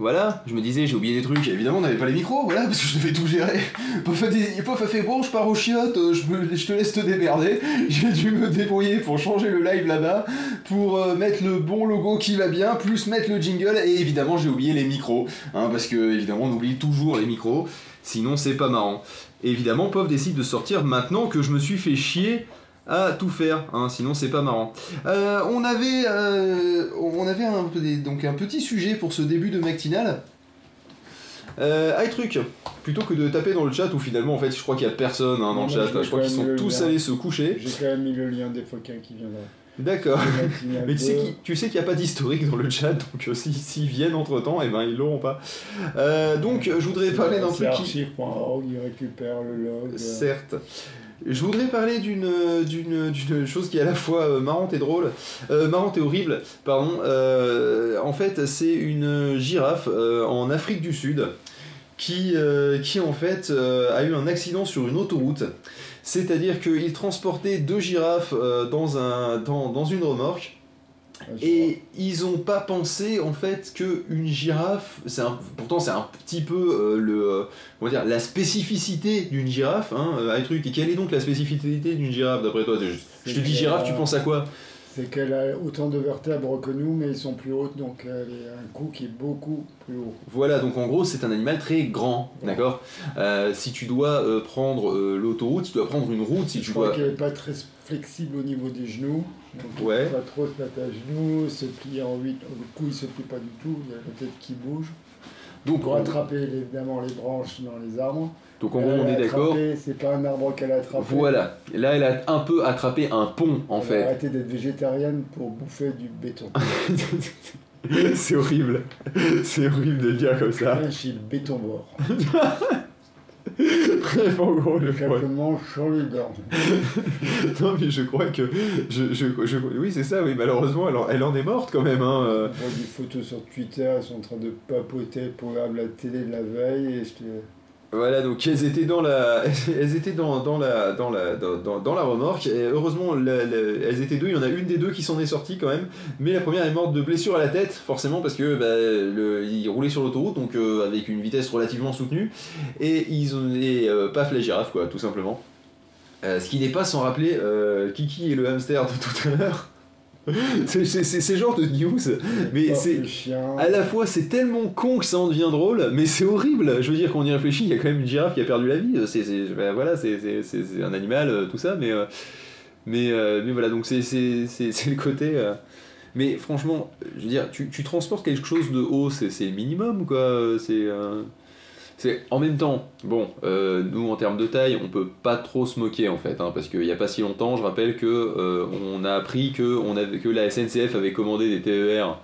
voilà, je me disais, j'ai oublié des trucs. Évidemment, on n'avait pas les micros, voilà, parce que je devais tout gérer. Pof a, Pof a fait bon, je pars au chiottes, euh, je, me- je te laisse te démerder. J'ai dû me débrouiller pour changer le live là-bas, pour euh, mettre le bon logo qui va bien, plus mettre le jingle, et évidemment, j'ai oublié les micros, hein, parce que évidemment, on oublie toujours les micros, sinon c'est pas marrant. Évidemment, Pof décide de sortir maintenant que je me suis fait chier à tout faire, hein, sinon c'est pas marrant. Euh, on avait, euh, on avait un, donc un petit sujet pour ce début de matinale. Euh, truc, plutôt que de taper dans le chat où finalement en fait je crois qu'il y a personne hein, dans Non, le chat, je crois qu'ils sont tous lien. allés se coucher. J'ai quand même mis le lien des foquins qui viendra. D'accord. Mais tu sais deux. qui- tu sais qu'il n'y a pas d'historique dans le chat, donc euh, si- s'ils viennent entre temps, et ben ils l'auront pas. Euh, donc je voudrais parler d'un truc qui. archive.org, il récupère le log. Certes. Je voudrais parler d'une chose qui est à la fois euh, marrante et drôle, Euh, marrante et horrible, pardon. Euh, en fait, c'est une girafe euh, en Afrique du Sud qui en fait a eu un accident sur une autoroute. C'est-à-dire qu'il transportait deux girafes dans une remorque. Et ils ont pas pensé en fait que une girafe, c'est un- pourtant c'est un petit peu euh, le, euh, on va dire la spécificité d'une girafe, hein, un truc. Et quelle est donc la spécificité d'une girafe d'après toi? Je, je te dis girafe, tu penses à quoi? C'est qu'elle a autant de vertèbres que nous, mais ils sont plus hautes, donc elle a un cou qui est beaucoup plus haut. Voilà, donc en gros c'est un animal très grand, d'accord? Euh, Si tu dois euh, prendre euh, l'autoroute, si tu dois prendre une route, si je tu crois dois, qu'elle n'est pas très flexible au niveau des genoux. Donc Ouais. pas trop se mettre à genoux, se plier en 8. Le cou il se plie pas du tout, il y a la tête qui bouge. donc Pour attraper évidemment les branches dans les arbres. donc en gros on est d'accord. C'est pas un arbre qu'elle a attrapé. Voilà, là elle a un peu attrapé un pont en Elle a fait. arrêté d'être végétarienne pour bouffer du béton. c'est horrible, c'est horrible de le dire comme ça. Un chip bétonvore. Bref, en gros, le. Simplement Charlie Dorn. Non, mais je crois que. Je, je, je- oui, c'est ça, oui, malheureusement, elle en, elle en est morte quand même. Hein. euh. Des photos sur Twitter, elles sont en train de papoter programme la télé de la veille et je. Voilà, donc elles étaient dans la, elles étaient dans, dans la, dans la, dans, dans- la remorque. Et heureusement, la- elles étaient deux. Il y en a une des deux qui s'en est sortie quand même. Mais la première est morte de blessure à la tête, forcément parce que bah, le, ils roulaient sur l'autoroute, donc euh, avec une vitesse relativement soutenue. Et ils ont, et euh, paf la girafe, quoi, tout simplement. Euh, ce qui n'est pas sans rappeler euh, Kiki et le hamster de tout à l'heure. C'est ce genre de news, mais Paf, c'est à la fois, c'est tellement con que ça en devient drôle, mais c'est horrible. Je veux dire, quand on y réfléchit, il y a quand même une girafe qui a perdu la vie. C'est, c'est- ben voilà, c'est, un animal, euh, tout ça, mais, euh, mais, euh, mais voilà, donc c'est, le côté. euh, Mais franchement, je veux dire, tu, tu transportes quelque chose de haut, c'est, c'est le minimum, quoi. C'est, euh, c'est en même temps, bon, euh, nous en termes de taille, on peut pas trop se moquer en fait, hein, parce qu'il y a pas si longtemps, je rappelle que euh, on a appris que, la SNCF avait commandé des TER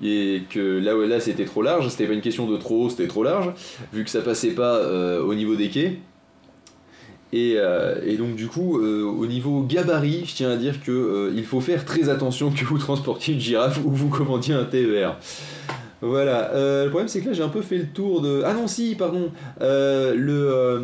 et que là, là c'était trop large, c'était pas une question de trop haut, c'était trop large, vu que ça passait pas euh, au niveau des quais. Et, donc du coup, au niveau gabarit, je tiens à dire que il faut faire très attention que vous transportiez une girafe ou vous commandiez un TER. Voilà. Euh, le problème c'est que là j'ai un peu fait le tour de. Ah non si, pardon. Euh, le euh,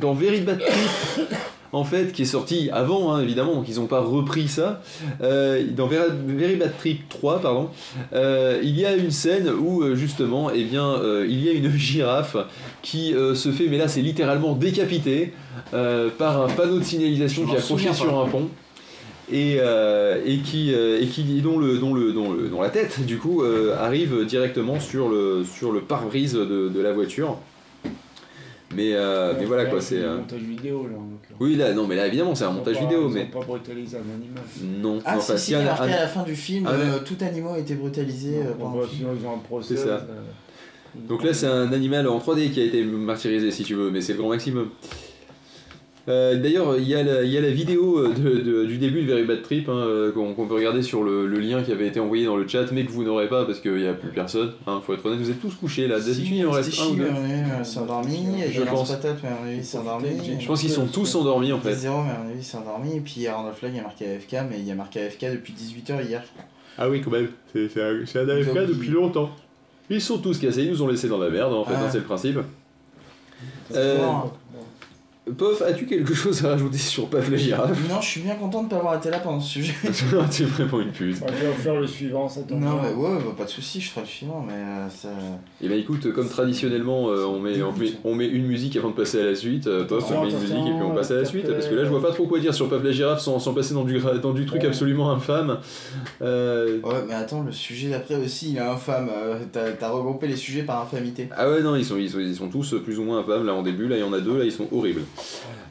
dans Very Bad Trip, en fait, qui est sorti avant hein, évidemment, donc ils n'ont pas repris ça. Dans Very, Very Bad Trip 3, pardon, il y a une scène où justement, eh bien, il y a une girafe qui se fait, mais là c'est littéralement décapité euh, par un panneau de signalisation qui est accroché sur un pont. Et, euh, et qui euh, et qui dont le dont le dont le dont la tête du coup euh, arrive directement sur le sur le pare-brise de, de la voiture. Mais euh, mais voilà quoi c'est un montage vidéo là. en oui là non mais là évidemment c'est un montage pas- vidéo ils mais pas brutalisé un animal. non Ah, non, si, enfin, si, si il y un- a marqué un- à la fin du film, Ah, euh, tout animal a été brutalisé euh, Bon, pendant le film. sinon ils ont un procès. C'est ça. Donc là, c'est un animal en 3D qui a été martyrisé, si tu veux, mais c'est le grand maximum. Euh, D'ailleurs, il y, a la- il y a la vidéo euh, de- de- du début de Very Bad Trip hein, euh, qu'on peut regarder sur le, le lien qui avait été envoyé dans le chat, mais que vous n'aurez pas parce qu'il n'y a plus personne. Hein, faut être honnête, vous êtes tous couchés là. D'habitude, il en reste un ou deux. s'est endormi, Je pense. Lance-Patate, mais s'est endormi. Je pense qu'ils sont tous endormis en fait. 0 mais à mon avis, il s'est endormi. Et puis Arnold Flag, il y a marqué AFK, mais il y a marqué AFK depuis 18h hier, je crois. Ah oui, quand même, c'est c'est un, c'est un AFK depuis longtemps. Ils sont tous cassés, ils nous ont laissé dans la merde en fait, Ah. hein, c'est le principe. C'est Euh, Pof, as-tu quelque chose à rajouter sur Paf la girafe? Non, je suis bien content de pas avoir été là pendant ce sujet. Tu es vraiment une pute. On va faire le suivant, ça tombe Non, bien. mais ouais, bah, pas de soucis, je ferai le suivant, mais euh, ça. Et bah écoute, comme traditionnellement, euh, on, met, on, met, on met une musique avant de passer à la suite. Euh, Pof, on met une musique et puis on passe à la suite. Parce que là, je vois pas trop quoi dire sur Paf la girafe sans, sans passer dans du, gra- dans du truc Ouais. absolument infâme. Euh, Ouais, mais attends, le sujet d'après aussi, il est infâme. euh, T'as t'as regroupé les sujets par infamité. Ah ouais, non, ils sont, ils, sont, ils sont tous plus ou moins infâmes. Là, en début, là, il y en a deux, là, ils sont horribles.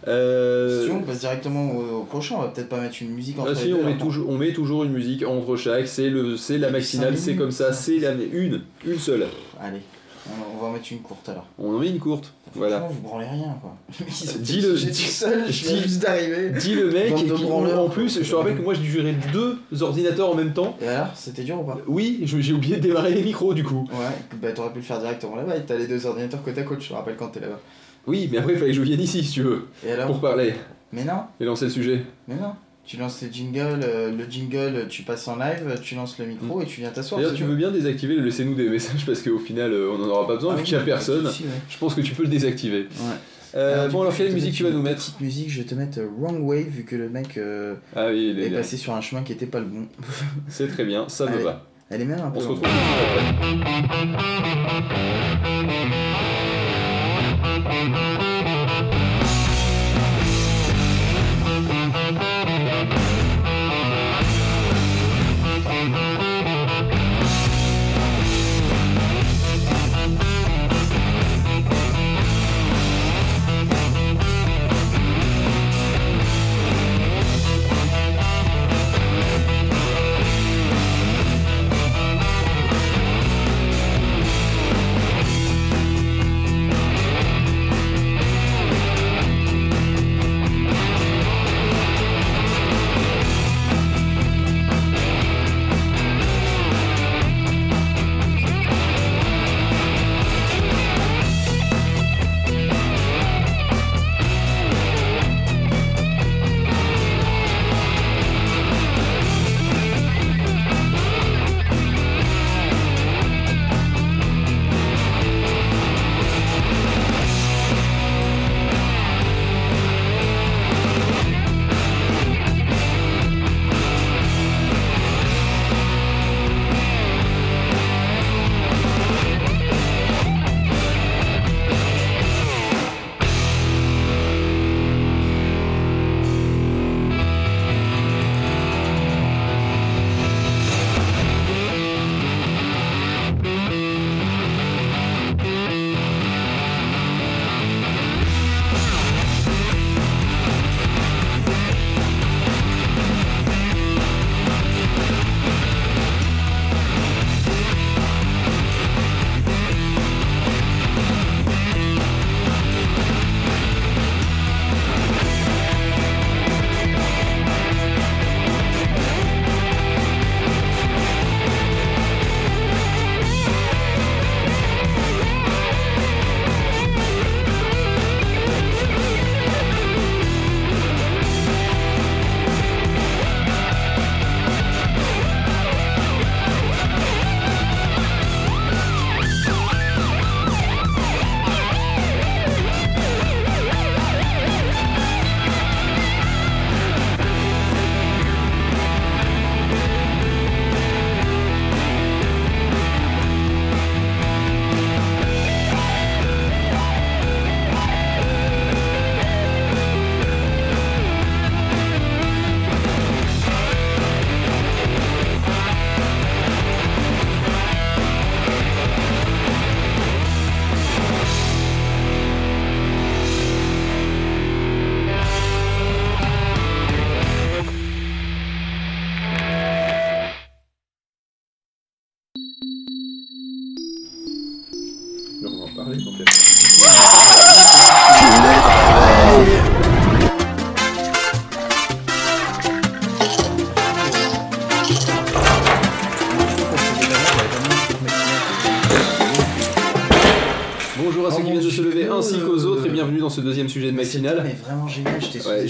Euh, Si on passe directement au, au prochain, on va peut-être pas mettre une musique entre Ah si, on met, là. toujours, on met toujours une musique entre chaque, c'est le la maximale, c'est comme ça, c'est la une, une seule. Allez, on, va en mettre une courte alors. On en met une courte, voilà. Vous branlez rien quoi. Dis-le, J'ai tout dis- seul, je dis- juste d'arriver. Dis le mec, et qui, en plus, je te rappelle que moi j'ai géré deux ordinateurs en même temps. Et alors, c'était dur ou pas? Oui, j'ai oublié de démarrer les micros du coup. Ouais, bah t'aurais pu le faire directement là-bas, t'as les deux ordinateurs côte à côte, je te rappelle quand t'es là-bas. Oui, mais après il fallait que je vienne ici si tu veux, Et alors pour parler Mais non, et lancer le sujet. mais non. Tu lances les jingles, euh, le jingle, tu passes en live, tu lances le micro et tu viens t'asseoir. D'ailleurs, tu veux bien désactiver le laissez-nous des messages parce qu'au final euh, on en aura pas besoin Ah vu qu'il y a personne. ouais. Je pense que tu peux le désactiver. Ouais. Euh, du bon coup, alors quelle musique tu vas nous mettre Petite musique, je vais te mettre euh, Wrong Way vu que le mec euh, Ah oui, il est passé sur un chemin qui était pas le bon. c'est très bien, ça me va. Elle est même un peu. On se retrouve tout de suite après. On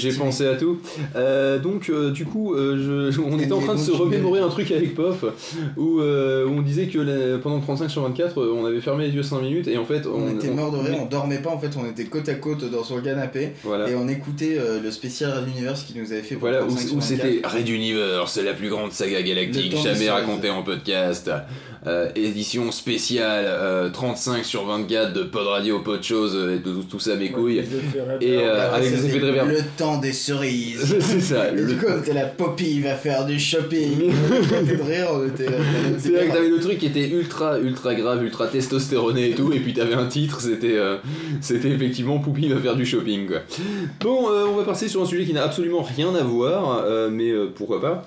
j'ai pensé à tout. Euh, donc, euh, du coup, euh, je- on était en train de se remémorer un truc avec Pof où, où on disait que la- pendant 35 sur 24, euh, on avait fermé les yeux 5 minutes et en fait, On, était mort de rire, on- dormait pas en fait, on était côte à côte dans son canapé Voilà. et on écoutait le spécial Red Universe qui nous avait fait pour Voilà, où, 35 sur où 24. c'était Red Universe, la plus grande saga galactique jamais racontée en podcast. Euh, édition spéciale, euh, 35 sur 24 de Pod Radio, Pod Chose, euh, et tout, tout ça mes couilles. Et, euh, avec des effets de reverb. Le temps des cerises. C'est ça. Et le- du coup, était la Poppy va faire du shopping. de C'est vrai que t'avais le truc qui était ultra ultra grave, ultra testostéroné et tout, et puis t'avais un titre, c'était euh, c'était effectivement Poupie va faire du shopping quoi. Bon, euh, on va passer sur un sujet qui n'a absolument rien à voir, euh, mais euh, pourquoi pas.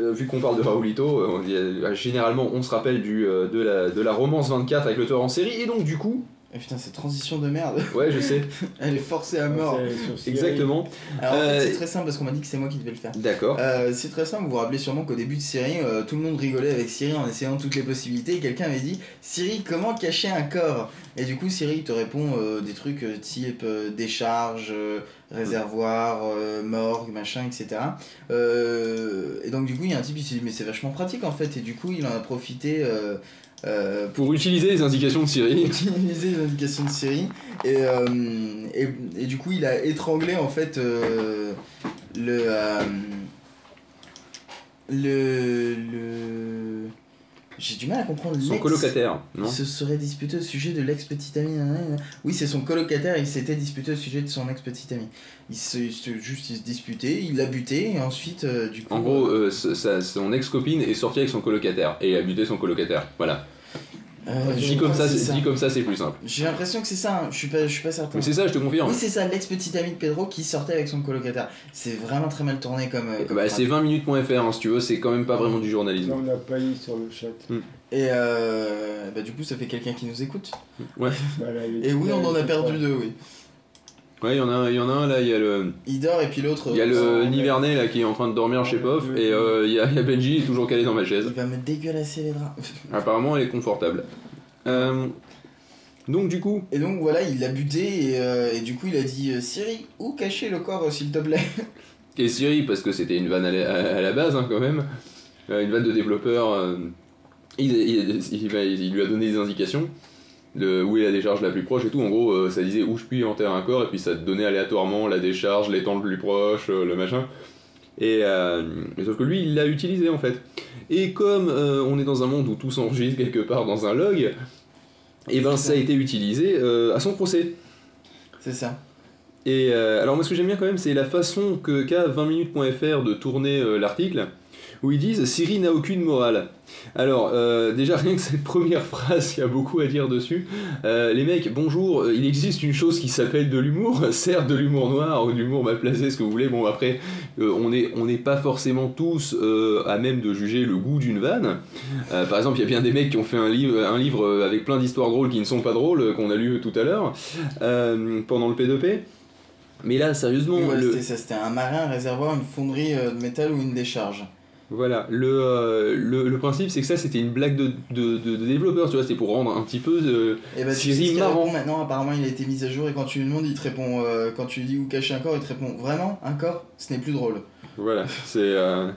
Euh, vu qu'on parle de Raoulito, euh, on dit, euh, généralement on se rappelle du, de, la, de la romance 24 avec le tueur en série, et donc du coup, Eh putain, cette transition de merde, ouais je sais, elle est forcée à mort. exactement, Alors en fait, c'est très simple parce qu'on m'a dit que c'est moi qui devais le faire. d'accord. Euh, c'est très simple, vous vous rappelez sûrement qu'au début de Siri, euh, tout le monde rigolait avec Siri en essayant toutes les possibilités et quelqu'un avait dit Siri, comment cacher un corps? Et du coup, Siri il te répond euh, des trucs euh, type euh, décharge, euh, réservoir, euh, morgue, machin, etc. Euh, et donc, du coup, il y a un type qui s'est dit Mais c'est vachement pratique en fait, et du coup, il en a profité. euh, Pour utiliser les indications de Siri, utiliser les indications de Siri et, et, et du coup il a étranglé en fait le, le le j'ai du mal à comprendre son colocataire, non il se serait disputé au sujet de l'ex petite amie oui c'est son colocataire il s'était disputé au sujet de son ex petite amie il se, juste il se disputait il l'a buté et ensuite euh, du coup En gros, euh, sa- sa- son ex-copine est sortie avec son colocataire et a buté son colocataire. Voilà. Euh, Dit comme ça, dit comme ça, c'est plus simple. j'ai l'impression que c'est ça hein. je suis pas je suis pas certain Mais c'est ça, je te confirme. Oui, c'est ça, l'ex-petite amie de Pedro qui sortait avec son colocataire. C'est vraiment très mal tourné comme. euh, comme Bah, c'est 20minutes.fr, hein, si tu veux, c'est quand même pas vraiment du journalisme. On a failli sur le chat. Et euh, bah, du coup, ça fait quelqu'un qui nous écoute. Est- Et oui, on en a perdu pas- deux, oui. Ouais, il y en a, un- il y en a un là, il y a le, Il dort et puis l'autre. il y a euh, le Nivernais là qui est en train de dormir chez Pof et euh, il y, a, il y a Benji il est toujours calé dans ma chaise. Il va me dégueulasser les draps. Apparemment, elle est confortable. Euh, donc du coup, Et donc voilà, il l'a buté et, euh, et du coup, il a dit euh, Siri, où cacher le corps, euh, s'il te plaît? Et Siri parce que c'était une vanne à la, à- à la base hein, quand même, euh, une vanne de développeur. euh, il, il- il- va- il lui a donné des indications. De où est la décharge la plus proche et tout. En gros, euh, ça disait où je puis enterrer un corps et puis ça te donnait aléatoirement la décharge, l'étang le plus proche, euh, le machin. Et euh, mais sauf que lui, il l'a utilisé en fait. Et comme on est dans un monde où tout s'enregistre quelque part dans un log, et ben ça a été utilisé à son procès. C'est ça. Et alors moi ce que j'aime bien quand même c'est la façon que qu'a 20minutes.fr de tourner l'article où ils disent Siri n'a aucune morale. Alors euh, déjà rien que cette première phrase, il y a beaucoup à dire dessus. Euh, les mecs, bonjour, euh, il existe une chose qui s'appelle de l'humour, certes de l'humour noir ou de l'humour mal placé, ce que vous voulez. Bon après, euh, on n'est on n'est pas forcément tous à même de juger le goût d'une vanne. Par exemple, il y a bien des mecs qui ont fait un livre, un livre avec plein d'histoires drôles qui ne sont pas drôles, qu'on a lu tout à l'heure pendant le P2P. Mais là, sérieusement, Ouais, le, C'était ça, c'était un marin, un réservoir, une fonderie de métal ou une décharge. Voilà, le, euh, le, le principe, c'est que ça, c'était une blague de, de, de, de développeur, tu vois, c'était pour rendre un petit peu de... Et bah, Siri marrant. maintenant, apparemment il a été mis à jour et quand tu lui demandes, il te répond, euh, quand tu lui dis où cacher un corps, il te répond vraiment un corps Ce n'est plus drôle. Voilà, c'est... euh,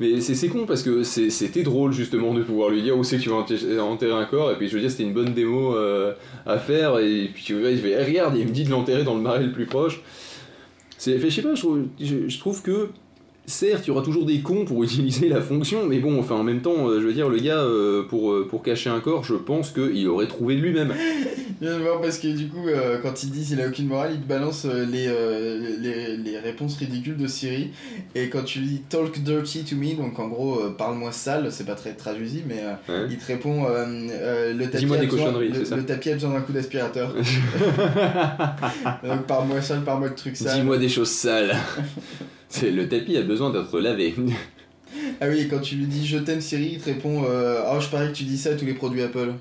Mais c'est con parce que c'était drôle justement de pouvoir lui dire où c'est que tu vas enterrer- un corps et puis je veux dire c'était une bonne démo euh, à faire et puis tu vois il fait regarde il me dit de l'enterrer dans le marais le plus proche. C'est fait je sais pas je trouve, je, je trouve que certes il y aura toujours des cons pour utiliser la fonction mais bon enfin en même temps euh, je veux dire le gars euh, pour, euh, pour cacher un corps je pense qu'il aurait trouvé de lui-même. Je viens de voir parce que du coup, quand il dit s'il a aucune morale, il te balance euh, les, les, les réponses ridicules de Siri. Et quand tu dis talk dirty to me, donc en gros, parle-moi sale, c'est pas très traduisible, mais Ouais. il te répond le tapis des besoin- le- ça. Le tapis a besoin d'un coup d'aspirateur. donc parle-moi sale, parle-moi de trucs sales. Dis-moi des choses sales. C'est le tapis a besoin d'être lavé. Ah oui, quand tu lui dis je t'aime Siri, il te répond euh, oh je parie que tu dis ça à tous les produits Apple.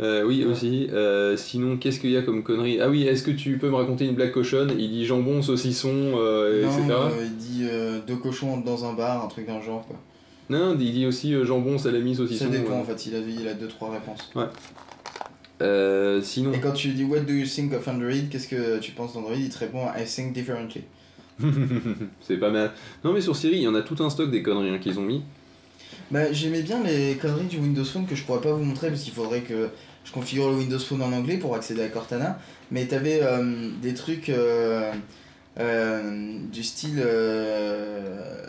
Euh, oui, aussi. Euh, sinon, qu'est-ce qu'il y a comme connerie? Ah oui, est-ce que tu peux me raconter une blague cochonne? Il dit jambon, saucisson, euh, non, etc. il dit deux cochons dans un bar, un truc le genre quoi. Non, il dit aussi jambon, salami, saucisson. Ça dépend en fait, il a, il a deux trois réponses. Euh, sinon. Et quand tu lui dis What do you think of Android? Qu'est-ce que tu penses d'Android? Il te répond I think differently. c'est pas mal. Non, mais sur Siri, il y en a tout un stock des conneries hein, qu'ils ont mis. Bah, j'aimais bien les conneries du Windows Phone que je pourrais pas vous montrer parce qu'il faudrait que je configure le Windows Phone en anglais pour accéder à Cortana. Mais t'avais euh, des trucs euh, euh, du style euh,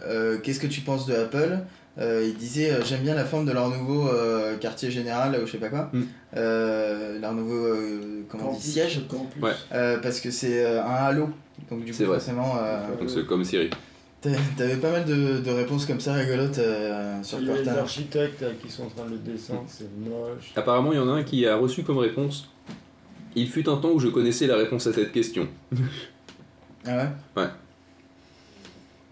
euh, Qu'est-ce que tu penses de Apple? Euh, Il disait euh, J'aime bien la forme de leur nouveau euh, quartier général ou je sais pas quoi. Mm. Euh, leur nouveau euh, comment on dit, Campus, siège. campus. Ouais. Euh, parce que c'est euh, un halo. Donc du coup C'est vrai. forcément. euh, Donc c'est comme Siri. t'a- T'avais pas mal de, de réponses comme ça rigolotes euh, sur Il y a les Cortana. architectes euh, qui sont en train de le descendre, c'est moche. Apparemment, il y en a un qui a reçu comme réponse. Il fut un temps où je connaissais la réponse à cette question. Ah ouais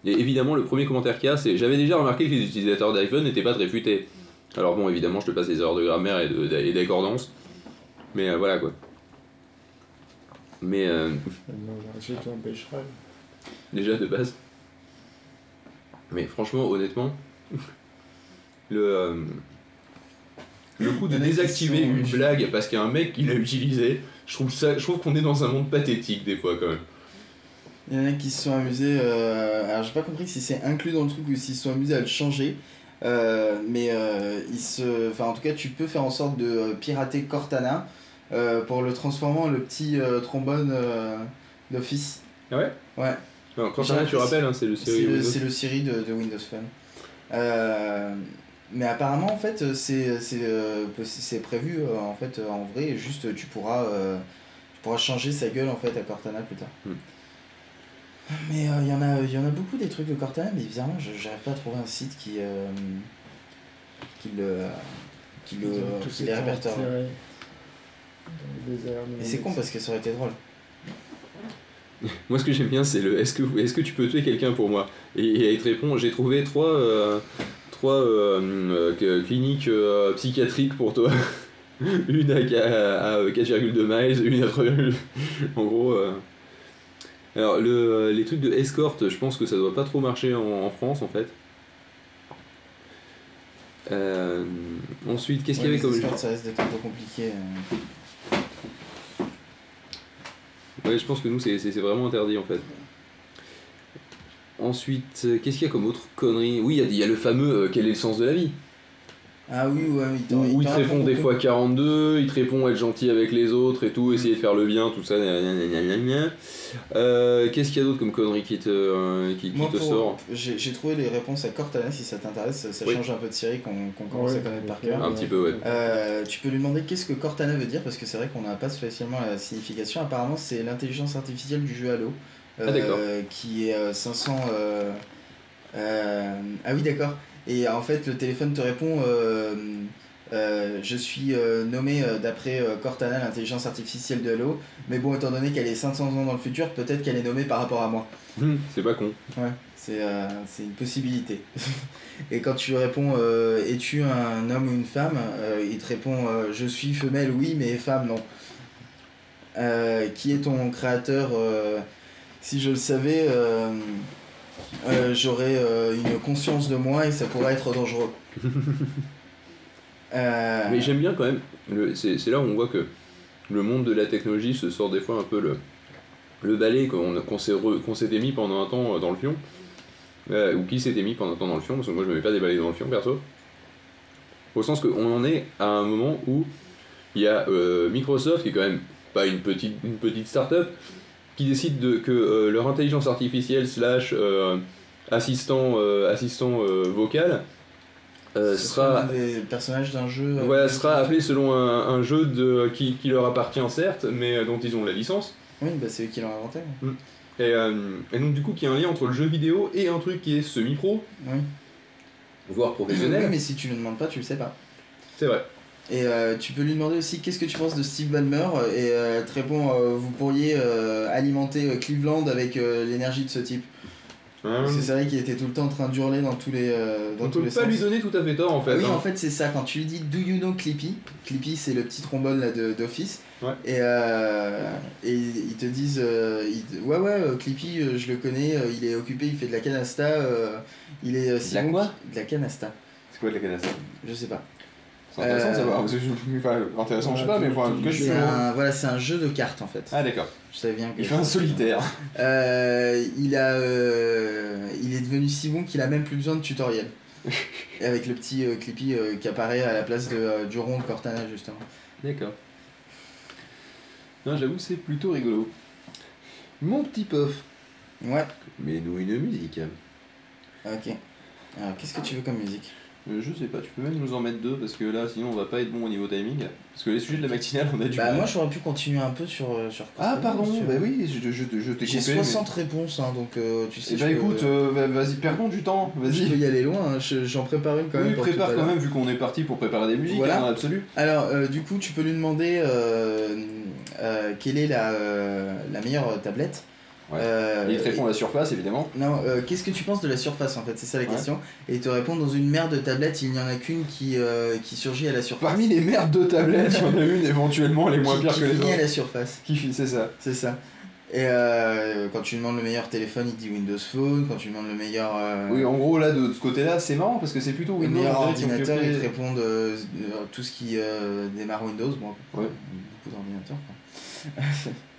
Et évidemment, le premier commentaire qu'il y a, c'est J'avais déjà remarqué que les utilisateurs d'iPhone n'étaient pas très futés. Alors bon, évidemment, je te passe des erreurs de grammaire et de- et d'accordance. Mais euh, voilà quoi. Mais euh, Non, déjà de base. Mais franchement, honnêtement, le, euh, le coup de désactiver une blague parce qu'il y a un mec qui l'a utilisé, je trouve ça, je trouve qu'on est dans un monde pathétique des fois quand même. Il y en a qui se sont amusés. euh, alors j'ai pas compris si c'est inclus dans le truc ou s'ils se sont amusés à le changer. euh, mais euh, se. Enfin, en tout cas, tu peux faire en sorte de pirater Cortana pour le transformer en le petit euh, trombone euh, d'office. Ah ouais? Ouais. Non, quand ça, tu rappelles, hein, c'est le C'est série le, Windows. c'est le Siri de, de Windows Phone. Euh, mais apparemment, en fait, c'est c'est, euh, possi- c'est prévu euh, en fait euh, en vrai. et Juste, tu pourras, euh, tu pourras changer sa gueule en fait à Cortana plus tard. Hmm. Mais euh, il y en a, y en a beaucoup des trucs de Cortana, mais bizarrement, je j'arrive pas à trouver un site qui, euh, qui le, qui le, qui les répertoire. enterrés dans le désert. Et c'est con parce que ça aurait été drôle. Moi, ce que j'aime bien, c'est le est-ce que, est que tu peux tuer quelqu'un pour moi? Et, et il te répond j'ai trouvé trois, euh, trois euh, euh, que- cliniques euh, psychiatriques pour toi. une à, à, à 4,2 miles, une à 3, En gros. euh, Alors, le, les trucs de escorte, je pense que ça doit pas trop marcher en, en France en fait. Euh, ensuite, qu'est-ce qu'il y avait comme ça risque d'être un peu compliqué. euh. Ouais, je pense que nous, c'est vraiment interdit en fait. Ensuite, euh, qu'est-ce qu'il y a comme autre connerie? Oui, il y a- il y, a le fameux euh, quel est le sens de la vie? Ah oui, ouais, il Où il te répond des fois 42, il te répond être gentil avec les autres et tout, essayer de faire le bien, tout ça. Euh, Qu'est-ce qu'il y a d'autre comme connerie qui te, euh, qui, qui Moi, te pour- sort j'ai trouvé les réponses à Cortana, si ça t'intéresse, ça, ça Oui. change un peu de série qu'on commence à connaître par cœur. Un petit peu, ouais. Euh, tu peux lui demander qu'est-ce que Cortana veut dire, parce que c'est vrai qu'on n'a pas spécialement la signification. Apparemment, c'est l'intelligence artificielle du jeu Halo, Ah, d'accord. qui est euh, 500... euh, euh, ah oui, d'accord. Et en fait, le téléphone te répond... euh, euh, je suis euh, nommé euh, d'après Cortana, l'intelligence artificielle de Halo, mais bon, étant donné qu'elle est 500 ans dans le futur, peut-être qu'elle est nommée par rapport à moi. Hum, C'est pas con. Ouais, c'est c'est une possibilité. Et quand tu lui réponds Es-tu un homme ou une femme Il te répond Je suis femelle, oui, mais femme, non. Qui est ton créateur Si je le savais, euh, j'aurais euh, une conscience de moi et ça pourrait être dangereux. Euh, Mais j'aime bien quand même, c'est là où on voit que le monde de la technologie se sort des fois un peu le, le balai qu'on qu'on s'était mis pendant un temps euh, dans le fion, ou qui s'était mis pendant un temps dans le fion, parce que moi je me mets pas des balais dans le fion perso. Au sens qu'on en est à un moment où il y a Microsoft, qui est quand même pas une petite, une petite start-up, qui décide de, que euh, leur intelligence artificielle slash euh, assistant, euh, assistant vocal euh, sera des personnages d'un jeu. voilà, sera appelé selon un, un jeu de, qui, qui leur appartient certes, mais dont ils ont la licence. Oui, bah, c'est eux qui l'ont inventé. Et, euh, et donc du coup, qu'il y a un lien entre le jeu vidéo et un truc qui est semi-pro, Oui. voire Oui, professionnel. mais si tu le demandes pas, tu le sais pas. C'est vrai. Et euh, tu peux lui demander aussi qu'est-ce que tu penses de Steve Ballmer? Et euh, elle te répond euh, vous pourriez euh, alimenter euh, Cleveland avec euh, l'énergie de ce type. Parce que c'est vrai qu'il était tout le temps en train d'hurler dans tous les euh, dans on tous peut les pas sens. lui donner tout à fait tort en fait. Oui, hein. en fait, c'est ça. Quand tu lui dis Do you know Clippy? Clippy, c'est le petit trombone là de- d'office. Ouais. Et, euh, et ils te disent euh, ils Ouais, ouais, Clippy, euh, je le connais, euh, il est occupé, il fait de la canasta. euh, il est. euh, la quoi De la canasta. C'est quoi de la canasta? Je sais pas. C'est intéressant de Euh, savoir. parce que je- enfin, intéressant, je sais pas, mais je suis. Un, voilà, c'est un jeu de cartes en fait. Ah, d'accord. Je savais bien que. Il fait un solitaire. Euh, il a, euh, il est devenu si bon qu'il a même plus besoin de tutoriel. Et avec le petit euh, Clippy euh, qui apparaît à la place de, euh, du rond de Cortana justement. D'accord. Non, j'avoue, c'est plutôt rigolo. Mon petit pof. Ouais. Mets-nous une musique. Ok. Alors qu'est-ce que tu veux comme musique? Euh, Je sais pas, tu peux même nous en mettre deux parce que là, sinon, on va pas être bon au niveau timing. Parce que les sujets de la matinale, on a du Bah mal. moi j'aurais pu continuer un peu sur euh, sur. Ah, pardon, tu bah oui, je, je, je t'ai J'ai coupé, 60 réponses hein, donc euh, tu sais. Eh bah peux- écoute, euh, va- vas-y, perdons du temps, je peux vas-y. y aller loin. hein, je- J'en prépare une quand même. Oui, prépare quand même, vu qu'on est parti pour préparer des musiques, Voilà. hein, absolu. Alors, euh, du coup, tu peux lui demander euh, euh, quelle est la, euh, la meilleure tablette? Ouais. Euh, il te répond à la surface, évidemment. Non, euh, qu'est-ce que tu penses de la surface en fait? C'est ça la Ouais. question. Et il te répond dans une mer de tablettes, il n'y en a qu'une qui, euh, qui surgit à la surface. Parmi les merdes de tablettes, il y en a une éventuellement, elle est moins qui, pire qui que les finit à autres. la surface, Qui c'est ça. c'est ça. Et euh, quand tu demandes le meilleur téléphone, il te dit Windows Phone. Quand tu demandes le meilleur, Oui, en gros, là, de, de ce côté-là, c'est marrant parce que c'est plutôt le Windows meilleur qui ont ordinateur, pioché- il te répond de, de tout ce qui démarre Windows. Bon, Ouais. beaucoup d'ordinateurs.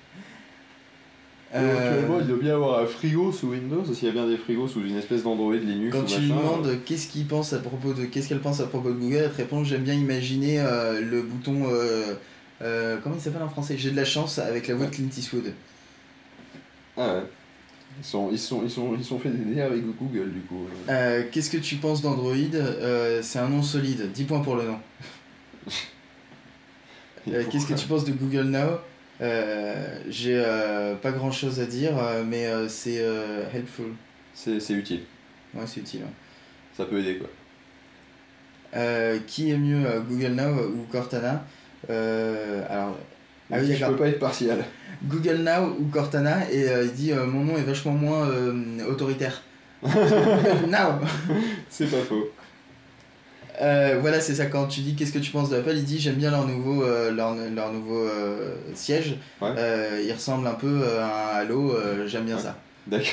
Euh, il doit bien avoir un frigo sous Windows, s'il y a bien des frigos sous une espèce d'Android Linux Quand tu lui demandes qu'est-ce qu'il pense à propos de qu'est-ce qu'elle pense à propos de Google, elle te répond j'aime bien imaginer euh, le bouton euh, euh, comment il s'appelle en français? J'ai de la chance avec la voix de Clint Eastwood. Ah ouais. Ils sont, ils sont, ils sont, ils sont fait des délires avec Google du coup. Euh, qu'est-ce que tu penses d'Android? Euh, C'est un nom solide. 10 points pour le nom. Euh, qu'est-ce que tu penses de Google Now? Euh, J'ai euh, pas grand chose à dire, euh, mais euh, c'est euh, helpful. C'est utile. Ouais, c'est utile. ouais. Ça peut aider quoi. Euh, qui est mieux, euh, Google Now ou Cortana? Euh, Alors, ah oui, je peux pas être partial. Google Now ou Cortana et euh, il dit euh, mon nom est vachement moins euh, autoritaire. Now C'est pas faux. Euh, Voilà, c'est ça. Quand tu dis qu'est-ce que tu penses d'Apple, il dit j'aime bien leur nouveau, euh, leur, leur nouveau euh, siège. Ouais. Euh, il ressemble un peu à un Halo, euh, j'aime bien Ouais. ça. D'accord.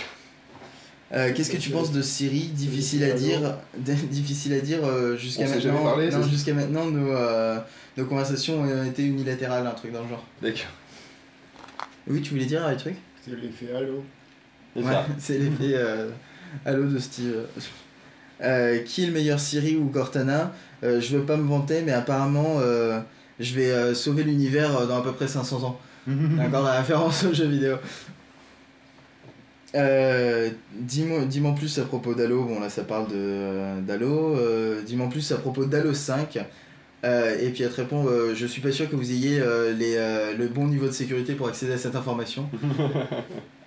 Euh, qu'est-ce que tu penses de Siri Difficile à dire. difficile à dire jusqu'à maintenant? parlé, non, jusqu'à maintenant nos, euh, nos conversations ont été unilatérales, un truc dans le genre. D'accord. Oui, tu voulais dire un truc? C'est l'effet halo. C'est Ouais, ça. c'est l'effet euh, Halo de Steve. Euh, qui est le meilleur Siri ou Cortana Euh, Je veux pas me vanter, mais apparemment, euh, je vais sauver l'univers dans à peu près 500 ans. D'accord, la référence aux jeux vidéo. Dis-moi dis-moi plus à propos d'Halo. Bon, là, ça parle de, d'Halo. Dis-moi plus à propos d'Halo 5. Euh, et puis elle te répond euh, Je suis pas sûr que vous ayez euh, les, euh, le bon niveau de sécurité pour accéder à cette information.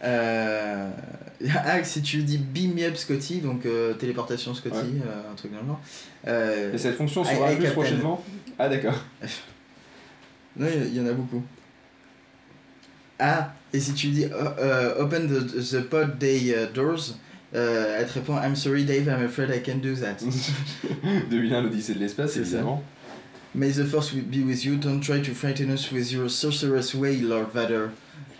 Ah, si tu dis beam me up Scotty, donc téléportation Scotty, Ouais. un truc dans le genre. Et cette fonction sera plus prochainement Ah d'accord. non, il y- en a beaucoup. Ah, et si tu dis euh, open the, the pod day uh, doors, elle te répond I'm sorry Dave, I'm afraid I can't do that. 2001 l'Odyssée de l'espace ça. May the force be with you, don't try to frighten us with your sorcerous way, Lord Vader.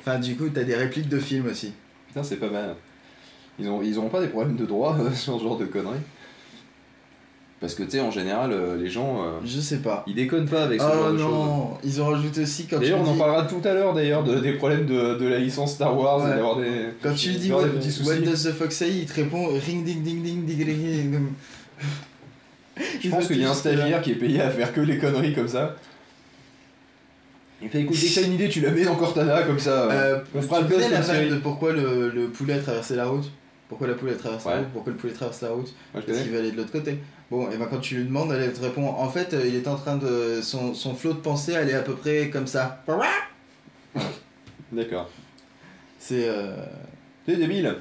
Enfin, du coup, t'as des répliques de films aussi. Putain c'est pas mal. Ils ont, ils pas des problèmes de droit euh, sur ce genre de conneries Parce que tu sais en général euh, les gens euh, Je sais pas. ils déconnent pas avec ce genre Oh de choses. non, ils ont rajouté aussi quand tu D'ailleurs, on en dis... parlera tout à l'heure d'ailleurs de, des problèmes de, de la licence Star Wars Ouais. et d'avoir des. Quand tu lui dis d'avoir what, des petits soucis. what does the fox say, il te répond ring ding ding ding ding ding ding. Je pense qu'il y a un stagiaire qui est payé à faire que les conneries comme ça. Il fait écoute, dès que t'as une idée, tu la mets dans Cortana comme ça. Euh, on fera le buzz de la la vanne série. de pourquoi le, le poulet a traversé la route Pourquoi la poule a traversé la route Pourquoi le poulet traverse la route Parce qu'il va aller de l'autre côté. Bon, et ben quand tu lui demandes, elle te répond en fait, euh, il est en train de. Son, son flot de pensée, elle est à peu près comme ça. D'accord. C'est. euh, T'es débile.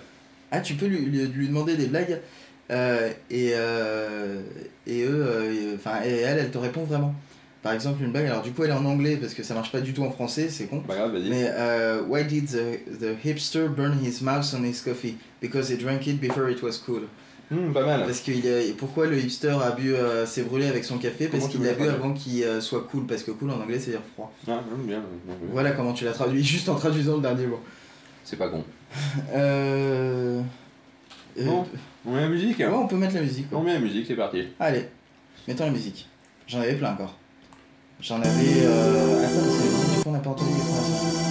Ah, tu peux lui, lui, lui demander des blagues euh, et, euh, et eux, euh, enfin, et elle, elle te répond vraiment. Par exemple, une blague, alors du coup, elle est en anglais parce que ça marche pas du tout en français, c'est con. Pas grave, vas-y. Mais euh, why did the, the hipster burn his mouse on his coffee? Because he drank it before it was cool. Hmm, pas mal. Parce a- pourquoi le hipster a bu, euh, s'est brûlé avec son café? Parce Comment qu'il l'a bu avant qu'il euh, soit cool. Parce que cool en anglais, c'est dire froid. Ah, bien, bien, bien. Voilà comment tu l'as traduit, juste en traduisant le dernier mot. C'est pas con. Euh... euh, Bon. On met la musique ouais, on peut mettre la musique. quoi. On met la musique, c'est parti. Allez, mettons la musique. J'en avais plein encore. J'en avais. Euh... Attends, c'est du coup on n'a pas entendu les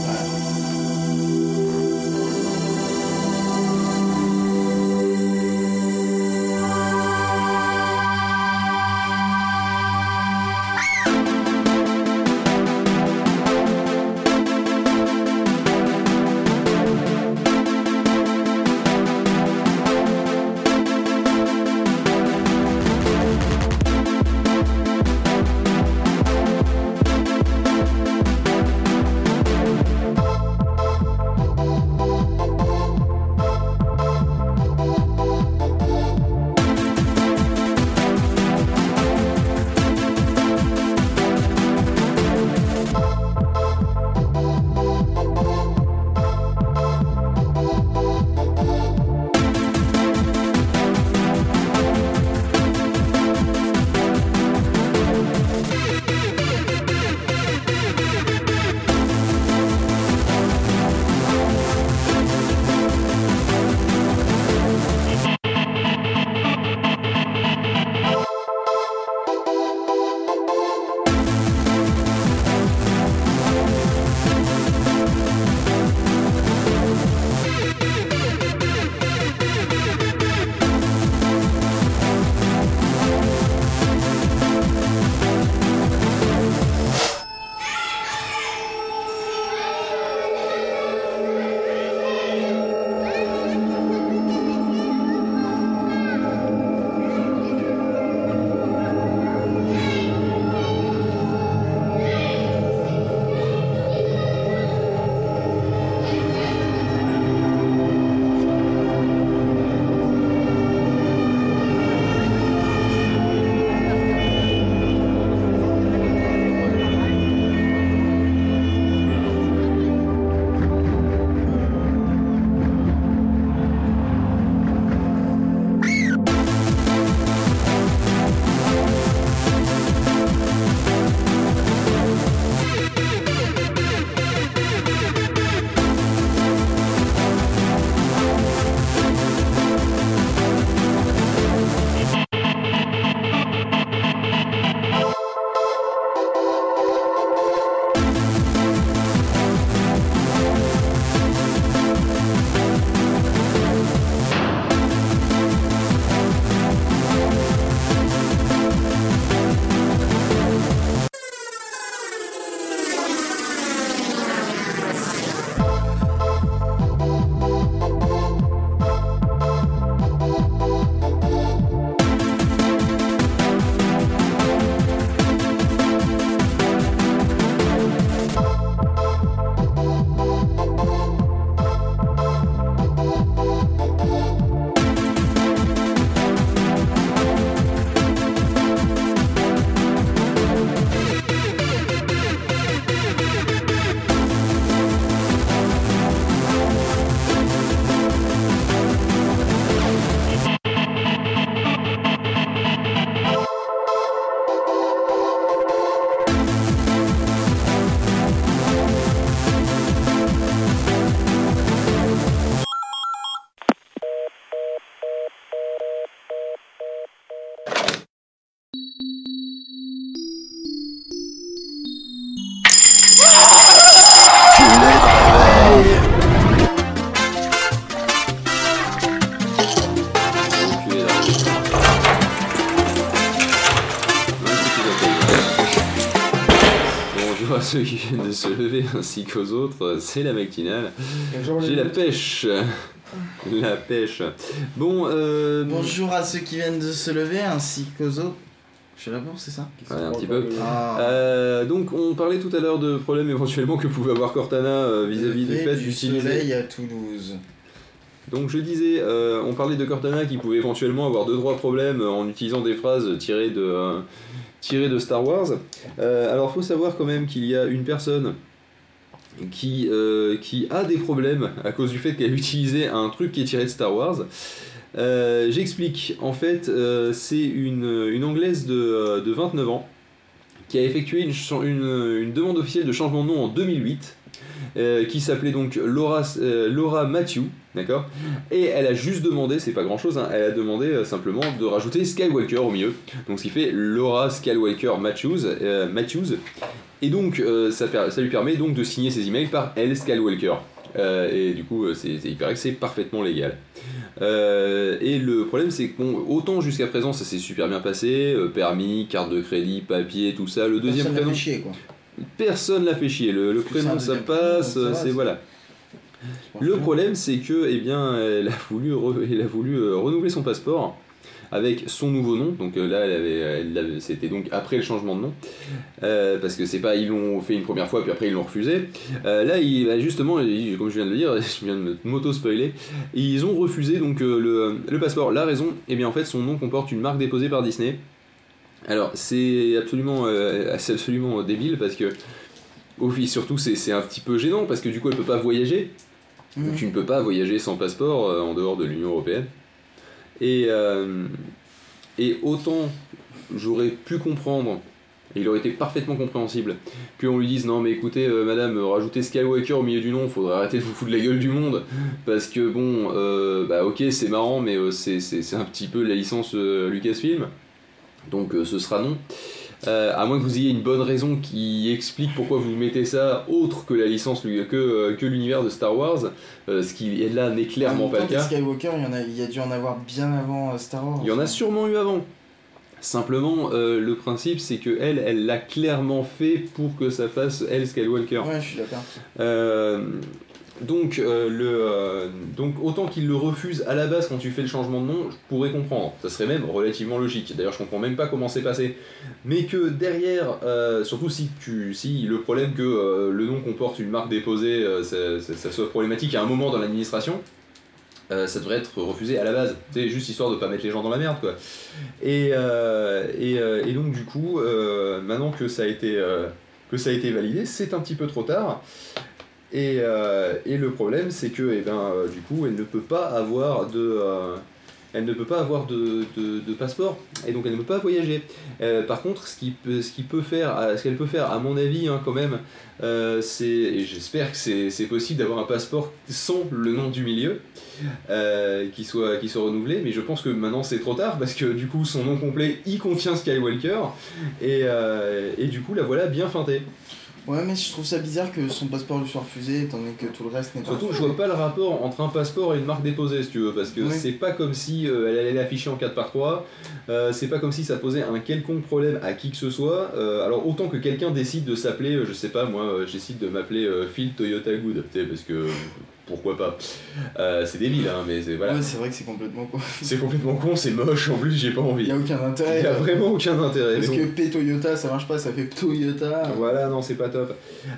qui viennent de se lever ainsi qu'aux autres, c'est la matinale. J'ai la pêche. La pêche. Bon, euh. Bonjour à ceux qui viennent de se lever ainsi qu'aux autres. Je réponds, c'est ça Ouais, un petit peu. Ah. Euh, donc on parlait tout à l'heure de problèmes éventuellement que pouvait avoir Cortana euh, vis-à-vis du Lever fait du d'utiliser. soleil à Toulouse. Donc je disais, euh, on parlait de Cortana qui pouvait éventuellement avoir deux trois problèmes en utilisant des phrases tirées de, tirées de Star Wars. Euh, alors faut savoir quand même qu'il y a une personne qui, euh, a des problèmes à cause du fait qu'elle utilisait un truc qui est tiré de Star Wars. Euh, J'explique, en fait c'est une, anglaise de, euh, de 29 ans qui a effectué une, demande officielle de changement de nom en 2008 euh, qui s'appelait donc Laura, Laura Matthew D'accord Et elle a juste demandé, c'est pas grand chose, hein, elle a demandé euh, simplement de rajouter Skywalker au milieu. Donc ce qui fait Laura Skywalker Matthews. euh, Matthews. Et donc euh, ça, lui permet donc de signer ses emails par L Skywalker. Et du coup, c'est, paraît que c'est parfaitement légal. Euh, et le problème, c'est que bon, autant jusqu'à présent ça s'est super bien passé, euh, permis, carte de crédit, papier, tout ça. Le deuxième Personne prénom, fait chier, quoi. personne l'a fait chier. Le, le prénom ça passe, c'est voilà. Le problème, c'est que, eh bien, elle a voulu, euh, renouveler son passeport avec son nouveau nom. Donc euh, là, c'était donc après le changement de nom, Euh, parce que c'est pas, ils l'ont fait une première fois puis après ils l'ont refusé. Là, bah, justement, comme je viens de le dire, je viens de m'auto spoiler, ils ont refusé donc le, passeport. La raison, eh bien, en fait, son nom comporte une marque déposée par Disney. Alors, c'est absolument, débile parce que, surtout, c'est c'est un petit peu gênant parce que du coup, elle peut pas voyager. Mhm. Donc, tu ne peux pas voyager sans passeport euh, en dehors de l'Union Européenne. Et, euh, et autant j'aurais pu comprendre, et il aurait été parfaitement compréhensible, qu'on lui dise non mais écoutez euh, madame, rajoutez Skywalker au milieu du nom, faudrait arrêter de vous foutre de la gueule du monde, parce que bon, bah ok c'est marrant, mais c'est- un petit peu la licence Lucasfilm, donc ce sera non. Euh, à moins que vous ayez une bonne raison qui explique pourquoi vous mettez ça autre que la licence que, euh, que l'univers de Star Wars, euh, ce qui est là n'est clairement En pas le cas. Skywalker, il y, en a, il y a dû en avoir bien avant Star Wars. Il y en a sûrement eu avant. Simplement, euh, le principe, c'est que elle, elle l'a clairement fait pour que ça fasse elle Skywalker. Ouais, je suis d'accord. Euh, donc, euh, le, euh, donc, autant qu'il le refuse à la base quand tu fais le changement de nom, je pourrais comprendre. Ça serait même relativement logique. D'ailleurs, je comprends même pas comment c'est passé. Mais que derrière, euh, surtout si, tu, si le problème que euh, le nom comporte une marque déposée, ça, soit problématique à un moment dans l'administration, ça devrait être refusé à la base. C'est juste histoire de pas mettre les gens dans la merde, quoi. Et, et, et donc, du coup, maintenant que ça a été. que ça a été validé, c'est un petit peu trop tard. Et, euh, et le problème, c'est que, eh ben, euh, du coup, elle ne peut pas avoir de, euh, elle ne peut pas avoir de, de- de passeport, et donc elle ne peut pas voyager. Par contre, ce qui peut, ce qui peut faire, ce qu'elle peut faire, à mon avis, hein, quand même, c'est, et j'espère que c'est, possible d'avoir un passeport sans le nom du milieu, qui soit, qui soit renouvelé. Mais je pense que maintenant c'est trop tard parce que du coup, son nom complet y contient Skywalker, et, et du coup, la voilà bien feintée. Ouais, mais je trouve ça bizarre que son passeport lui soit refusé, étant donné que tout le reste n'est pas. Surtout, je vois pas le rapport entre un passeport et une marque déposée, si tu veux, parce que Oui. c'est pas comme si euh, elle allait l'afficher en 4 par 3 euh, c'est pas comme si ça posait un quelconque problème à qui que ce soit. Euh, alors, autant que quelqu'un décide de s'appeler, je sais pas, moi, j'décide de m'appeler Phil Toyota Good, parce que pourquoi pas. Euh, c'est débile, hein, mais c'est voilà. Ouais, c'est vrai que c'est complètement con. C'est complètement con, c'est moche, en plus, j'ai pas Il envie. n'y a aucun Il intérêt. y a euh, vraiment aucun intérêt. Parce que. P Toyota, ça marche pas, ça fait Toyota. Voilà, non, c'est pas top.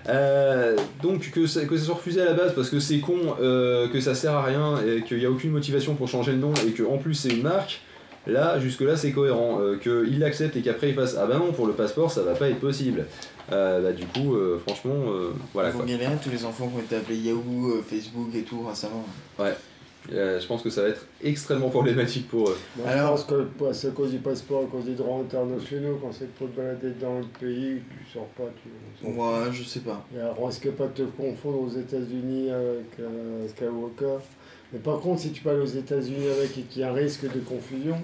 Euh, donc que ça, que ça soit refusé à la base parce que c'est con, euh, que ça sert à rien et qu'il n'y a aucune motivation pour changer le nom et qu'en plus c'est une marque, là, jusque-là c'est cohérent. Qu'il l'accepte et qu'après il fasse Ah bah non, pour le passeport ça va pas être possible. Euh, bah du coup, euh, franchement, euh, voilà Vous quoi. galérez tous les enfants qui ont été appelés Yahoo, euh, Facebook et tout récemment. Euh, je pense que ça va être extrêmement problématique pour eux. Moi, Alors- je pense que bah, c'est à cause du passeport, à cause des droits internationaux, quand c'est pour te balader dans le pays, tu sors pas, tu on s'en Ouais, je sais pas. Et alors, on risque pas de te confondre aux États-Unis avec euh, Skywalker? Mais par contre, si tu parles aux États-Unis avec et qu'il y a un risque de confusion,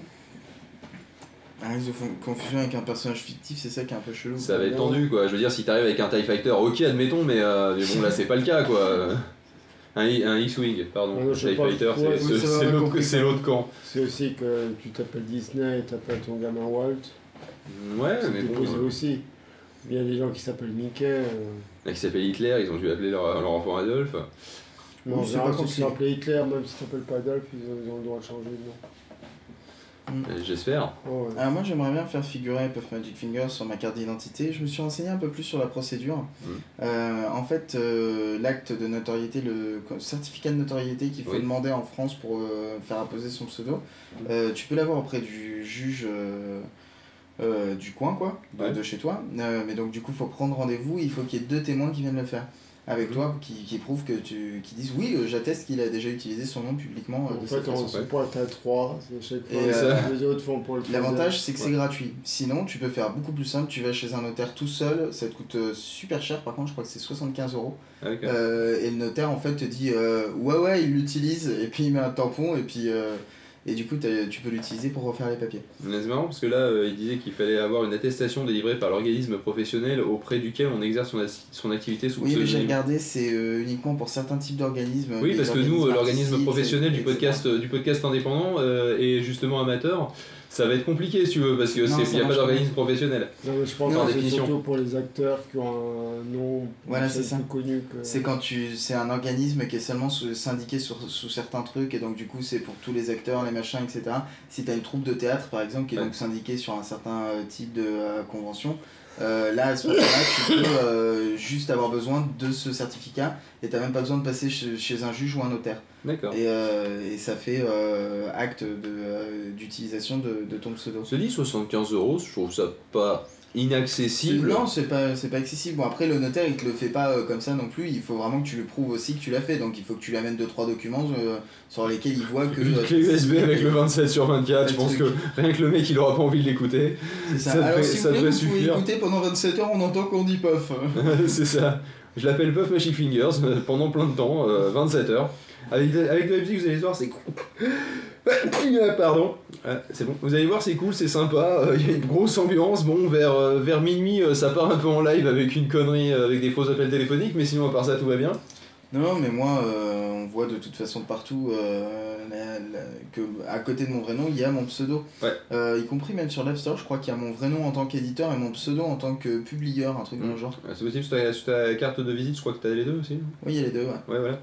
Un risque de confusion avec un personnage fictif, c'est ça qui est un peu chelou. Ça va être tendu quoi. Je veux dire, si t'arrives avec un TIE Fighter, ok, admettons, mais, euh, mais bon, là c'est pas le cas quoi. Un, un X-Wing, pardon. Non, TIE. Fighter, c'est- l'autre- camp. c'est aussi que tu t'appelles Disney et t'appelles ton gamin Walt. Ouais, mais C'est bon. euh, aussi. Il y a des gens qui s'appellent Mickey. euh, Là, qui s'appelle Hitler, ils ont dû appeler leur, leur enfant Adolphe. Non, Oui, c'est pas quand tu Hitler, même si tu t'appelles pas Adolphe, ils ont, ils ont le droit de changer de nom. Euh, J'espère. Oh, ouais. Alors moi j'aimerais bien faire figurer Puff Magic Fingers sur ma carte d'identité. Je me suis renseigné un peu plus sur la procédure. Mhm. Euh, en fait, euh, l'acte de notoriété, le certificat de notoriété qu'il faut Oui. demander en France pour euh, faire apposer son pseudo, euh, tu peux l'avoir auprès du juge euh, euh, du coin, quoi, de, Ouais. de chez toi. Euh, mais donc du coup, il faut prendre rendez-vous. Il faut qu'il y ait deux témoins qui viennent le faire. Avec toi qui, qui prouvent que tu qui disent oui euh, j'atteste qu'il a déjà utilisé son nom publiquement euh, En de fait, cette on se pointe à 3, c'est chaque fois. Et, les- euh, L'avantage c'est que c'est Ouais. gratuit. Sinon tu peux faire beaucoup plus simple, tu vas chez un notaire tout seul, ça te coûte super cher par contre je crois que c'est 75 euros. Ah, ok. Euh, et le notaire en fait te dit euh, ouais ouais il l'utilise et puis il met un tampon et puis euh, et du coup tu peux l'utiliser pour refaire les papiers. C'est marrant parce que là, euh, il disait qu'il fallait avoir une attestation délivrée par l'organisme professionnel auprès duquel on exerce son, activité sous Oui mais j'ai regardé c'est euh, uniquement pour certains types d'organismes. Oui, parce que nous, l'organisme professionnel du etc. podcast, euh, du podcast indépendant et justement amateur, ça va être compliqué si tu veux, parce que Non, c'est- ça il n'y a pas d'organisme professionnel. Non, mais je pense Non, que c'est surtout pour les acteurs qui ont un nom Voilà, c'est ça. plus connu que. C'est quand tu c'est un organisme qui est seulement sous- syndiqué sur, sous certains trucs et donc du coup c'est pour tous les acteurs, les machins, etc. Si tu as une troupe de théâtre par exemple qui est Ouais. donc syndiquée sur un certain euh, type de euh, convention, euh, là à ce moment-là tu peux euh, juste avoir besoin de ce certificat et t'as même pas besoin de passer chez, chez un juge ou un notaire. D'accord. Et, euh, et ça fait euh, acte d'utilisation de, de ton pseudo. Se dit 75 euros, je trouve ça pas inaccessible. Non, c'est pas, c'est pas accessible. Bon, après, le notaire, il te le fait pas euh, comme ça non plus. Il faut vraiment que tu le prouves aussi que tu l'as fait. Donc, il faut que tu lui amènes 2-3 documents euh, sur lesquels il voit que. Une clé USB avec le 27 sur 24, je pense que rien que le mec il aura pas envie de l'écouter. C'est ça. ça Alors, devrait- si ça vous devrait vous suffire. écouter pendant 27 heures, on entend qu'on dit pof. c'est ça. Je l'appelle Puff Magic Fingers euh, pendant plein de temps, euh, 27 heures. Avec de, avec de la musique, vous allez voir, c'est cool. Pardon. Ouais, c'est bon. Vous allez voir, c'est cool, c'est sympa. euh, Il y a une grosse ambiance. Bon, vers, euh, vers minuit, euh, ça part un peu en live avec une connerie, euh, avec des faux appels téléphoniques, mais sinon, à part ça, tout va bien. Non, mais moi, euh, on voit de toute façon partout euh, la- la- que à côté de mon vrai nom, il y a mon pseudo. Ouais. Euh, y compris même sur l'App Store, je crois qu'il y a mon vrai nom en tant qu'éditeur et mon pseudo en tant que publieur, un truc dans le genre. Ouais, C'est possible, sur ta, sur ta carte de visite, je crois que t'as les deux aussi. Oui, il y a les deux, ouais. Ouais, voilà.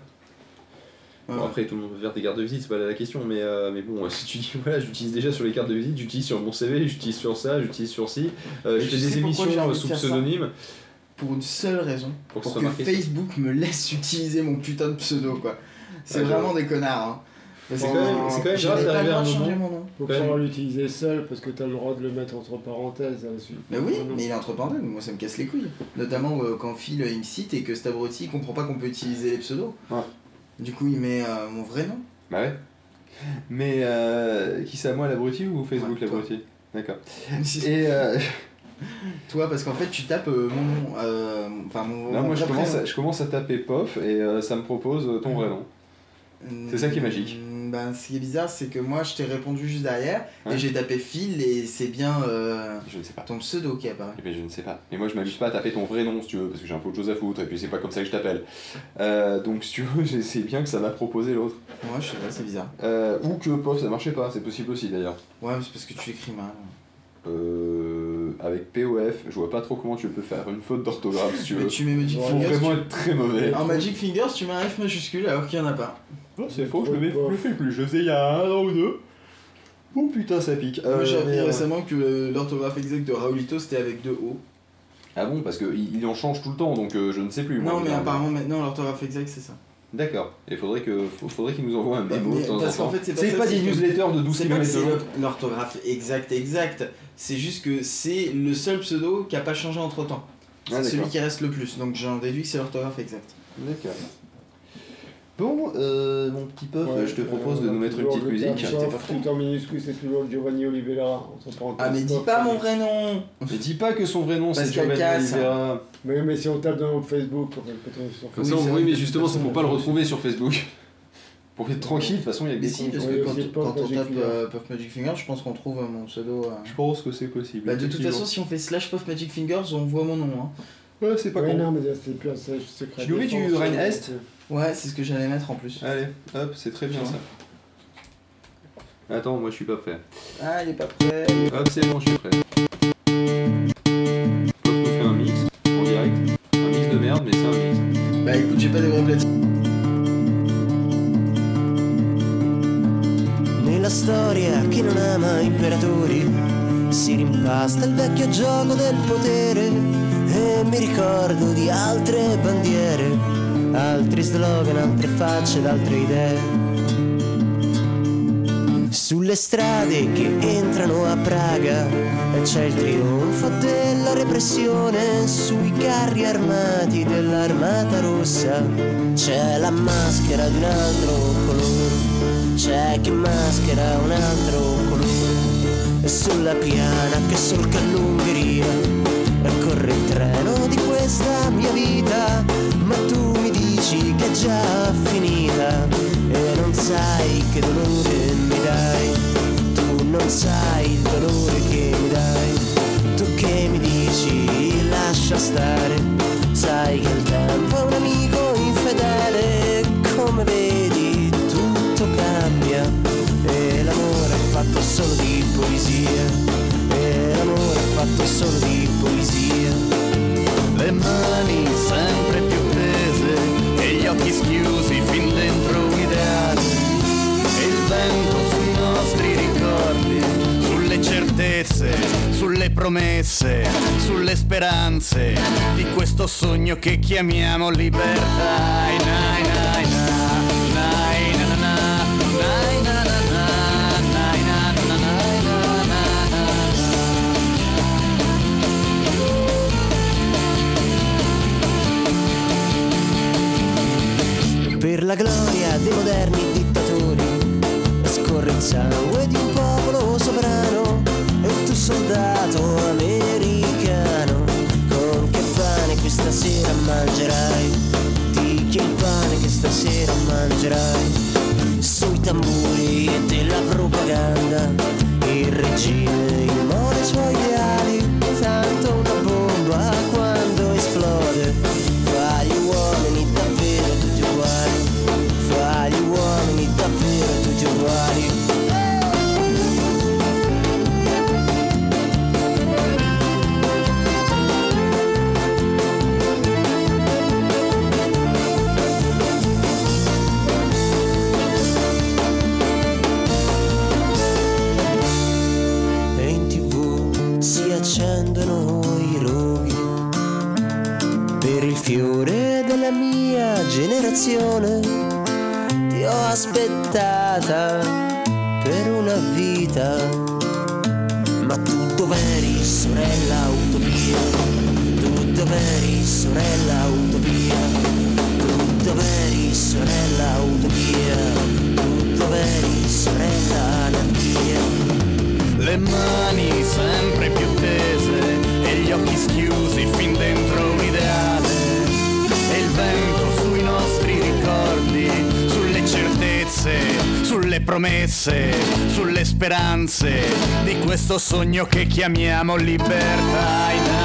Ouais, Bon, ouais. après, tout le monde peut faire des cartes de visite, c'est pas la question, mais, euh, mais bon, si tu dis, voilà, j'utilise déjà sur les cartes de visite, j'utilise sur mon CV, j'utilise sur ça, j'utilise sur ci, euh, je fais des émissions euh, sous pseudonyme. Pour une seule raison. Pour que Pour. Facebook me laisse utiliser mon putain de pseudo, quoi. C'est Ouais, vraiment des connards, hein. C'est quand même, c'est quand même J'avais grave d'arriver à un de changer moment. mon nom. Faut quand même. pouvoir l'utiliser seul parce que t'as le droit de le mettre entre parenthèses à la suite. Mais oui, Ah mais il est entre parenthèses, moi ça me casse les couilles. Notamment euh, quand Phil il me cite et que cet abruti il comprend pas qu'on peut utiliser les pseudos. Ouais. Du coup il met euh, mon vrai nom. Bah ouais. Mais euh, qui c'est à moi l'abruti ou Facebook Ouais, toi. l'abruti? D'accord. Et euh, Toi parce qu'en fait tu tapes euh, mon nom, euh, enfin mon. non, mon moi je vrai commence, à, je commence à taper POF et euh, ça me propose euh, ton vrai nom. C'est ça qui est magique. Mm, Ben, ce qui est bizarre c'est que moi je t'ai répondu juste derrière Ouais. et j'ai tapé Phil et c'est bien euh, Je ne sais pas. ton pseudo qui apparaît. Eh ben, je ne sais pas. Mais moi, je m'amuse pas à taper ton vrai nom, si tu veux, parce que j'ai un peu de choses à foutre, et puis c'est pas comme ça que je t'appelle. Euh, donc, si tu veux, c'est bien que ça m'a proposé l'autre. Moi je sais pas, c'est bizarre. Euh, ou que POF, ça marchait pas, c'est possible aussi d'ailleurs. Ouais, mais c'est parce que tu écris mal. Euh, avec POF, je vois pas trop comment tu peux faire une faute d'orthographe, si tu Mais veux. tu mets Magic Faut Faut Fingers. vraiment tu- être très mauvais. En Magic Fingers, tu mets un F majuscule alors qu'il y en a pas. C'est faux, je le, mets- je le fais plus, je faisais il y a un an ou deux. Oh putain, ça pique. Moi j'ai Euh, appris mais, euh, récemment que euh, l'orthographe exacte de Raulito c'était avec deux O. Ah bon, parce qu'il il en change tout le temps, donc euh, je ne sais plus. moi, Non, mais mais- apparemment maintenant l'orthographe exacte c'est ça. D'accord. Il faudrait que faut- faudrait qu'il nous envoie un démo Mais de temps en parce qu'en temps. fait, c'est pas C'est ça, pas c'est des que- newsletters de 12 C'est pas que km c'est de long. l'or- l'orthographe exact exact, c'est juste que c'est le seul pseudo qui a pas changé entre temps. C'est Ah, celui d'accord. qui reste le plus, donc j'en déduis que c'est l'orthographe exact. D'accord. Bon, euh, mon petit pof, Ouais, je te propose euh, de nous mettre une petite le musique. Fou. Tout en minuscule, c'est toujours Giovanni Olivera. entre parenthèses. Ah mais dis pas mon vrai nom Mais dis pas que son vrai nom c'est Giovanni Casse. Oliveira. Mais, mais si on tape dans Facebook, on peut peut-être sur De toute Oui, mais justement, c'est pour pas le retrouver sur Facebook. Pour être tranquille, de toute façon, il y a des si, cons. parce Ouais, que quand, on tape euh, Puff Magic Fingers, je pense qu'on trouve mon pseudo. Je pense que c'est possible. Bah, de toute façon, si on fait slash Puff Magic Fingers, on voit mon nom. Hein. Ouais, c'est pas Ouais, con. non, mais c'est plus un se- secret. Tu du euh, Est Ouais, c'est ce que j'allais mettre en plus. Allez, hop, c'est très bien ça. Attends, moi je suis pas prêt. Ah, il est pas prêt. Hop, c'est bon, je suis prêt. Pof nous fait un mix en direct. Un mix de merde, mais c'est un mix. Bah écoute, j'ai pas des platines. Nella storia chi non ama imperatori si rimpasta il vecchio gioco del potere e mi ricordo di altre bandiere, altri slogan, altre facce altre idee. sulle strade che entrano a Praga c'è il trionfo della repressione. Sui carri armati dell'armata rossa c'è la maschera di un altro colore. C'è chi maschera un altro colore. E sulla piana che solca l'Ungheria corre il treno di questa mia vita. Ma tu dici che è già finita e non sai che dolore mi dai. Tu non sai il dolore che mi dai. Tu che mi dici lascia stare. Sai che il tempo è un amico infedele. Come vedi tutto cambia. E l'amore è fatto solo di poesia e l'amore è fatto solo di poesia occhi schiusi fin dentro un ideale e il vento sui nostri ricordi sulle certezze sulle promesse sulle speranze di questo sogno che chiamiamo libertà. Nai, nai, nai, per la gloria dei moderni dittatori scorre il sangue di un popolo sovrano e tu soldato americano. Con che pane questa sera mangerai? Di che il pane che stasera mangerai? Sui tamburi e della propaganda il regime immora i suoi ideali generazione. Ti ho aspettata per una vita. Ma tu dov'eri sorella utopia? Tu dov'eri sorella utopia? Tu dov'eri sorella utopia? Tu dov'eri sorella anarchia? Le mani sempre più tese e gli occhi schiusi fin dentro promesse, sulle speranze di questo sogno che chiamiamo libertà.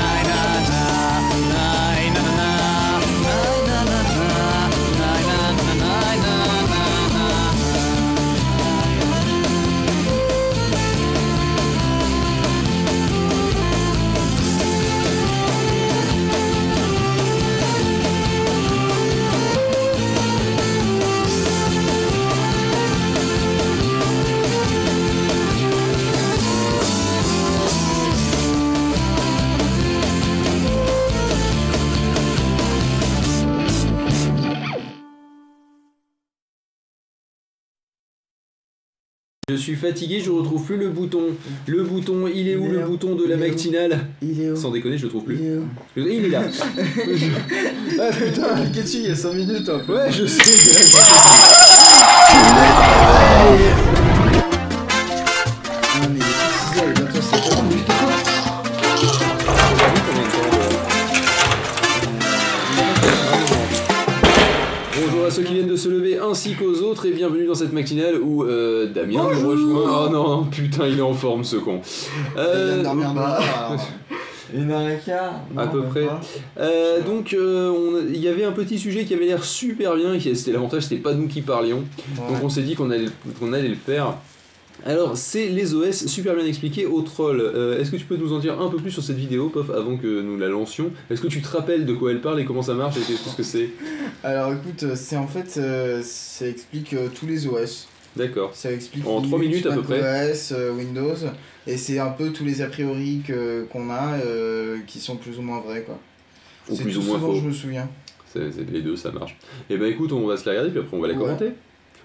Suis fatigué, je retrouve plus le bouton. Le bouton, il est où Il est le bouton de la matinale Il est où Sans déconner, je le trouve plus. Il est où Il est là. Ah putain, cliquez dessus il y a 5 minutes un peu. Ouais, je sais. autres et bienvenue dans cette matinale où euh, Damien nous rejoint. Oh non, putain, il est en forme ce con. Il vient Euh. Une heure et quart À peu près. euh, donc euh, il y avait un petit sujet qui avait l'air super bien, qui c'était l'avantage, c'était pas nous qui parlions. Donc on s'est dit qu'on allait, qu'on allait le faire. Alors, c'est les OS super bien expliqué au troll. Euh, Est-ce que tu peux nous en dire un peu plus sur cette vidéo, Pof, avant que nous la lancions? Est-ce que tu te rappelles de quoi elle parle et comment ça marche et tout ce que c'est? Alors écoute, euh, c'est en fait, euh, ça explique euh, tous les OS. D'accord. Ça explique En Linux, trois minutes, à peu près. euh, Windows, et c'est un peu tous les a priori qu'on a qui sont plus ou moins vrais quoi. Ou plus tout ou moins faux. je me souviens. C'est c'est les deux, ça marche. Et bah écoute, on va se la regarder puis après on va la Ouais. commenter.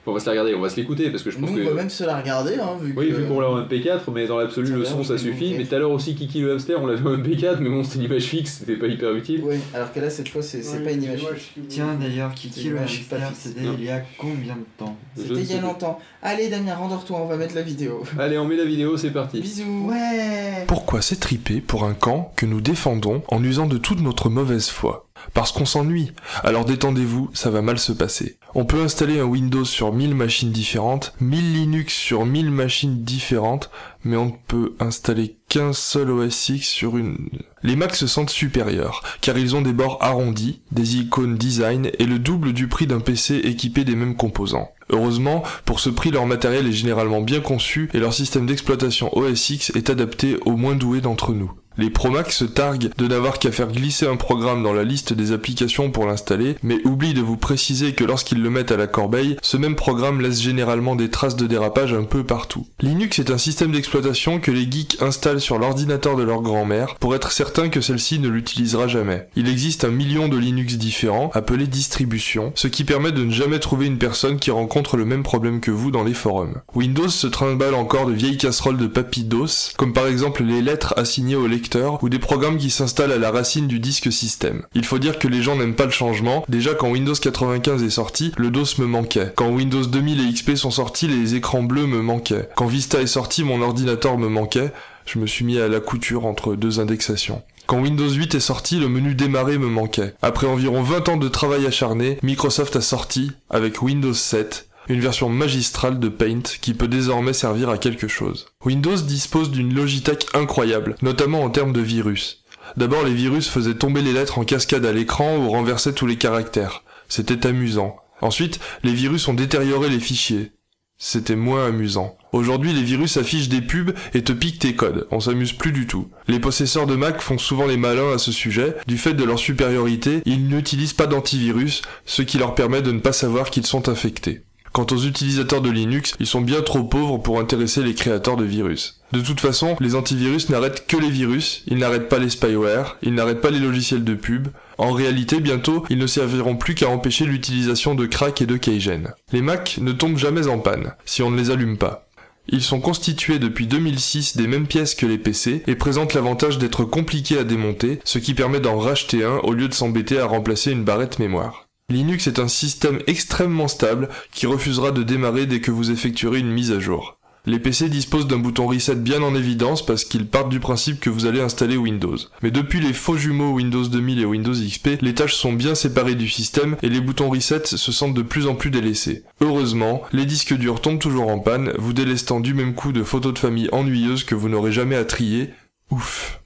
Enfin, on va se la regarder, on va se l'écouter parce que je pense Nous, que. on va même se la regarder, hein, vu Oui, que... vu qu'on l'a en MP4, mais dans l'absolu, le son on ça suffit. Mais tout à l'heure aussi, Kiki le hamster, on l'avait en MP4, mais bon, c'était une image fixe, c'était pas hyper utile. Oui, alors que là, cette fois, c'est pas une image. qui- Tiens, d'ailleurs, Kiki le hamster, fixe. c'était il y a combien de temps C'était il y a longtemps. Allez, Damien, rendors-toi, on va mettre la vidéo. Allez, on met la vidéo, c'est parti. Bisous. Ouais Pourquoi s'étriper pour un camp que nous défendons en usant de toute notre mauvaise foi? Parce qu'on s'ennuie. Alors détendez-vous, ça va mal se passer. On peut installer un Windows sur 1000 machines différentes, 1000 Linux sur 1000 machines différentes, mais on ne peut installer qu'un seul OS X sur une... Les Macs se sentent supérieurs, car ils ont des bords arrondis, des icônes design et le double du prix d'un PC équipé des mêmes composants. Heureusement, pour ce prix, leur matériel est généralement bien conçu et leur système d'exploitation OS X est adapté aux moins doués d'entre nous. Les Pro Mac se targuent de n'avoir qu'à faire glisser un programme dans la liste des applications pour l'installer, mais oublient de vous préciser que lorsqu'ils le mettent à la corbeille, ce même programme laisse généralement des traces de dérapage un peu partout. Linux est un système d'exploitation que les geeks installent sur l'ordinateur de leur grand-mère pour être certain que celle-ci ne l'utilisera jamais. Il existe un million de Linux différents, appelés distributions, ce qui permet de ne jamais trouver une personne qui rencontre le même problème que vous dans les forums. Windows se trimballe encore de vieilles casseroles de papy DOS, comme par exemple les lettres assignées au lecteur ou des programmes qui s'installent à la racine du disque système. Il faut dire que les gens n'aiment pas le changement, déjà quand Windows 95 est sorti, le DOS me manquait. Quand Windows 2000 et XP sont sortis, les écrans bleus me manquaient. Quand Vista est sorti, mon ordinateur me manquait. Je me suis mis à la couture entre deux indexations. Quand Windows 8 est sorti, le menu démarrer me manquait. Après environ 20 ans de travail acharné, Microsoft a sorti, avec Windows 7, une version magistrale de Paint qui peut désormais servir à quelque chose. Windows dispose d'une Logitech incroyable, notamment en termes de virus. D'abord les virus faisaient tomber les lettres en cascade à l'écran ou renversaient tous les caractères. C'était amusant. Ensuite, les virus ont détérioré les fichiers. C'était moins amusant. Aujourd'hui, les virus affichent des pubs et te piquent tes codes. On s'amuse plus du tout. Les possesseurs de Mac font souvent les malins à ce sujet. Du fait de leur supériorité, ils n'utilisent pas d'antivirus, ce qui leur permet de ne pas savoir qu'ils sont infectés. Quant aux utilisateurs de Linux, ils sont bien trop pauvres pour intéresser les créateurs de virus. De toute façon, les antivirus n'arrêtent que les virus, ils n'arrêtent pas les spyware, ils n'arrêtent pas les logiciels de pub. En réalité, bientôt, ils ne serviront plus qu'à empêcher l'utilisation de crack et de keygen. Les Mac ne tombent jamais en panne, si on ne les allume pas. Ils sont constitués depuis 2006 des mêmes pièces que les PC et présentent l'avantage d'être compliqués à démonter, ce qui permet d'en racheter un au lieu de s'embêter à remplacer une barrette mémoire. Linux est un système extrêmement stable qui refusera de démarrer dès que vous effectuerez une mise à jour. Les PC disposent d'un bouton reset bien en évidence parce qu'ils partent du principe que vous allez installer Windows. Mais depuis les faux jumeaux Windows 2000 et Windows XP, les tâches sont bien séparées du système et les boutons reset se sentent de plus en plus délaissés. Heureusement, les disques durs tombent toujours en panne, vous délestant du même coup de photos de famille ennuyeuses que vous n'aurez jamais à trier. Ouf.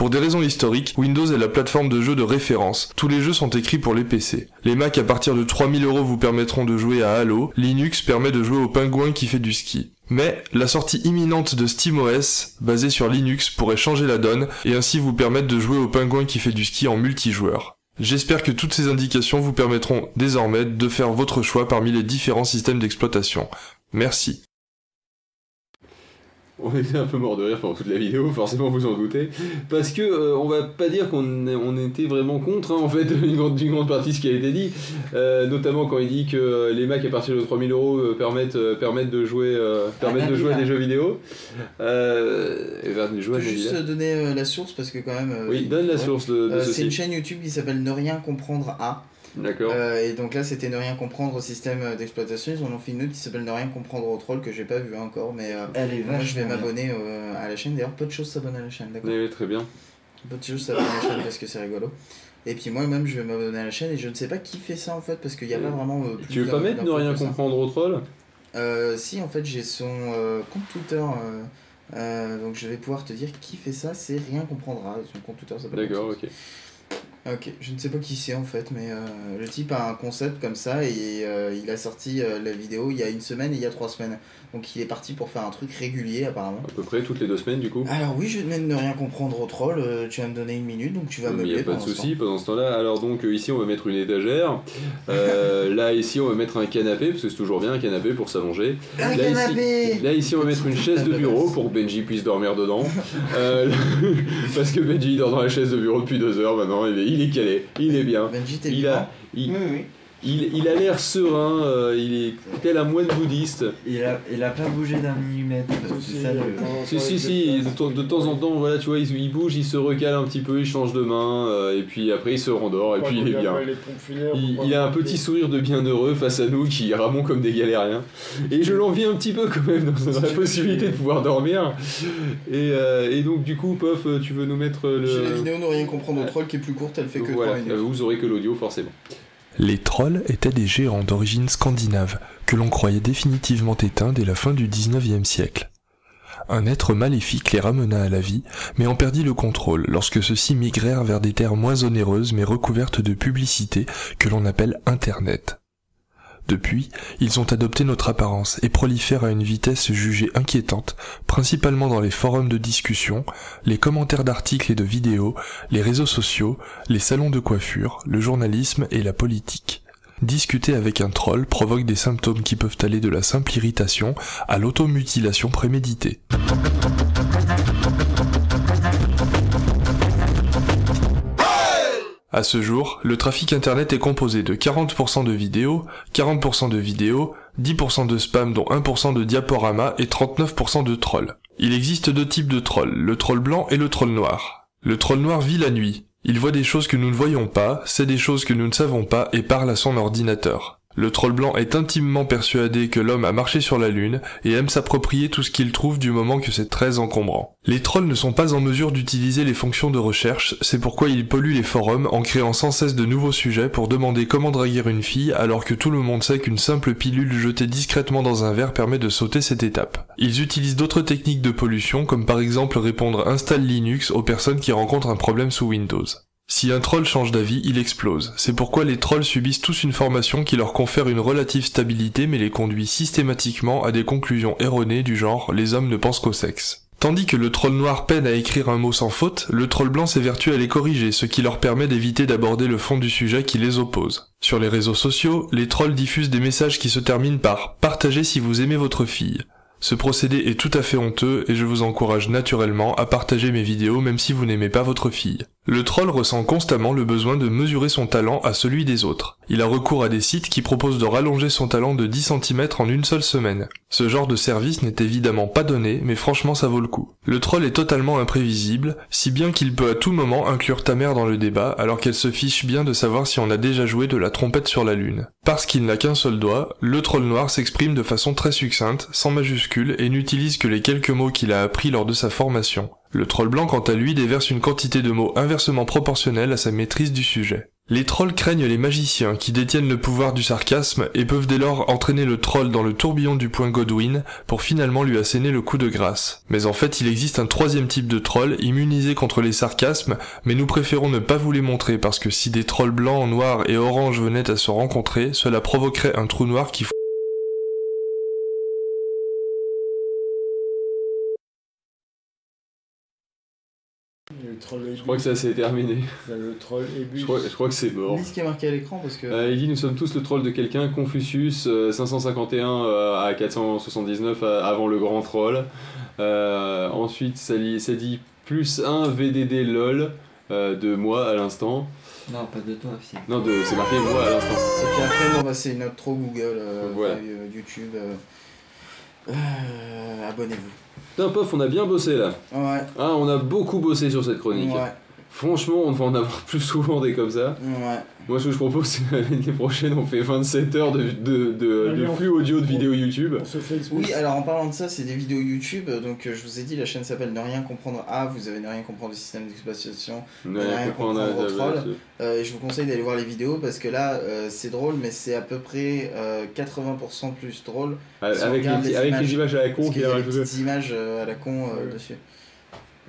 Pour des raisons historiques, Windows est la plateforme de jeu de référence. Tous les jeux sont écrits pour les PC. Les Mac à partir de 3000 euros vous permettront de jouer à Halo, Linux permet de jouer au pingouin qui fait du ski. Mais la sortie imminente de SteamOS, basée sur Linux, pourrait changer la donne et ainsi vous permettre de jouer au pingouin qui fait du ski en multijoueur. J'espère que toutes ces indications vous permettront désormais de faire votre choix parmi les différents systèmes d'exploitation. Merci. On était un peu mort de rire pendant toute la vidéo, forcément vous en doutez, parce que euh, on va pas dire qu'on on était vraiment contre hein, en fait d'une grande, d'une grande partie de ce qui a été dit, euh, notamment quand il dit que euh, les Mac à partir de 3000 euros euh, permettent, permettent de jouer, euh, permettent de jouer à des jeux vidéo, et ben, de jouer à Je peux juste vidéo. donner la source parce que quand même. Oui, donne la source de, de c'est une chaîne YouTube qui s'appelle Ne rien comprendre à. D'accord. Euh, et donc là, c'était Ne rien comprendre au système d'exploitation. Ils en ont fait une autre qui s'appelle Ne rien comprendre au troll que j'ai pas vu encore. Mais euh, Elle est moi, je vais m'abonner euh, à la chaîne. D'ailleurs, peu de choses s'abonnent à la chaîne, d'accord Oui, très bien. Peu de choses s'abonnent à la chaîne parce que c'est rigolo. Et puis moi-même, je vais m'abonner à la chaîne et je ne sais pas qui fait ça en fait parce qu'il n'y a pas vraiment. euh, plus Tu veux pas mettre ne rien comprendre au troll? Euh, si, en fait, j'ai son euh, compte Twitter. euh, euh, donc je vais pouvoir te dire qui fait ça, c'est Rien comprendra. Son compte Twitter s'appelle. D'accord, ça. Ok. Ok, je ne sais pas qui c'est en fait, mais euh, le type a un concept comme ça et euh, il a sorti euh, la vidéo il y a une semaine et il y a trois semaines. Donc il est parti pour faire un truc régulier apparemment. À peu près toutes les deux semaines du coup. Alors oui, je vais te mettre ne rien comprendre au troll, euh, tu vas me donner une minute donc tu vas me Il n'y a pas de souci pendant ce temps-là. Alors donc euh, ici on va mettre une étagère. Euh, là ici on va mettre un canapé parce que c'est toujours bien un canapé pour s'allonger. Un là, canapé ici, là ici on va mettre une chaise de bureau pour que Benji puisse dormir dedans. Euh, parce que Benji dort dans la chaise de bureau depuis deux heures maintenant. Il est, il est calé, il est bien. Benji, t'es Il vivant a, il, Oui, oui. Il, il a l'air serein, euh, il est tel un moine bouddhiste. Il a, il a pas bougé d'un millimètre. C'est ça le. Si, si, si, de, temps- de temps en temps, voilà, tu vois, il, il bouge, il se recale un petit peu, il change de main, euh, et puis après il se rendort, et puis il est bien. Il, il a un petit sourire de bienheureux face à nous qui ramons comme des galériens. Et je l'envie un petit peu quand même dans, la possibilité de pouvoir dormir. Et, euh, et donc, du coup, Pof, tu veux nous mettre J'ai la le. vidéo ne rien comprendre au troll qui est plus courte, elle fait que Voilà, 3 minutes. vous aurez que l'audio forcément. Les trolls étaient des géants d'origine scandinave que l'on croyait définitivement éteints dès la fin du 19e siècle. Un être maléfique les ramena à la vie, mais en perdit le contrôle lorsque ceux-ci migrèrent vers des terres moins onéreuses mais recouvertes de publicité que l'on appelle Internet. Depuis, ils ont adopté notre apparence et prolifèrent à une vitesse jugée inquiétante, principalement dans les forums de discussion, les commentaires d'articles et de vidéos, les réseaux sociaux, les salons de coiffure, le journalisme et la politique. Discuter avec un troll provoque des symptômes qui peuvent aller de la simple irritation à l'automutilation préméditée. À ce jour, le trafic internet est composé de 40% de vidéos, 40% de vidéos, 10% de spam dont 1% de diaporama et 39% de trolls. Il existe deux types de trolls, le troll blanc et le troll noir. Le troll noir vit la nuit. Il voit des choses que nous ne voyons pas, sait des choses que nous ne savons pas et parle à son ordinateur. Le troll blanc est intimement persuadé que l'homme a marché sur la lune et aime s'approprier tout ce qu'il trouve du moment que c'est très encombrant. Les trolls ne sont pas en mesure d'utiliser les fonctions de recherche, c'est pourquoi ils polluent les forums en créant sans cesse de nouveaux sujets pour demander comment draguer une fille alors que tout le monde sait qu'une simple pilule jetée discrètement dans un verre permet de sauter cette étape. Ils utilisent d'autres techniques de pollution comme par exemple répondre installe Linux aux personnes qui rencontrent un problème sous Windows. Si un troll change d'avis, il explose. C'est pourquoi les trolls subissent tous une formation qui leur confère une relative stabilité mais les conduit systématiquement à des conclusions erronées du genre les hommes ne pensent qu'au sexe. Tandis que le troll noir peine à écrire un mot sans faute, le troll blanc s'évertue à les corriger, ce qui leur permet d'éviter d'aborder le fond du sujet qui les oppose. Sur les réseaux sociaux, les trolls diffusent des messages qui se terminent par « partagez si vous aimez votre fille ». Ce procédé est tout à fait honteux et je vous encourage naturellement à partager mes vidéos même si vous n'aimez pas votre fille. Le troll ressent constamment le besoin de mesurer son talent à celui des autres. Il a recours à des sites qui proposent de rallonger son talent de 10 cm en une seule semaine. Ce genre de service n'est évidemment pas donné, mais franchement ça vaut le coup. Le troll est totalement imprévisible, si bien qu'il peut à tout moment inclure ta mère dans le débat alors qu'elle se fiche bien de savoir si on a déjà joué de la trompette sur la lune. Parce qu'il n'a qu'un seul doigt, le troll noir s'exprime de façon très succincte, sans majuscule et n'utilise que les quelques mots qu'il a appris lors de sa formation. Le troll blanc quant à lui déverse une quantité de mots inversement proportionnelle à sa maîtrise du sujet. Les trolls craignent les magiciens qui détiennent le pouvoir du sarcasme et peuvent dès lors entraîner le troll dans le tourbillon du point Godwin pour finalement lui asséner le coup de grâce. Mais en fait il existe un troisième type de troll immunisé contre les sarcasmes mais nous préférons ne pas vous les montrer parce que si des trolls blancs, noirs et orange venaient à se rencontrer, cela provoquerait un trou noir qui Je crois que ça s'est terminé. Le troll ébus. Je crois, je crois que c'est mort. Lis ce qui est marqué à l'écran parce que. Euh, il dit nous sommes tous le troll de quelqu'un, Confucius, euh, 551 euh, à 479 euh, avant le grand troll. Euh, ensuite ça, lit- ça dit plus 1 VDD LOL euh, de moi à l'instant. Non, pas de toi, si. Non, de- c'est marqué moi à l'instant. Et puis après, non, bah, c'est notre trop Google, euh, Voilà. euh, YouTube. euh, euh, Abonnez-vous. Putain, pof, on a bien bossé là. Ouais, Ah, on a beaucoup bossé sur cette chronique. ouais, Franchement, on va en avoir plus souvent des comme ça. ouais. Moi, ce que je propose, c'est l'année prochaine, on fait 27 heures de, de, de, flux audio de vidéos YouTube. On se fait exposer. Oui, alors en parlant de ça, c'est des vidéos YouTube. Donc euh, je vous ai dit, la chaîne s'appelle Ne rien comprendre A. Vous avez ne rien comprendre du système d'exploitation. Ouais, rien comprendre, comprendre au euh, troll. euh, Euh, et je vous conseille d'aller voir les vidéos parce que là, euh, c'est drôle, mais c'est à peu près euh, 80% plus drôle. Avec, Si on les, avec les images. images à la con qu'il qu'il y a a des rajouté. petites images euh, à la con euh, Ouais. dessus.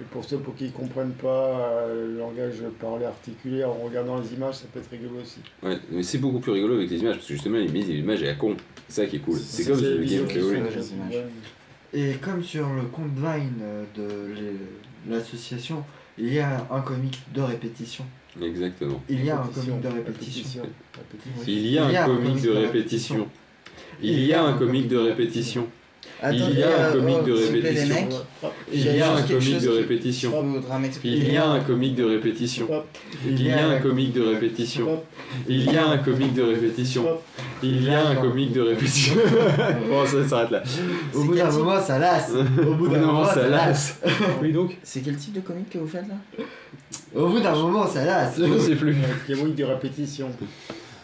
Et pour ceux pour qui ne comprennent pas euh, le langage parlé articulé, en regardant les images, ça peut être rigolo aussi. Ouais, mais c'est beaucoup plus rigolo avec les images parce que justement, des images à la con. C'est ça qui est cool. C'est comme les sur le game les. Et comme sur le compte Vine de les- l'association, il y a un comic de répétition. Exactement. Il y a un comic de répétition. répétition. Il y a un comic de répétition. Il y a un comic de répétition. Il y a un euh, comique oh, de répétition. Il y a un comique de répétition. Il y a un comique de répétition. Il y a un comique de répétition. Il y a un comique de répétition. Il y a un comique de répétition. Bon, ça s'arrête là. Au bout d'un moment, ça lasse. Au bout d'un moment, ça lasse. Oui, donc C'est quel type de comique que vous faites là Au bout d'un moment, ça lasse. Je ne sais plus. A de répétition.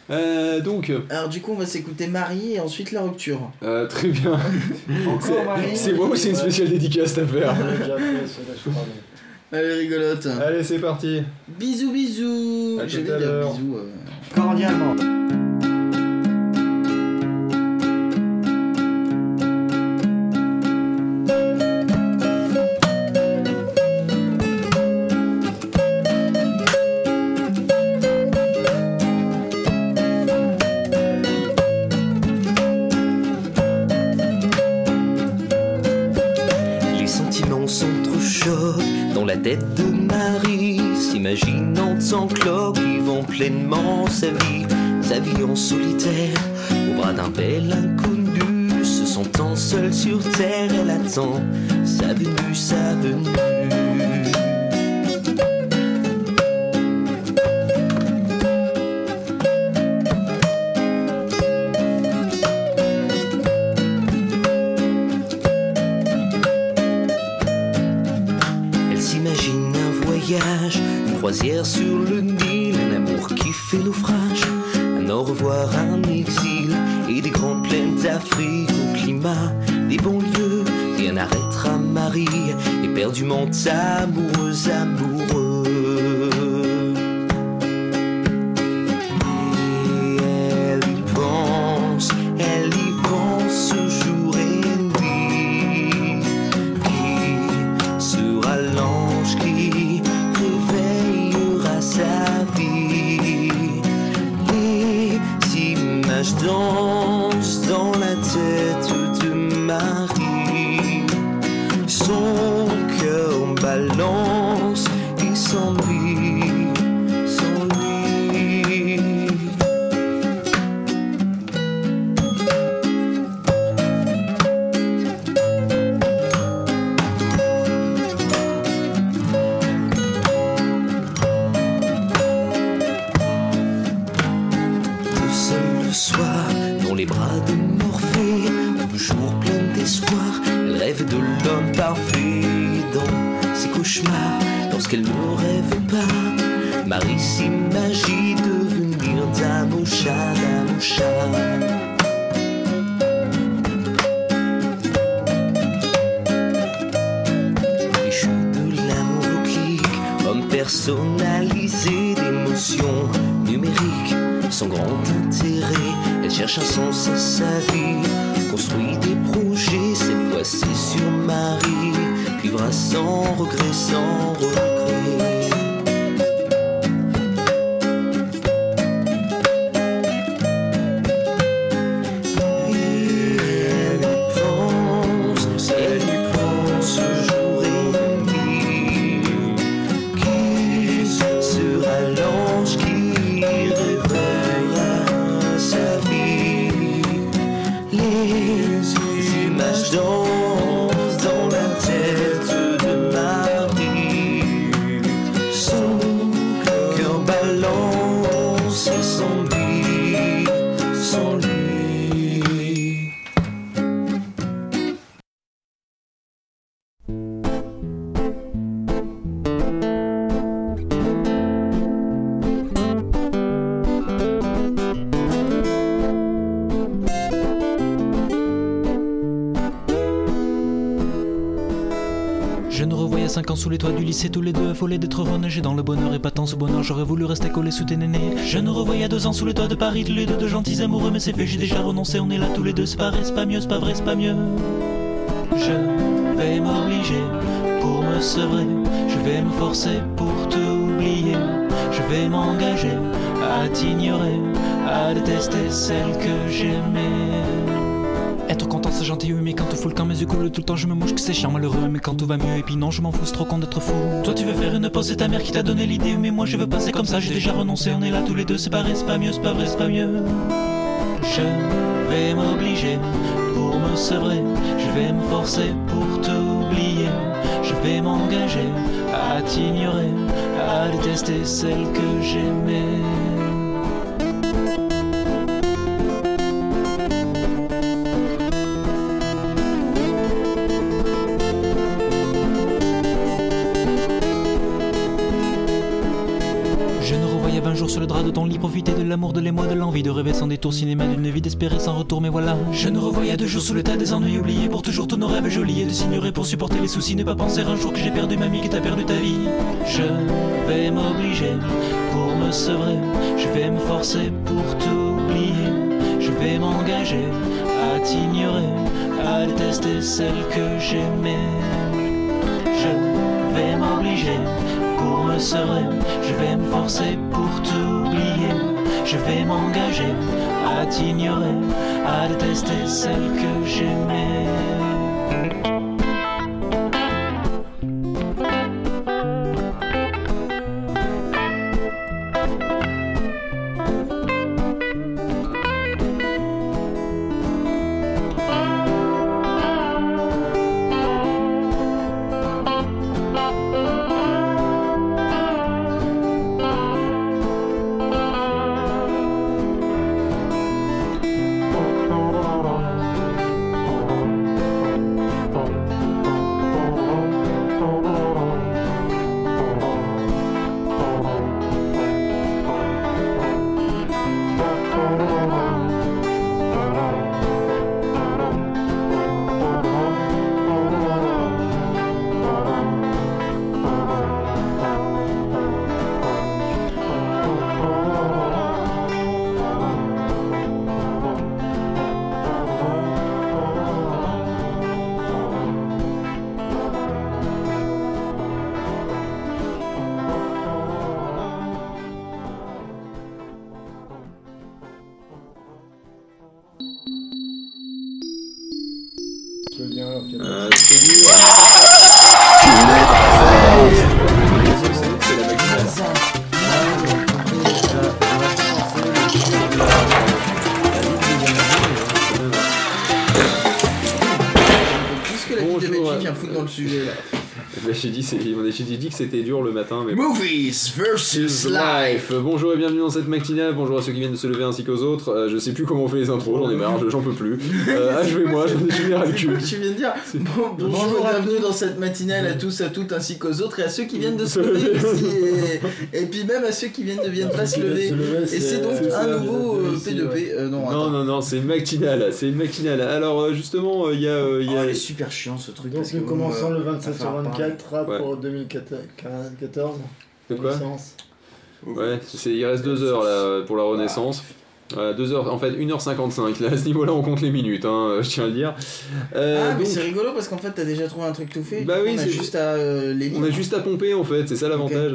Euh, donc, Alors du coup, on va s'écouter Marie et ensuite la rupture. euh, très bien. Encore Marie C'est moi ou c'est une spéciale dédicace à faire On l'a déjà fait, celle-là, je crois. mais- Elle est rigolote. Allez, c'est parti. Bisous, bisous. Dire l'heure. bisous. euh. Cordialement. Solitaire, au bras d'un bel inconnu, se sentant seule sur terre, elle attend sa venue, sa venue. Sur Marie, vivra sans regret, sans regret. Lycée, tous les deux affolés d'être renagés dans le bonheur et pas tant ce bonheur. J'aurais voulu rester collé sous tes nénés. Je nous revoyais deux ans sous les toits de Paris, tous les deux de gentils amoureux, mais c'est fait, j'ai déjà renoncé. On est là tous les deux, c'est pas vrai, c'est pas mieux, c'est pas vrai, c'est pas mieux. Je vais m'obliger pour me sevrer, je vais me forcer pour t'oublier. Je vais m'engager à t'ignorer, à détester celle que j'aimais. Gentil oui mais quand tout fout le camp mes yeux coulent tout le temps je me mouche que c'est chiant malheureux mais quand tout va mieux et puis non je m'en fous trop con d'être fou Toi tu veux faire une pause c'est ta mère qui t'a donné l'idée mais moi je veux pas c'est comme ça j'ai déjà renoncé on est là tous les deux c'est pas vrai c'est pas mieux c'est pas vrai c'est pas mieux Je vais m'obliger pour me sevrer. Je vais me forcer pour t'oublier. Je vais m'engager à t'ignorer, à détester celle que j'aimais. De rêver sans détour, cinéma d'une vie d'espérer sans retour, mais voilà. Je nous revoyais deux jours sous le tas des ennuis, oubliés pour toujours tous nos rêves jolis et de s'ignorer pour supporter les soucis, ne pas penser un jour que j'ai perdu ma vie, que t'as perdu ta vie. Je vais m'obliger pour me sevrer, je vais me forcer pour t'oublier, je vais m'engager à t'ignorer, à détester celle que j'aimais. Je vais m'obliger pour me serrer, je vais me forcer pour t'oublier, je vais m'engager à t'ignorer, à détester celle que j'aimais. C'était dur le matin, mais Movies versus life. Bonjour et bienvenue dans cette matinale. Bonjour à ceux qui se lever ainsi qu'aux autres. Euh, je sais plus comment on fait les intros, j'en ai marre, j'en peux plus. Euh, achevez-moi, j'en ai fini le cul. Tu viens de dire bon, bonjour et bienvenue dans cette matinale à tous, à toutes ainsi qu'aux autres et à ceux qui viennent de se lever aussi et, et puis même à ceux qui viennent de viennent pas se lever. Et c'est donc un nouveau euh, ici, P2P. ouais. Euh, non, Non, non, non, c'est une matinale, c'est une matinale. Alors euh, justement, euh, il y a... euh, il y Oh, a... il est super chiant ce truc. Donc parce que nous commençons euh, le 27 ça sur va 24 rap Ouais. pour 2014. De quoi? Ouais, il reste deux heures là pour la renaissance. Voilà, deux heures, en fait 1h55, là à ce niveau-là on compte les minutes, hein, je tiens à le dire. Euh, Ah, mais donc, c'est rigolo parce qu'en fait t'as déjà trouvé un truc tout fait. Bah oui, on a c'est- juste à euh, les on a lire. juste à pomper en fait, c'est ça l'avantage.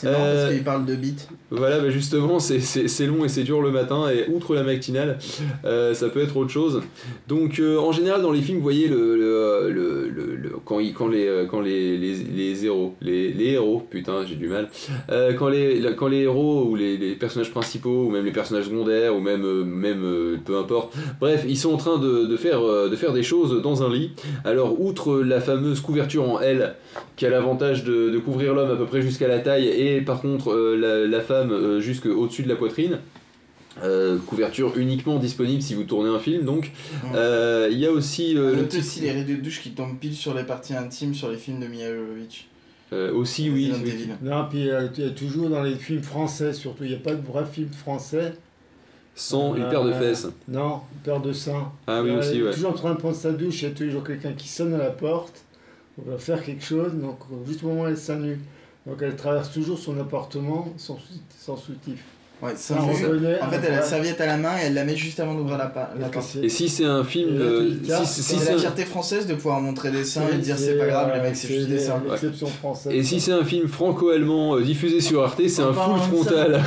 C'est marrant Euh, parce qu'il parle de beats. Voilà, bah justement, c'est- long et c'est dur le matin, et outre la matinale, euh, ça peut être autre chose. Donc, euh, en général, dans les films, vous voyez, le, le, le- le- quand, quand, les, quand les, les, les héros, les, les héros, putain, j'ai du mal, quand, les, quand les héros ou les, les personnages principaux, ou même les personnages secondaires, ou même, même peu importe, bref, ils sont en train de, de faire, de faire des choses dans un lit. Alors, outre la fameuse couverture en L, qui a l'avantage de, de couvrir l'homme à peu près jusqu'à la taille et par contre euh, la, la femme euh, jusqu'au-dessus de la poitrine. Euh, couverture uniquement disponible si vous tournez un film donc. Euh, Il y a aussi euh, le Note petit- aussi les rideaux de douche qui tombent pile sur les parties intimes sur les films de Mia Jovovich. euh, aussi oui. Non, puis euh, il y a toujours dans les films français, surtout, il n'y a pas de vrai film français. Sans une paire de Euh, fesses. Non, une paire de seins. Ah oui Euh, aussi ouais. Toujours en train de prendre sa douche, il y a toujours quelqu'un qui sonne à la porte. On va faire quelque chose, donc juste au moment où elle est seins nus. Donc elle traverse toujours son appartement sans, sans soutif. Ouais, sans on juste-. En fait, elle a la Ouais. serviette à la main et elle la met juste avant d'ouvrir la, la porte. Et si c'est un film dis, tiens, si, si C'est la fierté française de pouvoir montrer des seins et de dire c'est, pas grave, les euh, mecs, c'est juste des seins. Française. Et si c'est un film franco-allemand euh, diffusé sur Arte, c'est un full frontal.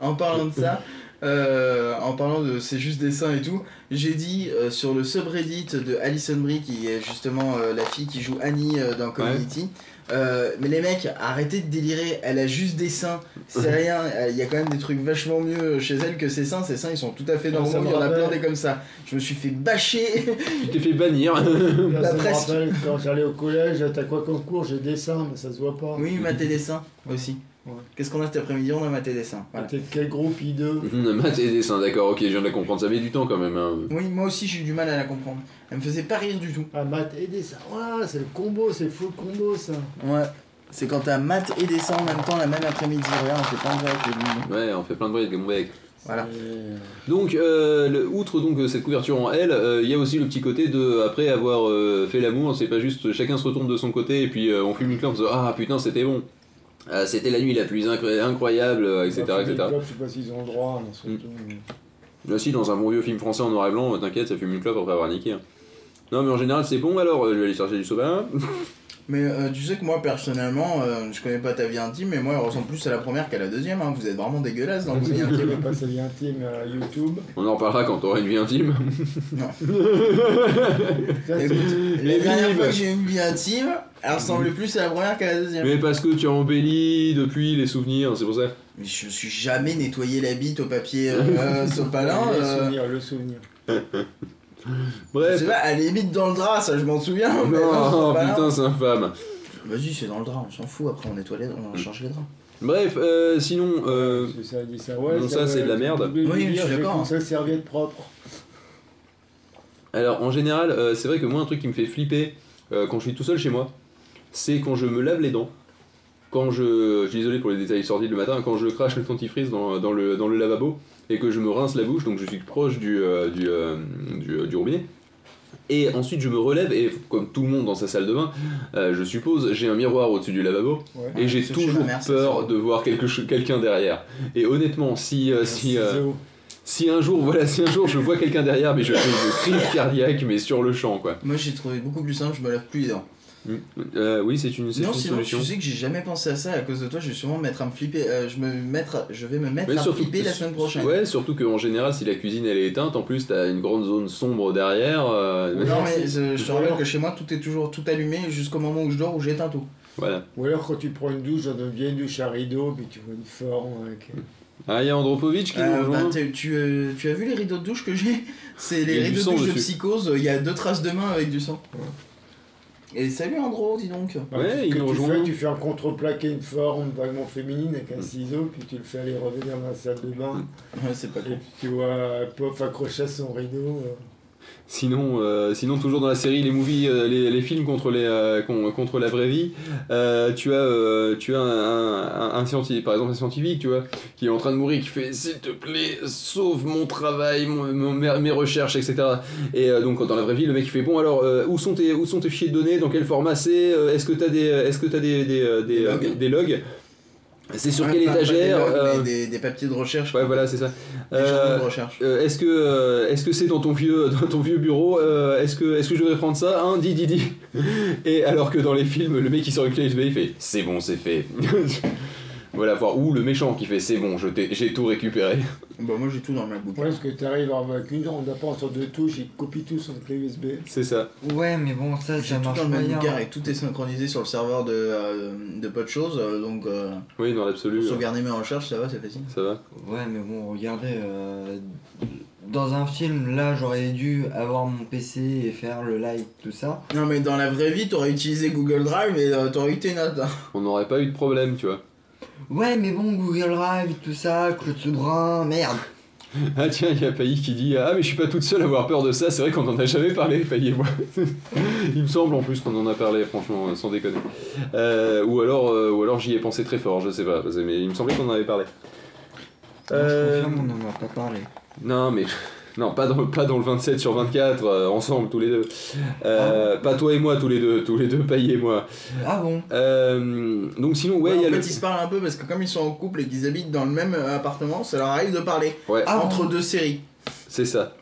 En parlant de ça, euh, en parlant de c'est juste dessin et tout, j'ai dit euh, sur le subreddit de Alison Brie, qui est justement euh, la fille qui joue Annie euh, dans Community, euh, mais les mecs, arrêtez de délirer, elle a juste des seins, c'est rien, il y a quand même des trucs vachement mieux chez elle que ses seins, ses seins ils sont tout à fait normaux, il y en a plein des comme ça. Je me suis fait bâcher Tu t'es fait bannir. Là, ça me presque. rappelle quand j'allais au collège, t'as quoi comme cours? J'ai dessin, mais ça se voit pas. Oui, mater des seins aussi. Ouais. Qu'est-ce qu'on a cet après-midi? On a maté des seins. Voilà. De quel groupe I2 Maths et dessin, d'accord, ok, je viens de comprendre. Ça met du temps quand même. Hein. Oui, moi aussi j'ai eu du mal à la comprendre. Elle me faisait pas rire du tout. Ah, maths et dessin. Ouais, c'est le combo, c'est full combo ça. Ouais. C'est quand t'as maths et dessin en même temps la même après-midi. Regarde, on fait pas un vrai avec les. Ouais, on fait plein de bruit avec mon bec. Voilà. Donc, euh, le- outre donc euh, cette couverture en L, euh, il y a aussi le petit côté de après avoir euh, fait l'amour, c'est pas juste chacun se retourne de son côté et puis euh, on fume une clope en disant ah putain c'était bon, Ah, c'était la nuit la plus incro- incroyable, euh, etc. Fumer etc. clope, Je sais pas s'ils ont le droit, mais surtout. Là, si, dans un bon vieux film français en noir et blanc, euh, t'inquiète, ça fume une clope après avoir niqué. hein. Non, mais en général, c'est bon alors, euh, je vais aller chercher du soda. Mais euh, tu sais que moi personnellement, euh, je connais pas ta vie intime, mais moi elle ressemble plus à la première qu'à la deuxième. Hein. Vous êtes vraiment dégueulasse dans Donc, le si vie tu intime. veux pas sa vie intime à YouTube. On en reparlera quand t'auras une vie intime. Ça, Écoute, c'est- la dernière fois que j'ai eu une vie intime, elle ressemble plus à la première qu'à la deuxième. Mais parce que tu as embelli depuis les souvenirs, c'est pour ça. Mais je me suis jamais nettoyé la bite au papier euh, sopalin. le euh, souvenir, le souvenir. Je Bref. sais pas, elle est limite dans le drap, ça je m'en souviens. mais non, putain, c'est infâme. Vas-y, c'est dans le drap, on s'en fout. Après on nettoie les draps, on change les draps. Bref, euh, sinon, euh, ça dit ça, ouais. bon, ça, c'est de la merde. Oui, je suis d'accord. Ça, serviette propre. alors en général, euh, c'est vrai que moi, un truc qui me fait flipper euh, quand je suis tout seul chez moi, c'est quand je me lave les dents. Quand je. Je suis désolé pour les détails sordides le matin, quand je crache le dentifrice dans, dans, le, dans le lavabo et que je me rince la bouche, donc je suis proche du, euh, du, euh, du, du robinet. Et ensuite je me relève et comme tout le monde dans sa salle de bain, euh, je suppose, j'ai un miroir au-dessus du lavabo Ouais. et j'ai toujours mère, peur de voir quelque quelqu'un derrière. Et honnêtement, si, euh, si, euh, si un jour, voilà, si un jour je vois quelqu'un derrière, mais je fais une crise cardiaque, mais sur le champ, quoi. Moi j'ai trouvé beaucoup plus simple, je me lave plus les dents. Euh, oui, c'est une, Non, une sinon solution. tu sais que j'ai jamais pensé à ça à cause de toi, je vais sûrement me mettre à me flipper. euh, je, me mettre, je vais me mettre Mais à surtout, flipper la semaine prochaine. Ouais, surtout qu'en général, si la cuisine elle est éteinte, en plus t'as une grande zone sombre derrière. euh. Non mais euh, je te rappelle que chez moi tout est toujours tout allumé jusqu'au moment où je dors où j'éteins tout. Voilà. Ou alors quand tu prends une douche dans une vieille douche à rideau, puis tu vois une forme avec. Ah, il y a Andropovitch qui Euh, bah, tu, euh, tu as vu les rideaux de douche que j'ai? C'est les rideaux de douche de psychose, il y a deux traces de main avec du sang. Et salut Andro, dis donc. Bah, Ouais, ce il que nous tu rejoint. fais, tu fais un contre-plaqué, une forme vaguement féminine avec un ciseau, puis tu le fais aller revenir dans la salle de bain. Ouais, c'est pas Et con. puis tu vois Pof accroché à son rideau. euh. Sinon, euh, sinon, toujours dans la série, les movies, euh, les, les films contre, les, euh, con- contre la vraie vie, tu as, tu as un, un, un scientifique, par exemple un scientifique, tu vois, qui est en train de mourir, qui fait S'il te plaît, sauve mon travail, mon- mon- mes, recherches, etc. Et donc, dans la vraie vie, le mec il fait Bon, alors, où, sont tes, où sont tes fichiers de données Dans quel format c'est Est-ce que as des, est-ce que t'as des, des, des, Des logs. des logs C'est sur quelle étagère Euh, des, des papiers de recherche. Ouais, voilà, c'est ça. Des Euh, journaux de recherche. euh, est-ce que euh, est-ce que c'est dans ton vieux dans ton vieux bureau euh, Est-ce que est-ce que je devrais prendre ça? Hein, dis dis dis. Et alors que dans les films, le mec qui sort une clé USB, il fait c'est bon, c'est fait. voilà, voir ou le méchant qui fait c'est bon, j'ai tout récupéré. Bah, moi j'ai tout dans le MacBook. Ouais, parce que tu arrives avec une on apprend sur deux touches, il copie tout sur la clé USB. C'est ça. Ouais, mais bon, ça, J'ai ça tout marche dans le pas MacBook bien. Air et tout est synchronisé sur le serveur de, euh, de pas de choses, euh, donc euh, Oui, dans l'absolu, sauvegarder mes recherches, ça va, c'est facile. ça va. Ouais, mais bon, regardez, euh, dans un film, là, j'aurais dû avoir mon PC et faire le live, tout ça. Non mais dans la vraie vie, t'aurais utilisé Google Drive et euh, t'aurais eu tes notes. hein. On n'aurait pas eu de problème, tu vois. Ouais, mais bon, Google Drive, tout ça, Claude Soubrin, merde. Ah tiens, il y a Pailly qui dit ah mais je suis pas toute seule à avoir peur de ça. C'est vrai qu'on en a jamais parlé, Pailly et moi. il me semble en plus qu'on en a parlé, franchement, sans déconner. Euh, ou alors euh, ou alors j'y ai pensé très fort, je sais pas, mais il me semblait qu'on en avait parlé. Euh, Je confirme, on en a pas parlé. Non, mais. Non, pas dans, pas dans le 27 sur 24, euh, ensemble, tous les deux. Euh, Pas toi et moi, tous les deux, tous les deux, Pailly et moi. Ah bon Euh, donc sinon, ouais, il y a en le... fait, ils se parlent un peu parce que comme ils sont en couple et qu'ils habitent dans le même appartement, ça leur arrive de parler Ouais, Ah entre bon deux séries. c'est ça.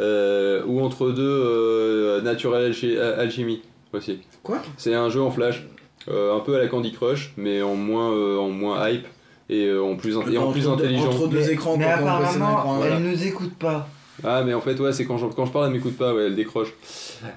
Euh, ou entre deux, euh, Natural Alchi- Alchemy, aussi. Quoi? C'est un jeu en flash, euh, un peu à la Candy Crush, mais en moins, euh, en moins hype. Et euh, en plus, et en Entre plus deux- intelligent. Entre deux Mais- écrans, Mais quand on passe un apparemment, écran, elle voilà. nous écoute pas. Ah mais en fait ouais c'est quand je, quand je parle elle m'écoute pas ouais elle décroche.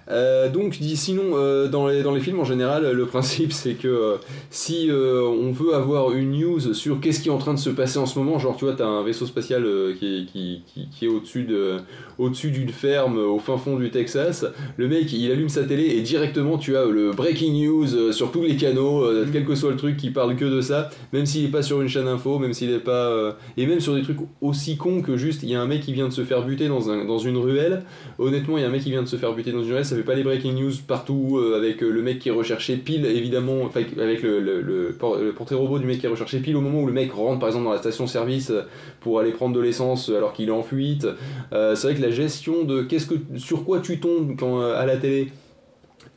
Euh, donc dis- sinon euh, dans, les, dans les films en général le principe c'est que euh, si on veut avoir une news sur qu'est-ce qui est en train de se passer en ce moment genre tu vois t'as un vaisseau spatial qui est, qui, qui, qui est au-dessus de au-dessus d'une ferme au fin fond du Texas le mec il allume sa télé et directement tu as le breaking news sur tous les canaux euh, quel que soit le truc qui parle que de ça même s'il est pas sur une chaîne info même s'il est pas et même sur des trucs aussi cons que juste il y a un mec qui vient de se faire buter dans, un, dans une ruelle honnêtement il y a un mec qui vient de se faire buter dans une ruelle ça fait pas les breaking news partout euh, avec euh, le mec qui est recherché pile évidemment avec le, le, le, le portrait robot du mec qui est recherché pile au moment où le mec rentre par exemple dans la station service euh, pour aller prendre de l'essence alors qu'il est en fuite c'est vrai que la gestion de qu'est-ce que sur quoi tu tombes quand à la télé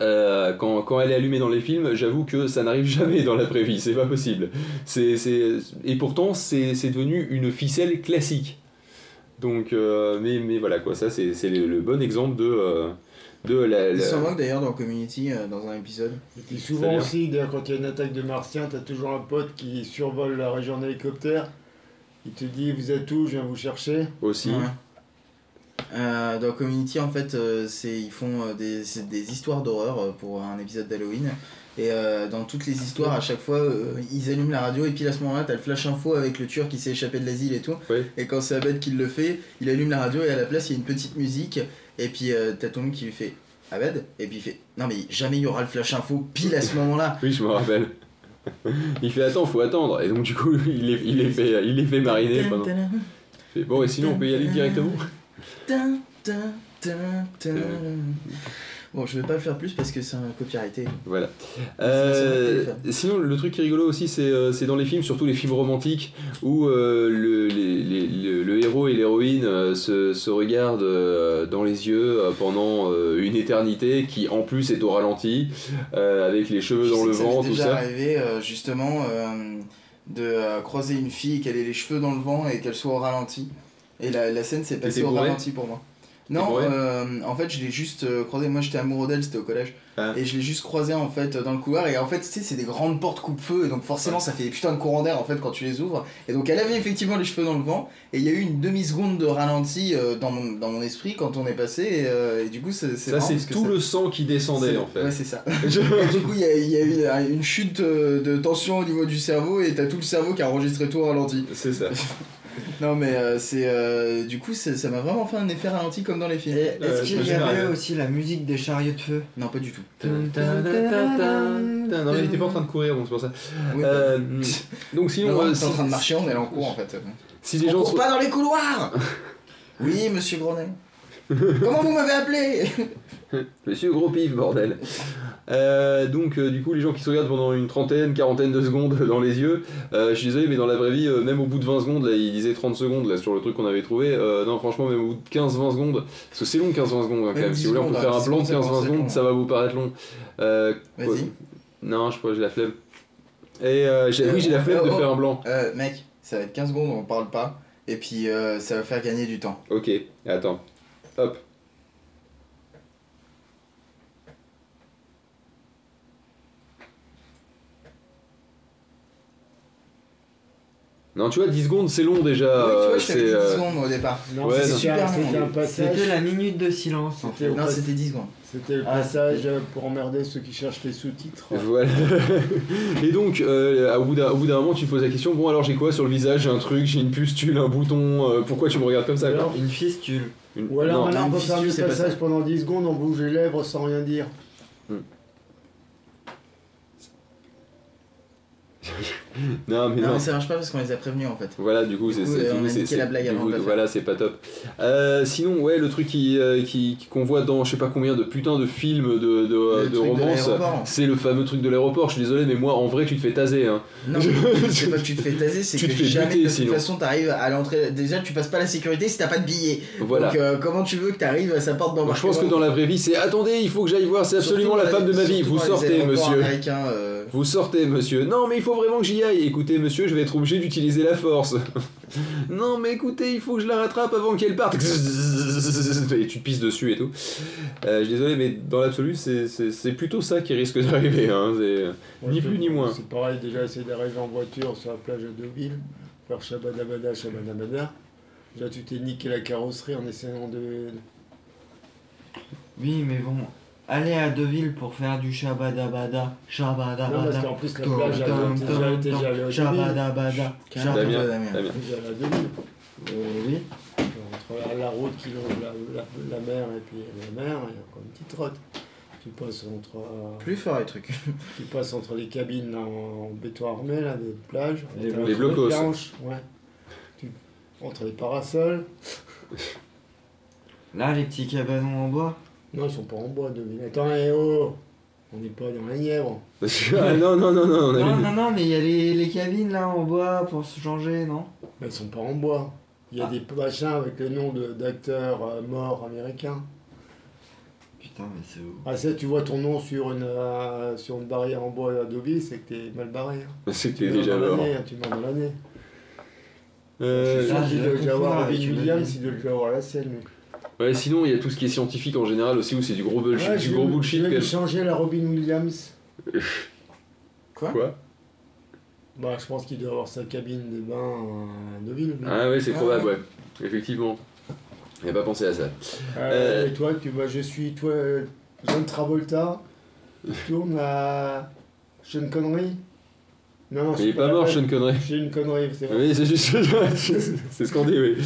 quand, elle est allumée dans les films, j'avoue que ça n'arrive jamais dans la vie, c'est pas possible. Et pourtant, c'est devenu une ficelle classique. Donc, euh, mais, mais voilà quoi, ça c'est, c'est le, le bon exemple de, euh, de la. Il la- s'en moque d'ailleurs dans Community euh, dans un épisode. Et puis souvent aussi, d'ailleurs, quand il y a une attaque de martiens, t'as toujours un pote qui survole la région en hélicoptère. Il te dit Vous êtes où Je viens vous chercher. aussi. Ouais. Euh, dans Community, en fait, euh, c'est ils font euh, des, des histoires d'horreur euh, pour un épisode d'Halloween. Et euh, dans toutes les histoires, à chaque fois, euh, ils allument la radio et puis à ce moment-là, t'as le flash info avec le tueur qui s'est échappé de l'asile et tout. Et quand c'est Abed qui le fait, il allume la radio et à la place, il y a une petite musique. Et puis euh, t'as ton qui lui fait Abed Et puis il fait Non, mais jamais il y aura le flash info pile à ce moment-là. Oui, je me rappelle. il fait attends, faut attendre. Et donc du coup, il est, il fait, il est fait mariner pendant. Il fait, Bon, et sinon, on peut y aller directement Bon, je vais pas le faire plus parce que c'est un copyrighté. Voilà. Euh, sinon, le truc qui est rigolo aussi, c'est euh, c'est dans les films, surtout les films romantiques, où euh, le, les- les- le- le héros et l'héroïne euh, se, se regardent dans les yeux pendant une éternité, qui en plus est au ralenti, avec les cheveux Je dans le vent, tout déjà ça. arrivé euh, justement de croiser une fille, qu'elle ait les cheveux dans le vent et qu'elle soit au ralenti. Et la, la scène s'est passée au ralenti pour moi. Non, euh, en fait, je l'ai juste euh, croisé. Moi, j'étais amoureux d'elle, c'était au collège. Ah. Et je l'ai juste croisé en fait dans le couloir. Et en fait, tu sais, c'est des grandes portes coupe-feu. Et donc, forcément, ça fait des putains de courants d'air en fait quand tu les ouvres. Et donc, elle avait effectivement les cheveux dans le vent. Et il y a eu une demi-seconde de ralenti euh, dans, mon, dans mon esprit quand on est passé. Et, euh, et du coup, c'est Ça, c'est tout ça- le sang qui descendait en fait. Ouais, c'est ça. Et du coup, il y a, y a eu une chute de tension au niveau du cerveau et t'as tout le cerveau qui a enregistré tout au ralenti. C'est ça. Non, mais euh, c'est. euh, du coup, c'est- ça m'a vraiment fait un effet ralenti comme dans les films. Et Euh, Est-ce qu'il y avait aussi la musique des chariots de feu? Non, pas du tout. Non, mais il était pas en train de courir, donc c'est pour ça. Oui, Euh, donc bah, sinon, non, euh, t'es en si, train de marcher, on est en cours en fait. si les on gens court sont... pas dans les couloirs Oui, monsieur Gronet. Comment vous m'avez appelé? Monsieur Gros Pif, bordel. Euh, donc, euh, du coup, les gens qui se regardent pendant une trentaine, quarantaine de secondes dans les yeux, euh, je suis désolé, mais dans la vraie vie, euh, même au bout de 20 secondes, là, il disait 30 secondes là, sur le truc qu'on avait trouvé. euh, non, franchement, même au bout de 15-20 secondes, parce que c'est long 15-20 secondes hein, quand Même même. Si 10 vous voulez, on peut secondes, faire hein, un 10 plan de secondes, ça 15-20 commence à être secondes, long. ça va vous paraître long. Euh, Vas-y. Non, je crois que j'ai la flemme. Et j'ai- oui, j'ai la flemme de Oh, oh. faire un blanc. Mec, ça va être 15 secondes, on parle pas. Et puis ça va faire gagner du temps. Ok, attends. Hop. Non, tu vois, 10 secondes, c'est long déjà. oui, tu vois, euh, je c'est, 10 euh, secondes au départ. Non, Ouais, c'était. Super c'était long. C'était la minute de silence en fait. C'était- Non, c'était 10 secondes. C'était le Ah, passage pour emmerder ceux qui cherchent les sous-titres. Voilà. Et donc, euh, au bout d'un au bout d'un moment, tu te poses la question bon, alors j'ai quoi sur le visage? J'ai un truc, j'ai une pustule, un bouton, euh, pourquoi tu me regardes comme ça Alors, Une fistule. Une- Ou alors non. maintenant on peut faire le pas passage pendant 10 secondes, on bouge les lèvres sans rien dire. non, mais Non, non. mais ça marche pas parce qu'on les a prévenus en fait. Voilà, du coup, c'est euh, c'est- la blague avant coup. Voilà, c'est pas top. Euh, sinon, ouais, le truc qui euh, qui- qu'on voit dans je sais pas combien de putain de films de, de, de c'est le fameux truc de l'aéroport. Je suis désolé, mais moi, en vrai, tu te fais taser. Hein. Non, c'est pas que tu te fais taser, c'est que te jamais buter, de toute façon t'arrives à l'entrée. Déjà, tu passes pas la sécurité si t'as pas de billet. Voilà. Donc, euh, comment tu veux que t'arrives à sa porte Moi, je pense que d'embarquement dans la vraie vie, c'est attendez, il faut que j'aille voir, c'est absolument la femme de ma vie. Vous sortez, monsieur. Vous sortez, monsieur. Non, mais il faut vraiment que j'y aïe, écoutez monsieur, je vais être obligé d'utiliser la force. non mais écoutez, il faut que je la rattrape avant qu'elle parte. et tu te pisses dessus et tout. Euh, je suis désolé, mais dans l'absolu, c'est- plutôt ça qui risque d'arriver. Hein. c'est- Ni plus ni moins. C'est pareil, déjà essayer d'arriver en voiture sur la plage de Deauville, faire Shabadabada, Shabadabada. Déjà, tu t'es niqué la carrosserie en essayant de. Oui, mais bon, aller à Deauville pour faire du shabadabada, Non, parce shabadabada. qu'en plus, la plage. Shabadabada, Damien, shabada- Damien. Damien. Déjà allée à Deauville. Oui. Entre la, la route qui longe la, la, la mer et puis la mer, il y a encore une petite route. Tu passes entre, euh, Plus fort les trucs. tu passes entre les cabines en béton armé, là, des plages. Les les blocos. Ouais. Tu, entre les parasols. Là, les petits cabanons en bois. Non, ils sont pas en bois, Deauville. Attends, eh oh On n'est pas dans la Nièvre. Ah, non, non, non, non, on a Non, vu. non, non, mais il y a les, les cabines là en bois pour se changer, non? Mais ils sont pas en bois. Il y a Ah. des machins avec le nom de- d'acteurs euh, morts américains. Putain, mais c'est où? Ah, ça, tu vois ton nom sur une, euh, sur une barrière en bois à Deauville, c'est que t'es mal barré. hein. C'était Tu meurs déjà dans mort. l'année, hein, Tu meurs dans l'année. Euh, Ah, doit la déjà avoir avec une Williams, il doit déjà avoir la lui. Ouais, sinon, il y a tout ce qui est scientifique en général aussi, où c'est du gros bullshit. Ouais, du gros bullshit Je changer la Robin Williams. Quoi Quoi Bah, je pense qu'il doit avoir sa cabine de bain à Deauville. Ah, ouais, c'est Ah, probable, ouais. ouais. Effectivement. J'ai pas pensé à ça. Euh, Euh, Et toi, tu, bah, je suis toi, John Travolta. Tu tournes à Sean Connery. Non, non, il est pas mort. Sean Connery. J'ai une connerie, c'est vrai. Oui, c'est juste. c'est ce qu'on dit, oui.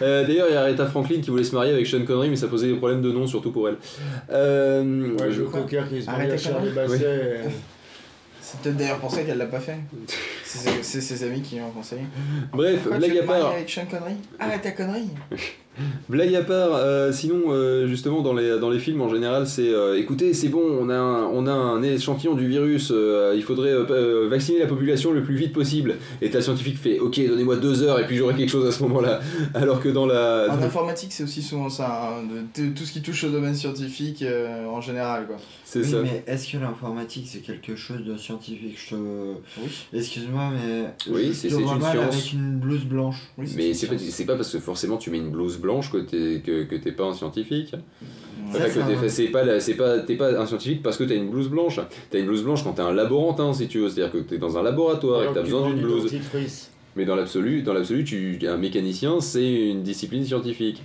Euh, D'ailleurs, il y a Aretha Franklin qui voulait se marier avec Sean Connery, mais ça posait des problèmes de nom, surtout pour elle. Euh, Ouais, je- qui se marie à Charlie. Basset. C'est peut-être d'ailleurs pour ça qu'elle l'a pas fait. C'est ses- amis qui lui ont conseillé. Bref, Pourquoi blague à part. avec Sean Connery? Arrête ta connerie Blague à part, euh, sinon, euh, justement, dans les, dans les films en général, c'est euh, écoutez, c'est bon, on a un, on a un échantillon du virus, euh, il faudrait euh, vacciner la population le plus vite possible. Et t'as le scientifique qui fait ok, donnez-moi deux heures et puis j'aurai quelque chose à ce moment-là. Alors que dans la. En dans- informatique, c'est aussi souvent ça, hein, de- de- tout ce qui touche au domaine scientifique euh, en général. Quoi. C'est Oui, ça. mais est-ce que l'informatique c'est quelque chose de scientifique? Je te. Oui. Excuse-moi, mais. Oui, je c'est- te c'est vois une mal science. avec une blouse blanche. Oui, Mais c'est pas, parce que forcément tu mets une blouse blanche que t'es que, que t'es pas un scientifique. Enfin, t'es- c'est pas c'est pas t'es pas un scientifique parce que t'as une blouse blanche. T'as une blouse blanche quand t'es un laborantin si tu veux, c'est-à-dire que t'es dans un laboratoire et que t'as besoin d'une du blouse. Mais dans l'absolu, dans l'absolu, tu un mécanicien c'est une discipline scientifique.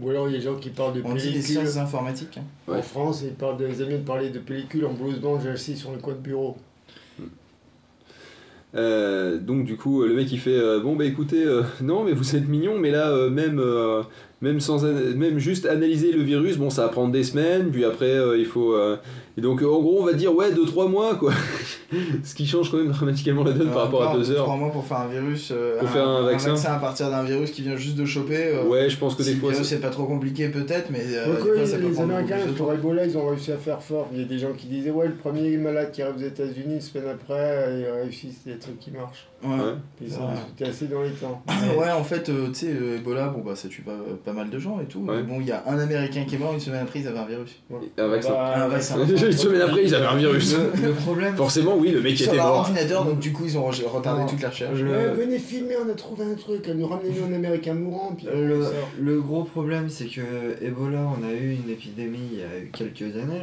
Ou alors il y a des gens qui parlent de On dit les pellicules. sciences informatiques. hein. Ouais. En France, ils parlent des amis de parler de pellicules en blouse blanche assis sur le coin de bureau. Euh, donc du coup, le mec il fait euh, bon bah écoutez, euh, non mais vous êtes mignon, mais là même même sans même juste analyser le virus, bon ça va prendre des semaines, puis après il faut et donc euh, en gros on va dire ouais 2-3 mois quoi, ce qui change quand même dramatiquement la donne par rapport à 2 heures. Trois mois pour faire un virus. euh, Pour faire un vaccin. à partir d'un virus qui vient juste de choper. euh, Ouais, je pense que si des fois c'est- pas trop compliqué peut-être, mais euh, Donc, des fois, ça peut les Américains, pour. Ebola, ils ont réussi à faire fort. Il y a des gens qui disaient, ouais, le premier malade qui arrive aux États-Unis, une semaine après, ils réussissent, c'est des trucs qui marchent. Ouais. Ouais. Ils sont Ouais. assez dans les temps. ouais, en fait, euh, tu sais, euh, Ebola, bon bah ça tue pas, pas mal de gens et tout. Ouais. Mais bon, il y a un Américain qui est mort une semaine après, ils avaient un virus. un vaccin. Bah, Un vaccin. Une semaine après ils avaient un virus. Le, le problème. Forcément oui, le mec était leur mort. ordinateur, donc du coup ils ont re- retardé Non. toute la recherche. Le- venez filmer, on a trouvé un truc, nous ramenez-nous un Américain mourant, puis Le, sort. le gros problème, c'est que Ebola, on a eu une épidémie il y a eu quelques années.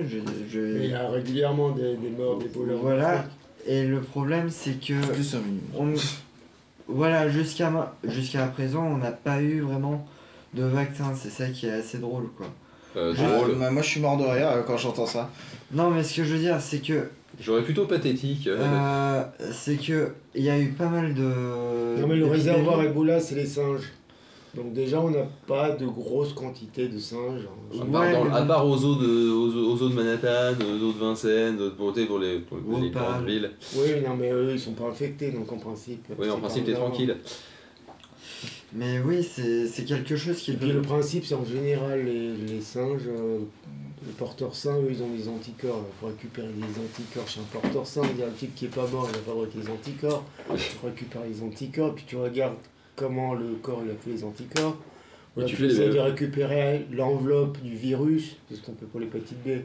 Je, il y a régulièrement des, des morts d'Ebola. Voilà. Et le problème, c'est que. Plus un minimum. on- voilà, jusqu'à ma- jusqu'à présent, on n'a pas eu vraiment de vaccin. C'est ça qui est assez drôle, quoi. Euh, drôle. moi moi, je suis mort de rire euh, quand j'entends ça. Non, mais ce que je veux dire, c'est que. J'aurais plutôt pathétique. euh, euh, c'est que. Il y a eu pas mal de. Non, mais le réservoir Ebola, c'est les singes. Donc, déjà, on n'a pas de grosses quantités de singes. À hein. part, Ouais, dans- mais à part aux eaux de, aux, aux eaux de Manhattan, aux eaux de Vincennes, pour, pour les, pour les grandes villes. Oui, non, mais eux, ils sont pas infectés, donc en principe. Oui, en principe, t'es tranquille. Mais oui, c'est c'est quelque chose qui Et puis le principe, c'est en général, les, les singes, euh, les porteurs sains, eux, ils ont des anticorps. Il faut récupérer des anticorps chez un porteur sain. Il y a un type qui est pas mort, il va fabriquer des anticorps. Tu récupères les anticorps, puis tu regardes comment le corps il a fait les anticorps. Et Là, tu fais des- de récupérer l'enveloppe du virus, c'est ce qu'on fait pour l'hépatite B.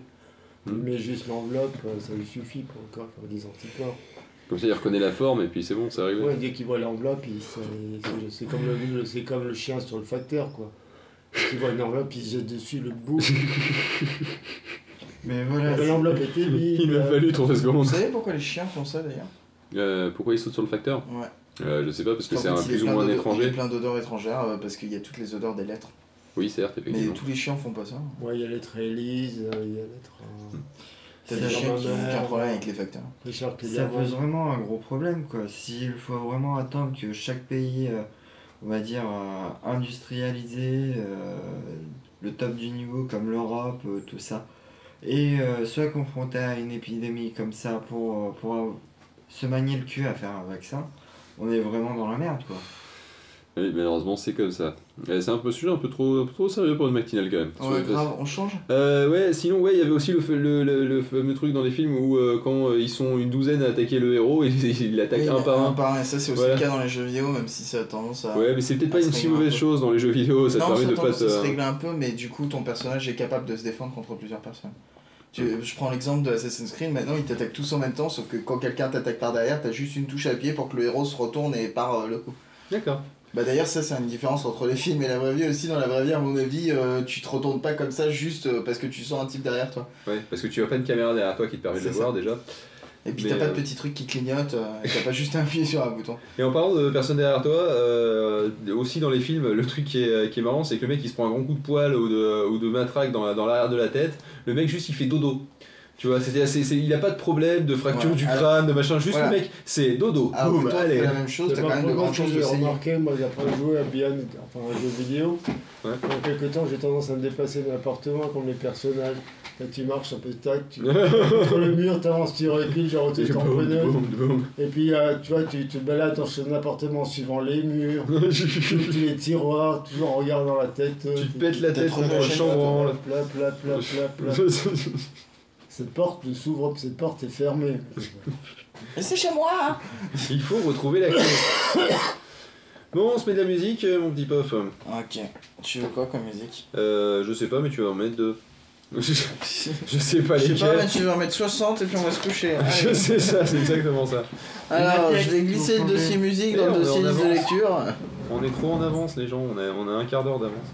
Tu Hmm. juste l'enveloppe, euh, ça lui suffit pour le corps pour des anticorps. Comme ça, il reconnaît la forme et puis c'est bon, c'est réglé. Ouais, dès qu'il voit l'enveloppe, c'est comme, le, c'est comme le chien sur le facteur, quoi. Il voit une enveloppe, il jette dessus, le bout. Mais voilà. c'est- L'enveloppe était vide. Il m'a fallu 3 Vous secondes. savez pourquoi les chiens font ça d'ailleurs? Euh, pourquoi il saute sur le facteur? Ouais. euh, Je sais pas, parce que c'est un plus ou moins un d'odeurs- Il y étranger. a plein d'odeurs étrangères euh, parce qu'il y a toutes les odeurs des lettres. Oui, certes, Mais effectivement. tous les chiens font pas ça. Ouais, il y a l'être Élise, euh, il y a l'être. euh, T'as C'est des chiens qui n'ont mère. aucun problème avec les facteurs. Richard Ça pose vraiment un gros problème quoi. S'il faut vraiment attendre que chaque pays, euh, on va dire, euh, industrialisé, euh, le top du niveau comme l'Europe, euh, tout ça, et soit confronté à une épidémie comme ça pour, pour se manier le cul à faire un vaccin, on est vraiment dans la merde quoi. Oui, malheureusement, c'est comme ça. Euh, C'est un peu sujet un peu trop, un peu trop sérieux pour une matinale quand même. Ouais, grave, on change? Euh, ouais, sinon, ouais, il y avait aussi le, le, le- le fameux truc dans les films où euh, quand euh, ils sont une douzaine à attaquer le héros, ils il l'attaquent Oui, un par un. par un. Et ça, c'est aussi Voilà. le cas dans les jeux vidéo, même si ça a tendance à. Ouais, mais c'est peut-être pas une si un mauvaise chose dans les jeux vidéo, ça te permet ça de pas te. à se régler un peu, mais du coup, ton personnage est capable de se défendre contre plusieurs personnes. Tu- je prends l'exemple de Assassin's Creed, maintenant ils t'attaquent tous en même temps, sauf que quand quelqu'un t'attaque par derrière, t'as juste une touche à pied pour que le héros se retourne et part le coup. D'accord. Bah d'ailleurs ça c'est une différence entre les films et la vraie vie aussi, dans la vraie vie à mon avis euh, tu te retournes pas comme ça juste euh, parce que tu sens un type derrière toi. Ouais, parce que tu as pas une caméra derrière toi qui te permet de le voir déjà. Et puis t'as pas euh, de petits trucs qui clignotent euh, et t'as pas juste à appuyer sur un bouton. Et en parlant de personne derrière toi, euh, aussi dans les films, le truc qui est, qui est marrant, c'est que le mec il se prend un grand coup de poil ou de, ou de matraque dans, dans l'arrière de la tête, le mec juste il fait dodo. Tu vois, c'était assez, c'est- il a pas de problème de fracture Ouais, du alors- crâne, de machin, juste voilà. le mec, c'est dodo. Alors Boum, toi allez. la même chose, t'as quand même de vraiment grandes chances de remarqué, moi après jouer à Beyond, enfin un jeu vidéo, Ouais. pendant quelques temps j'ai tendance à me déplacer n'importe comment comme les personnages. Là tu marches un peu tac, tu contre le mur, t'avances, tu recules, genre tu es en. Et puis euh, tu vois, tu te balades dans son appartement suivant les murs, tous les tiroirs, toujours en regardant la tête. euh, tu te pètes la tête de. Plat, plat, plat, plat, plat. Cette porte ne s'ouvre, cette porte est fermée. C'est chez moi Il faut retrouver la clé. Bon, on se met de la musique, euh, mon petit pof. Ok, tu veux quoi comme musique? Euh, je sais pas, mais tu vas en mettre deux. je sais pas Je sais pas, lesquels. mais tu veux en mettre 60 et puis on va se coucher. Je sais ça, c'est exactement ça. Alors, je vais glisser le dossier musique Mais dans le dossier liste de lecture. On est trop en avance, les gens, on a, on a un quart d'heure d'avance.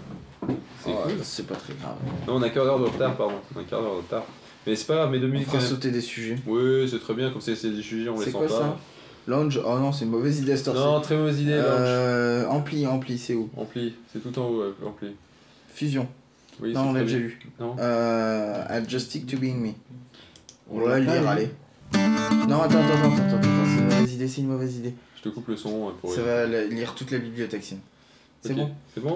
C'est Oh, cool. C'est pas très grave. Non, on a un quart d'heure de retard, pardon. On a un quart d'heure de retard. Mais c'est pas grave, mais deux On même. sauter des sujets. Oui, c'est très bien, comme c'est des sujets, on les C'est sent quoi pas. ça? Lounge Oh non, c'est une mauvaise idée à. Non, très mauvaise idée. Euh, ampli, ampli, c'est où? Ampli, c'est tout en haut, euh, ampli. Fusion. Oui, non, on l'a déjà vu. Non? Euh, stick to being me. On va le lire, allez. Non, attends, attends, attends, attends, attends, c'est une mauvaise idée, c'est une mauvaise idée. Je te coupe le son euh, pour. Ça va lire toute la bibliothèque, sinon. C'est bon? C'est bon?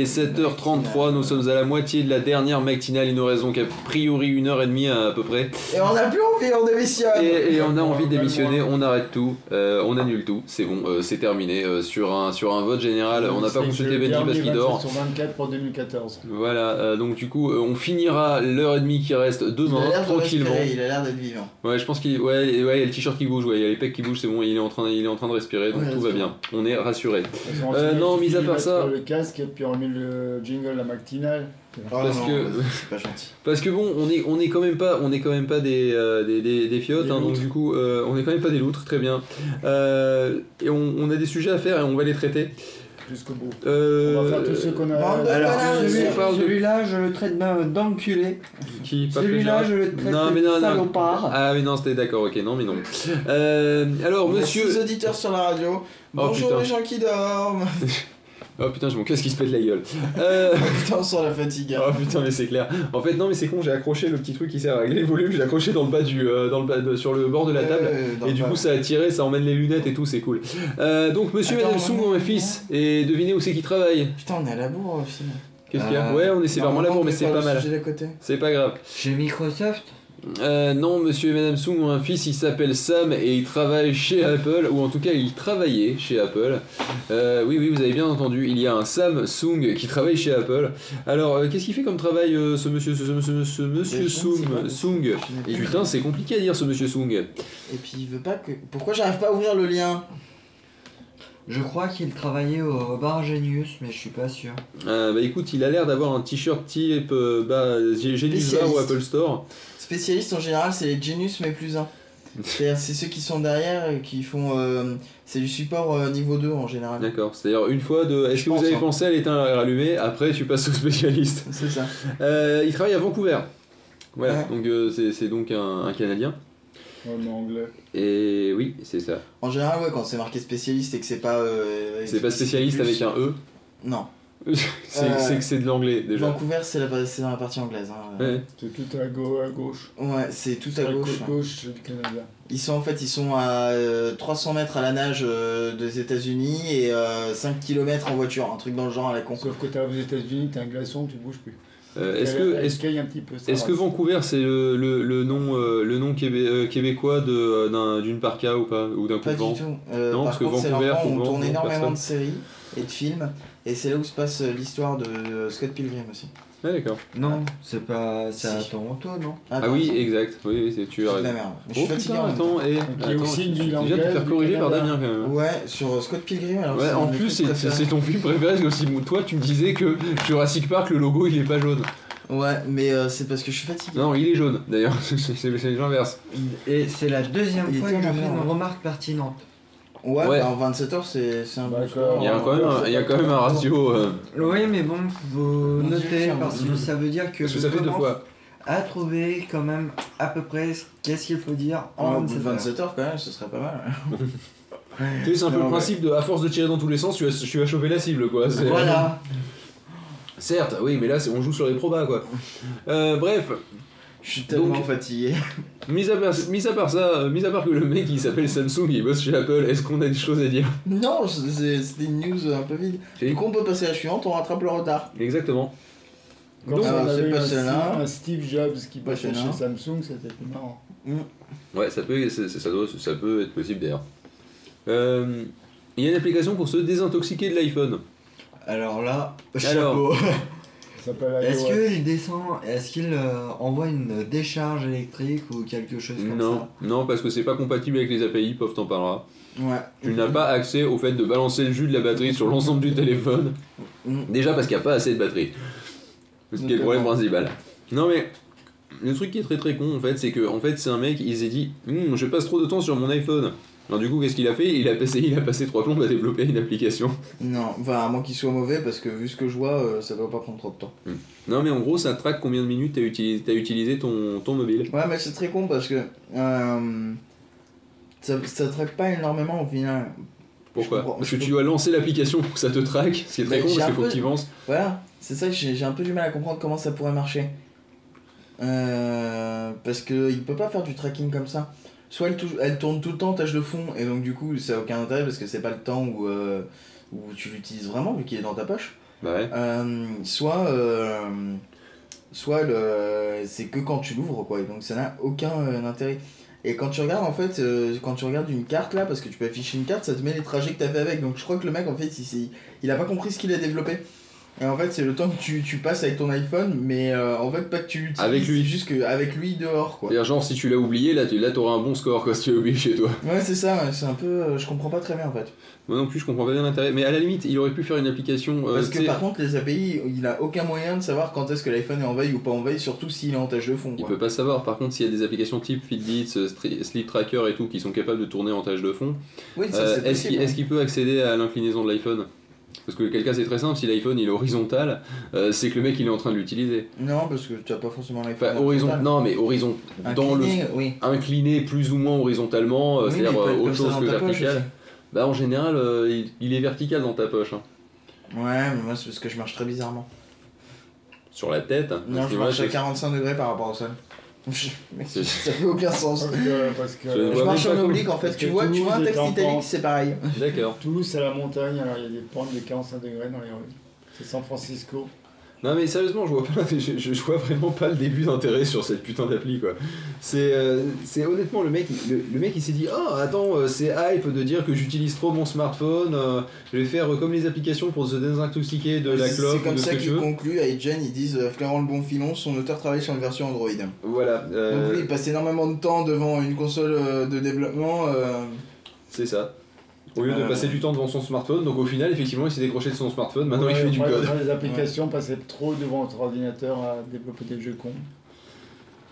Il est 7h33, nous sommes à la moitié de la dernière matinale. Il nous reste donc a priori une heure et demie à, à peu près. Et on a plus envie, on démissionne. Et, et on a envie de démissionner, on arrête tout, euh, on annule tout, c'est bon, euh, c'est terminé. Euh, sur, un, sur un vote général, on n'a pas consulté Benji parce qu'il dort. 27 sur 24 pour 2014. Voilà, euh, donc du coup, euh, on finira l'heure et demie qui reste demain, de tranquillement. respirer, il a l'air d'être vivant. Ouais, je pense qu'il ouais, ouais, il y a le t-shirt qui bouge, ouais, il y a les pecs qui bougent, c'est bon, il est en train, il est en train de respirer, donc Ouais, tout va bien. On est rassuré. Euh, non, mis à de part ça- Le casque et puis on remet le jingle la matinale. Oh Parce non, que- c'est pas gentil. Parce que bon, on est, on est quand même pas, on est quand même pas des, euh, des, des, des fiottes, Des hein, donc du coup, euh, on est quand même pas des loutres, très bien. Euh, et on, on a des sujets à faire et on va les traiter. Jusqu'au bout. Euh, On va faire tous ceux qu'on a. Alors, celui- celui-là, je le traite d'un- d'enculé. Celui-là, je le traite Non, mais de non, non. salopard. Ah mais non, c'était d'accord, ok, non mais non. Euh, alors On a monsieur... six auditeurs sur la radio. Bonjour putain. les gens qui dorment. Oh putain, j'ai mon casque qui se pète la gueule. Euh... Putain, on sent la fatigue. hein. Oh putain mais c'est clair. En fait non mais c'est con, j'ai accroché le petit truc qui sert à régler le volume, j'ai accroché dans le bas du euh, dans le bas de- sur le bord de la table. Euh, dans Et du coup ça a tiré, ça emmène les lunettes et tout, c'est cool. Euh, donc monsieur et Attends, madame ont un fils et devinez où c'est qu'il travaille. Putain, on est à la bourre aussi. Qu'est-ce qu'il y a Ouais on est c'est vraiment Normalement, là on mais c'est pas mal. C'est pas grave. Chez Microsoft? Euh, non, monsieur et madame Sung ont un fils, il s'appelle Sam et il travaille chez Apple, ou en tout cas il travaillait chez Apple. Euh, oui, oui, vous avez bien entendu, il y a un Sam Sung qui travaille chez Apple. Alors, euh, qu'est-ce qu'il fait comme travail, euh, ce monsieur, ce, ce- monsieur Sung. Sung pas. putain, c'est compliqué à dire ce monsieur Sung. Et puis il veut pas que. Pourquoi j'arrive pas à ouvrir le lien? Je crois qu'il travaillait au bar Genius, mais je suis pas sûr. Euh, bah écoute, il a l'air d'avoir un t-shirt type euh, bah, Genius Bar ou. Apple Store. Spécialiste en général, c'est les Genius mais plus 1. C'est-à-dire, c'est ceux qui sont derrière et qui font. euh, c'est du support euh, niveau 2 en général. D'accord, c'est-à-dire une fois de. Est-ce que vous avez hein. pensé à l'éteindre et à rallumer? Après, tu passes au spécialiste. C'est ça. Euh, il travaille à Vancouver. Voilà, Ouais. donc euh, c'est c'est donc un, un Canadien. Ouais, mais anglais. Et oui, c'est ça. En général, ouais, quand c'est marqué spécialiste et que c'est pas. euh, C'est pas spécialiste plus- avec un E. Non. c'est Euh, que c'est de l'anglais déjà. Vancouver, c'est la- c'est dans la partie anglaise. hein. Ouais. C'est tout à, gau- à gauche. Ouais, c'est tout à gauche. du Canada. Ils sont en fait, ils sont à euh, 300 mètres à la nage euh, des États-Unis et euh, 5 km en voiture, un truc dans le genre à la con. Sauf que t'as aux États-Unis, t'as un glaçon, tu bouges plus. Euh, est-ce que est-ce caille un petit peu. ça est-ce que va. Vancouver c'est le, le, le nom euh, le nom québé- euh, québécois de euh, d'un- d'une parka ou pas ou d'un coup Pas de vent du tout. Euh, Non, par parce que contre, c'est Vancouver, l'endroit où on tourne énormément personne. de séries et de films et c'est là où se passe l'histoire de Scott Pilgrim aussi. Ah d'accord. Non, c'est pas. C'est à. Toronto, non Ah Attends, oui, exact. Oui, oui, c'est tu c'est as de la merde. Mais je Oh suis fatigué putain, en même temps. attends, et il y a attends, aussi une tu ville viens de te faire corriger par. Damien quand même. Ouais, sur euh, Scott Pilgrim alors Ouais, en plus, c'est ton film préféré, parce que si toi tu me disais que Jurassic Park, le logo il est pas jaune. Ouais, mais euh, c'est parce que je suis fatigué. Non, il est jaune d'ailleurs, c'est l'inverse. Et c'est la deuxième Il fois que je fais une hein. remarque pertinente. Ouais, Ouais. bah en 27 heures c'est c'est un bon score. Il y a quand même un, il y a quand même un ratio. euh, Oui, mais bon, faut noter parce que ça veut dire que parce que ça fait deux fois. à trouver quand même à peu près qu'est-ce qu'il faut dire en au bout de 27 heures. 27 heures quand même, ce serait pas mal. Tu sais, c'est un peu Non, le principe de, à force de tirer dans tous les sens, tu vas, tu vas choper la cible quoi. Voilà. Certes, oui, mais là c'est- on joue sur les probas quoi. Euh, bref, Je suis tellement Donc- fatigué. mis à, part, mis à part ça, euh, mis à part que le mec il s'appelle Samsung, il bosse chez Apple, est-ce qu'on a des choses à dire? Non, c'est- c'était une news un peu vide. Du coup, on peut passer à la suivante, on rattrape le retard. Exactement. Quand Donc, on c'est avait pas un, celle-là. Steve- un Steve Jobs qui Pas passait celle-là. chez Samsung, c'était plus marrant. Ouais, ça peut, c'est- c'est- ça, doit- ça peut être possible d'ailleurs. Euh, Il y a une application pour se désintoxiquer de l'iPhone. Alors là, Alors. chapeau. Ça s'appelle Est-ce qu'il descend, est-ce qu'il euh, envoie une décharge électrique ou quelque chose comme Non, ça non, parce que c'est pas compatible avec les API, Pof t'en parlera. Ouais. Tu n'as pas accès au fait de balancer le jus de la batterie sur l'ensemble du téléphone. Mm. Déjà parce qu'il n'y a pas assez de batterie. C'est ce qui est le problème principal. Non mais, le truc qui est très très con en fait, c'est que en fait c'est un mec, il s'est dit, Hum, je passe trop de temps sur mon iPhone. Alors du coup, qu'est-ce qu'il a fait? Il a, passé, il a passé trois plombes à développer une application. Non, enfin, à moins qu'il soit mauvais, parce que vu ce que je vois, euh, ça doit pas prendre trop de temps. Non mais en gros, ça traque combien de minutes t'as utilisé, t'as utilisé ton, ton mobile? Ouais, mais c'est très con parce que. euh, ça, ça traque pas énormément au final. Pourquoi? Parce que tu dois lancer l'application pour que ça te traque, ce qui est très con parce qu'il faut peu- que tu avances. Voilà, c'est ça que j'ai j'ai un peu du mal à comprendre comment ça pourrait marcher. Euh, parce que il peut pas faire du tracking comme ça. Soit elle, elle tourne tout le temps en tâche de fond, et donc du coup, ça n'a aucun intérêt parce que c'est pas le temps où, euh, où tu l'utilises vraiment, vu qu'il est dans ta poche. Bah ouais. Euh, soit euh, soit le, c'est que quand tu l'ouvres, quoi, et donc ça n'a aucun euh, intérêt. Et quand tu regardes, en fait, euh, quand tu regardes une carte là, parce que tu peux afficher une carte, ça te met les trajets que tu as fait avec. Donc je crois que le mec, en fait, il, s'est- il a pas compris ce qu'il a développé. Et en fait, c'est le temps que tu, tu passes avec ton iPhone, mais euh, en fait, pas que tu l'utilises. Avec lui. juste que avec lui dehors, quoi. C'est-à-dire, genre, si tu l'as oublié, là, tu là, t'auras un bon score quoi, si tu l'as oublié chez toi. Ouais, c'est ça, c'est un peu. euh, je comprends pas très bien en fait. Moi non plus, je comprends pas bien l'intérêt. Mais à la limite, il aurait pu faire une application. euh, Parce que par contre, les API, il a aucun moyen de savoir quand est-ce que l'iPhone est en veille ou pas en veille, surtout s'il est en tâche de fond. Il Quoi. peut pas savoir. Par contre, s'il y a des applications type Fitbit, euh, Sleep Tracker et tout qui sont capables de tourner en tâche de fond, Oui, est-ce qu'il est-ce qu'il peut accéder à l'inclinaison de l'iPhone? Parce que quel cas c'est très simple, si l'iPhone il est horizontal, euh, c'est que le mec il est en train de l'utiliser. Non, parce que tu as pas forcément l'iPhone. Enfin, horizon, horizontal. non mais horizon, dans le Incliné, oui. incliné plus ou moins horizontalement, euh, Oui, c'est-à-dire euh, autre chose que poche vertical. Bah en général, euh, il, il est vertical dans ta poche. hein. Ouais, mais moi c'est parce que je marche très bizarrement. Sur la tête. hein. Non, je marche à 45 degrés par rapport au sol. Ça fait aucun sens. Parce que, parce que Je marche en oblique en fait. Tu vois, tu vois un texte italique, c'est pareil. D'accord. Toulouse, c'est la montagne, alors il y a des pentes de 45 degrés dans les rues. C'est San Francisco. Non mais sérieusement, je vois pas, je, vois vraiment pas le début d'intérêt sur cette putain d'appli quoi. C'est, euh, c'est honnêtement le mec, le, le mec il s'est dit oh attends euh, c'est hype de dire que j'utilise trop mon smartphone, euh, je vais faire euh, comme les applications pour se désintoxiquer de la clope C'est ou comme ce ça que tu veux. concluent à Gen, ils disent Florent le bon filon, son auteur travaille sur une version Android. Voilà, Donc lui, il passe énormément de temps devant une console de développement. c'est ça. Au lieu de Euh, passer du temps devant son smartphone, donc au final effectivement il s'est décroché de son smartphone, maintenant il Ouais, fait du code. Les applications passaient trop devant votre ordinateur à développer des jeux cons.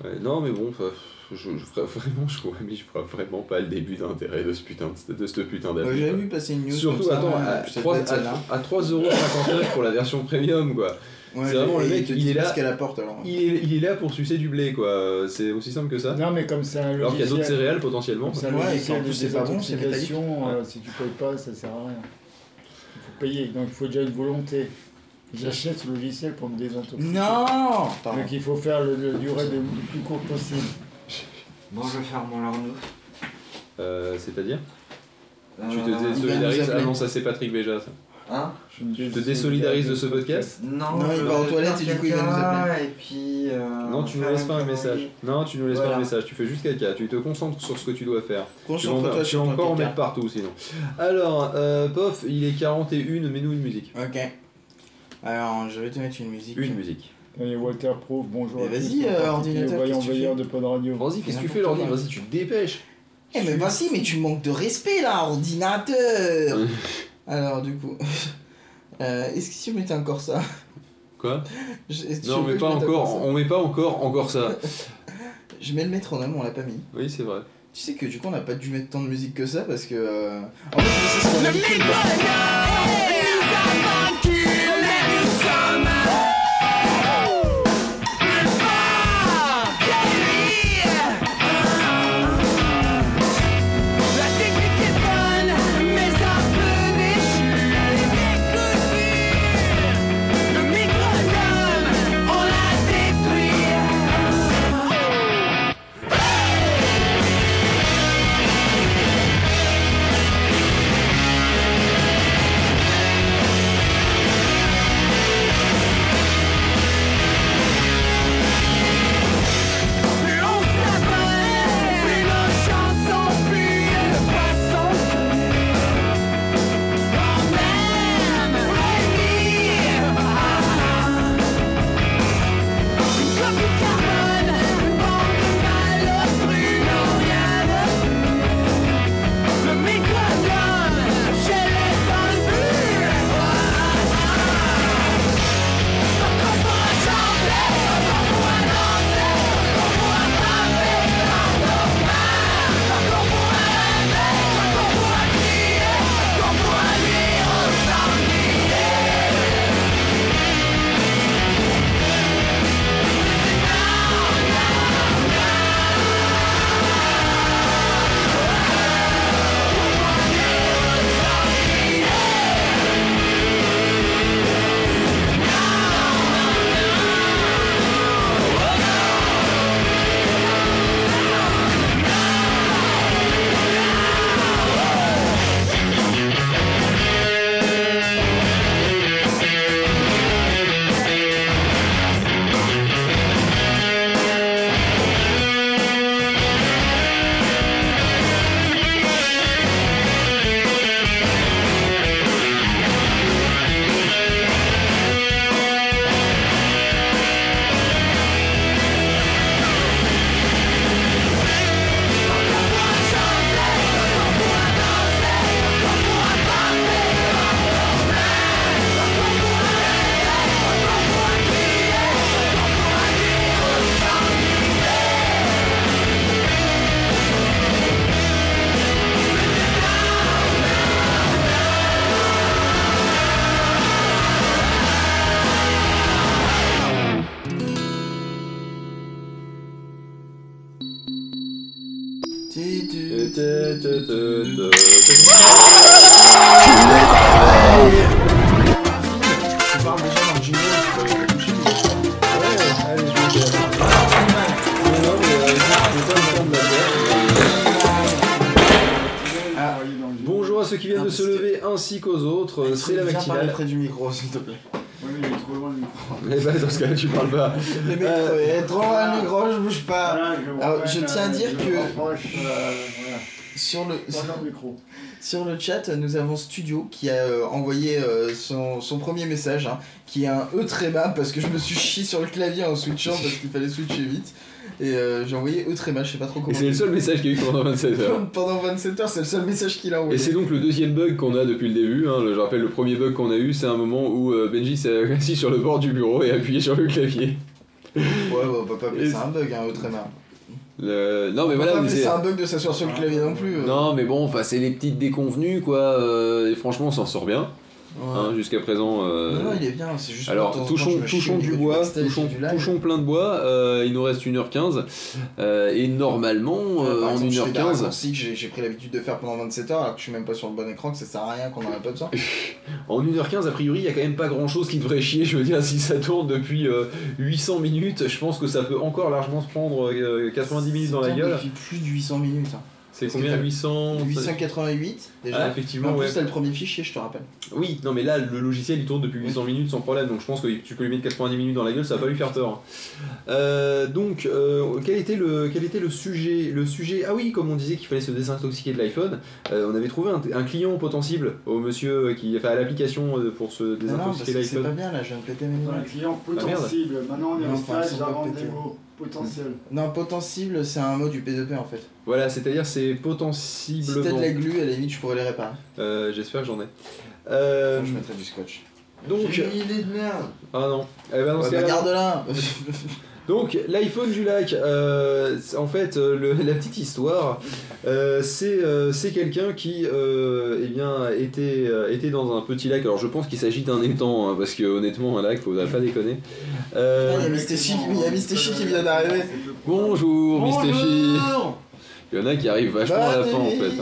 Ouais, non mais bon, euh, je, je ferais vraiment, je crois, mais je ferais vraiment pas le début d'intérêt de ce putain de, de ce putain d'appli. Vu passer une news. Surtout, comme ça, attends, ouais, à, ça 3, devait être celle-là. à, à 3,59€ pour la version premium, quoi. Ouais, c'est vraiment le mec, te il est là. ce qu'elle apporte alors. Il est, il est là pour sucer du blé, quoi. C'est aussi simple que ça. Non, mais comme c'est un Alors qu'il y a d'autres céréales potentiellement. c'est Ouais, et plus, c'est pas bon, c'est euh, si tu payes pas, ça sert à rien. Il faut payer, donc il faut déjà une volonté. J'achète ce logiciel pour me désintoxiquer. Non Pardon. Donc il faut faire le, le durée le, le plus court possible. Bon, je vais faire mon Arnaud. Euh, C'est-à-dire? Tu Euh, te va nous désolidarises. Ah non, ça c'est Patrick Béja, ça. Hein Je Tu te désolidarises de ce podcast Non, Non, il va aux toilettes et du coup, il va nous appeler. Et puis. euh, Non, tu ne faire laisses pas un message. Non, tu ne laisses pas un message. Tu fais juste caca. Tu te concentres sur ce que tu dois faire. Concentre-toi tu vas encore en mettre partout sinon. Alors, euh, Pof, il est 41, mets-nous une musique. Ok. Alors, je vais te mettre une musique. Une musique. Et Waterproof, bonjour. Mais à vas-y, euh, ordinateur, fais de Pod Radio. Vas-y, qu'est-ce que tu fais, Lordi. Vas-y, tu te dépêches. Eh mais vas-y, mais tu manques de respect là, ordinateur Alors du coup, euh, est-ce que tu mettais encore ça? Quoi? Je- Non, mais que pas encore. On met pas encore encore ça. Je mets le métronome, on l'a pas mis. Oui, c'est vrai. Tu sais que du coup on n'a pas dû mettre tant de musique que ça parce que... euh, En fait c'est ce qu'on tu parles pas. Euh, euh, trop loin le micro, je bouge pas. Voilà, je Alors, m'en je vais, tiens à dire que- euh, voilà. Sur le, sur chat, nous avons Studio qui a euh, envoyé euh, son, son premier message, hein, qui est un E tréma parce que je me suis chié sur le clavier en switchant parce qu'il fallait switcher vite. Et euh, j'ai envoyé E tréma, je sais pas trop Et comment. c'est le seul message qu'il y a eu pendant 27 heures. Pendant 27 heures, c'est le seul message qu'il a Et envoyé. c'est donc le deuxième bug qu'on a depuis le début. Hein. Le- Je rappelle, le premier bug qu'on a eu, c'est un moment où euh, Benji s'est assis sur le bord du bureau et appuyé sur le clavier. Ouais, on peut pas appeler Et ça un bug, hein, E tréma. Le- Non, mais On voilà, mais c'est. un bug de s'asseoir sur le clavier non plus. euh. Non, mais bon, enfin, c'est les petites déconvenues, quoi. euh, et franchement, on s'en sort bien. Hein, Jusqu'à présent. euh, Non, il est bien, c'est juste Alors, touchons, touchons du bois, backstage touchons, du touchons plein de bois, euh, il nous reste 1h15, euh, et normalement, en exemple, je fais des 1h15, raccourcis que j'ai pris l'habitude de faire pendant 27 heures alors que je suis même pas sur le bon écran, que ça sert à rien, qu'on en a pas besoin. en 1h15, a priori, il y a quand même pas grand chose qui devrait chier, je veux dire, si ça tourne depuis euh, 800 minutes, je pense que ça peut encore largement se prendre euh, 90 minutes dans la gueule. Depuis plus de 800 minutes. hein. C'est combien t'as 800 888 déjà. Ah, effectivement, en plus, ouais. t'as le premier fichier, je te rappelle. Oui, non mais là le logiciel il tourne depuis 800 minutes sans problème, donc je pense que tu peux lui mettre 90 minutes dans la gueule, ça va pas lui faire peur. Euh, donc euh, quel était le quel était le sujet le sujet? Ah oui, comme on disait qu'il fallait se désintoxiquer de l'iPhone, euh, on avait trouvé un, un client potentiel au monsieur qui enfin à l'application pour se désintoxiquer que c'est pas l'iPhone. bien là, je viens de péter mes Dans noix. un client Ah, potentiel. Maintenant, on est avant pétés. démo. Potentiel. Non, potentiel, c'est un mot du P2P en fait. Voilà, c'est-à-dire c'est Si t'as de la glu, à la limite, je pourrais les réparer. Euh, J'espère que j'en ai. Euh, je mettrais du scotch. donc J'ai une idée de merde. ah non. Eh ben, dans ce Ouais, bah, cas-là- garde-la Donc l'iPhone du lac, euh, en fait euh, le- la petite histoire, euh, c'est euh, quelqu'un qui eh bien, était, était dans un petit lac, alors je pense qu'il s'agit d'un étang, hein, parce que honnêtement un lac, faudrait pas déconner. Il y a Mistéchi qui vient d'arriver. bonjour Mistéchi Il y en a qui arrivent vachement à la fin en fait.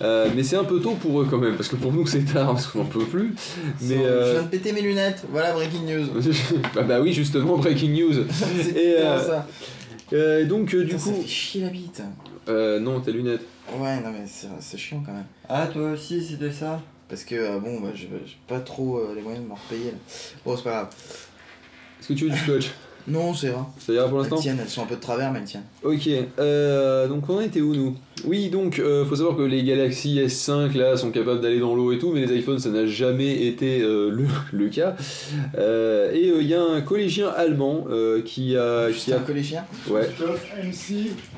Euh, mais c'est un peu tôt pour eux quand même, parce que pour nous c'est tard, parce qu'on n'en peut plus. Mais Mais Je euh, viens de péter mes lunettes, voilà breaking news. bah, bah oui justement, breaking news. c'est Et, euh, ça. Euh, donc euh, du coup... Ça fait chier la bite. Euh, non, tes lunettes. Ouais, non mais c'est c'est chiant quand même. Ah, toi aussi, c'était ça? Parce que euh, bon, bah, j'ai j'ai pas trop euh, les moyens de m'en repayer là. Bon, c'est pas grave. Est-ce que tu veux du scotch? Non, c'est vrai. Ça ira pour Elles l'instant tiennent, elles sont un peu de travers, mais elles tiennent. Ok, euh, donc on était où nous? Oui, donc euh, faut savoir que les Galaxy S5 là sont capables d'aller dans l'eau et tout, mais les iPhones ça n'a jamais été euh, le, le cas. Euh, et il y a un collégien allemand euh, qui a, qui C'est a un collégien ouais,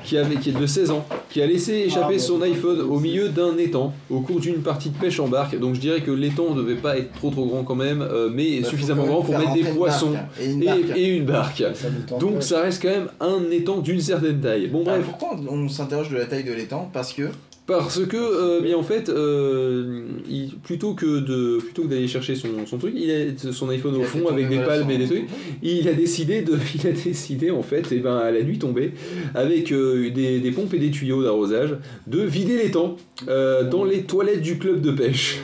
qui avait qui est de 16 ans, qui a laissé échapper Ah, son iPhone au milieu d'un étang au cours d'une partie de pêche en barque. Donc je dirais que l'étang ne devait pas être trop trop grand quand même, euh, mais Bah, suffisamment grand pour mettre des poissons Et une barque. et, et une barque. Ça détend Donc ça reste quand même un étang d'une certaine taille. Bon Ah, bref, pourquoi on s'interroge de la taille de l'étang? Parce que parce que euh, bien en fait, euh, il- plutôt que de plutôt que d'aller chercher son, son truc, il a son iPhone au fond avec des palmes et des trucs. Il a décidé de, il a décidé en fait, et ben à la nuit tombée, avec euh, des, des pompes et des tuyaux d'arrosage, de vider l'étang euh, dans les toilettes du club de pêche.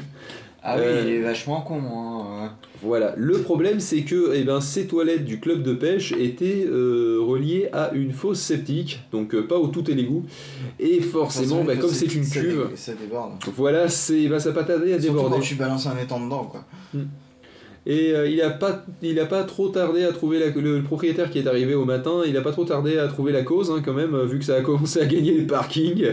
Ah oui, il est vachement con. Hein. Voilà. Le problème, c'est que eh ben, ces toilettes du club de pêche étaient euh, reliées à une fosse septique, donc euh, pas au tout et l'égout. Et forcément, bah, comme c'est une cuve, Ça déborde. voilà, c'est, bah, ça à déborder. quand tu balances un étang dedans, quoi. Et euh, il a pas, il a pas trop tardé à trouver la, le, le propriétaire qui est arrivé au matin. Il a pas trop tardé à trouver la cause, hein, quand même, euh, vu que ça a commencé à gagner les parkings.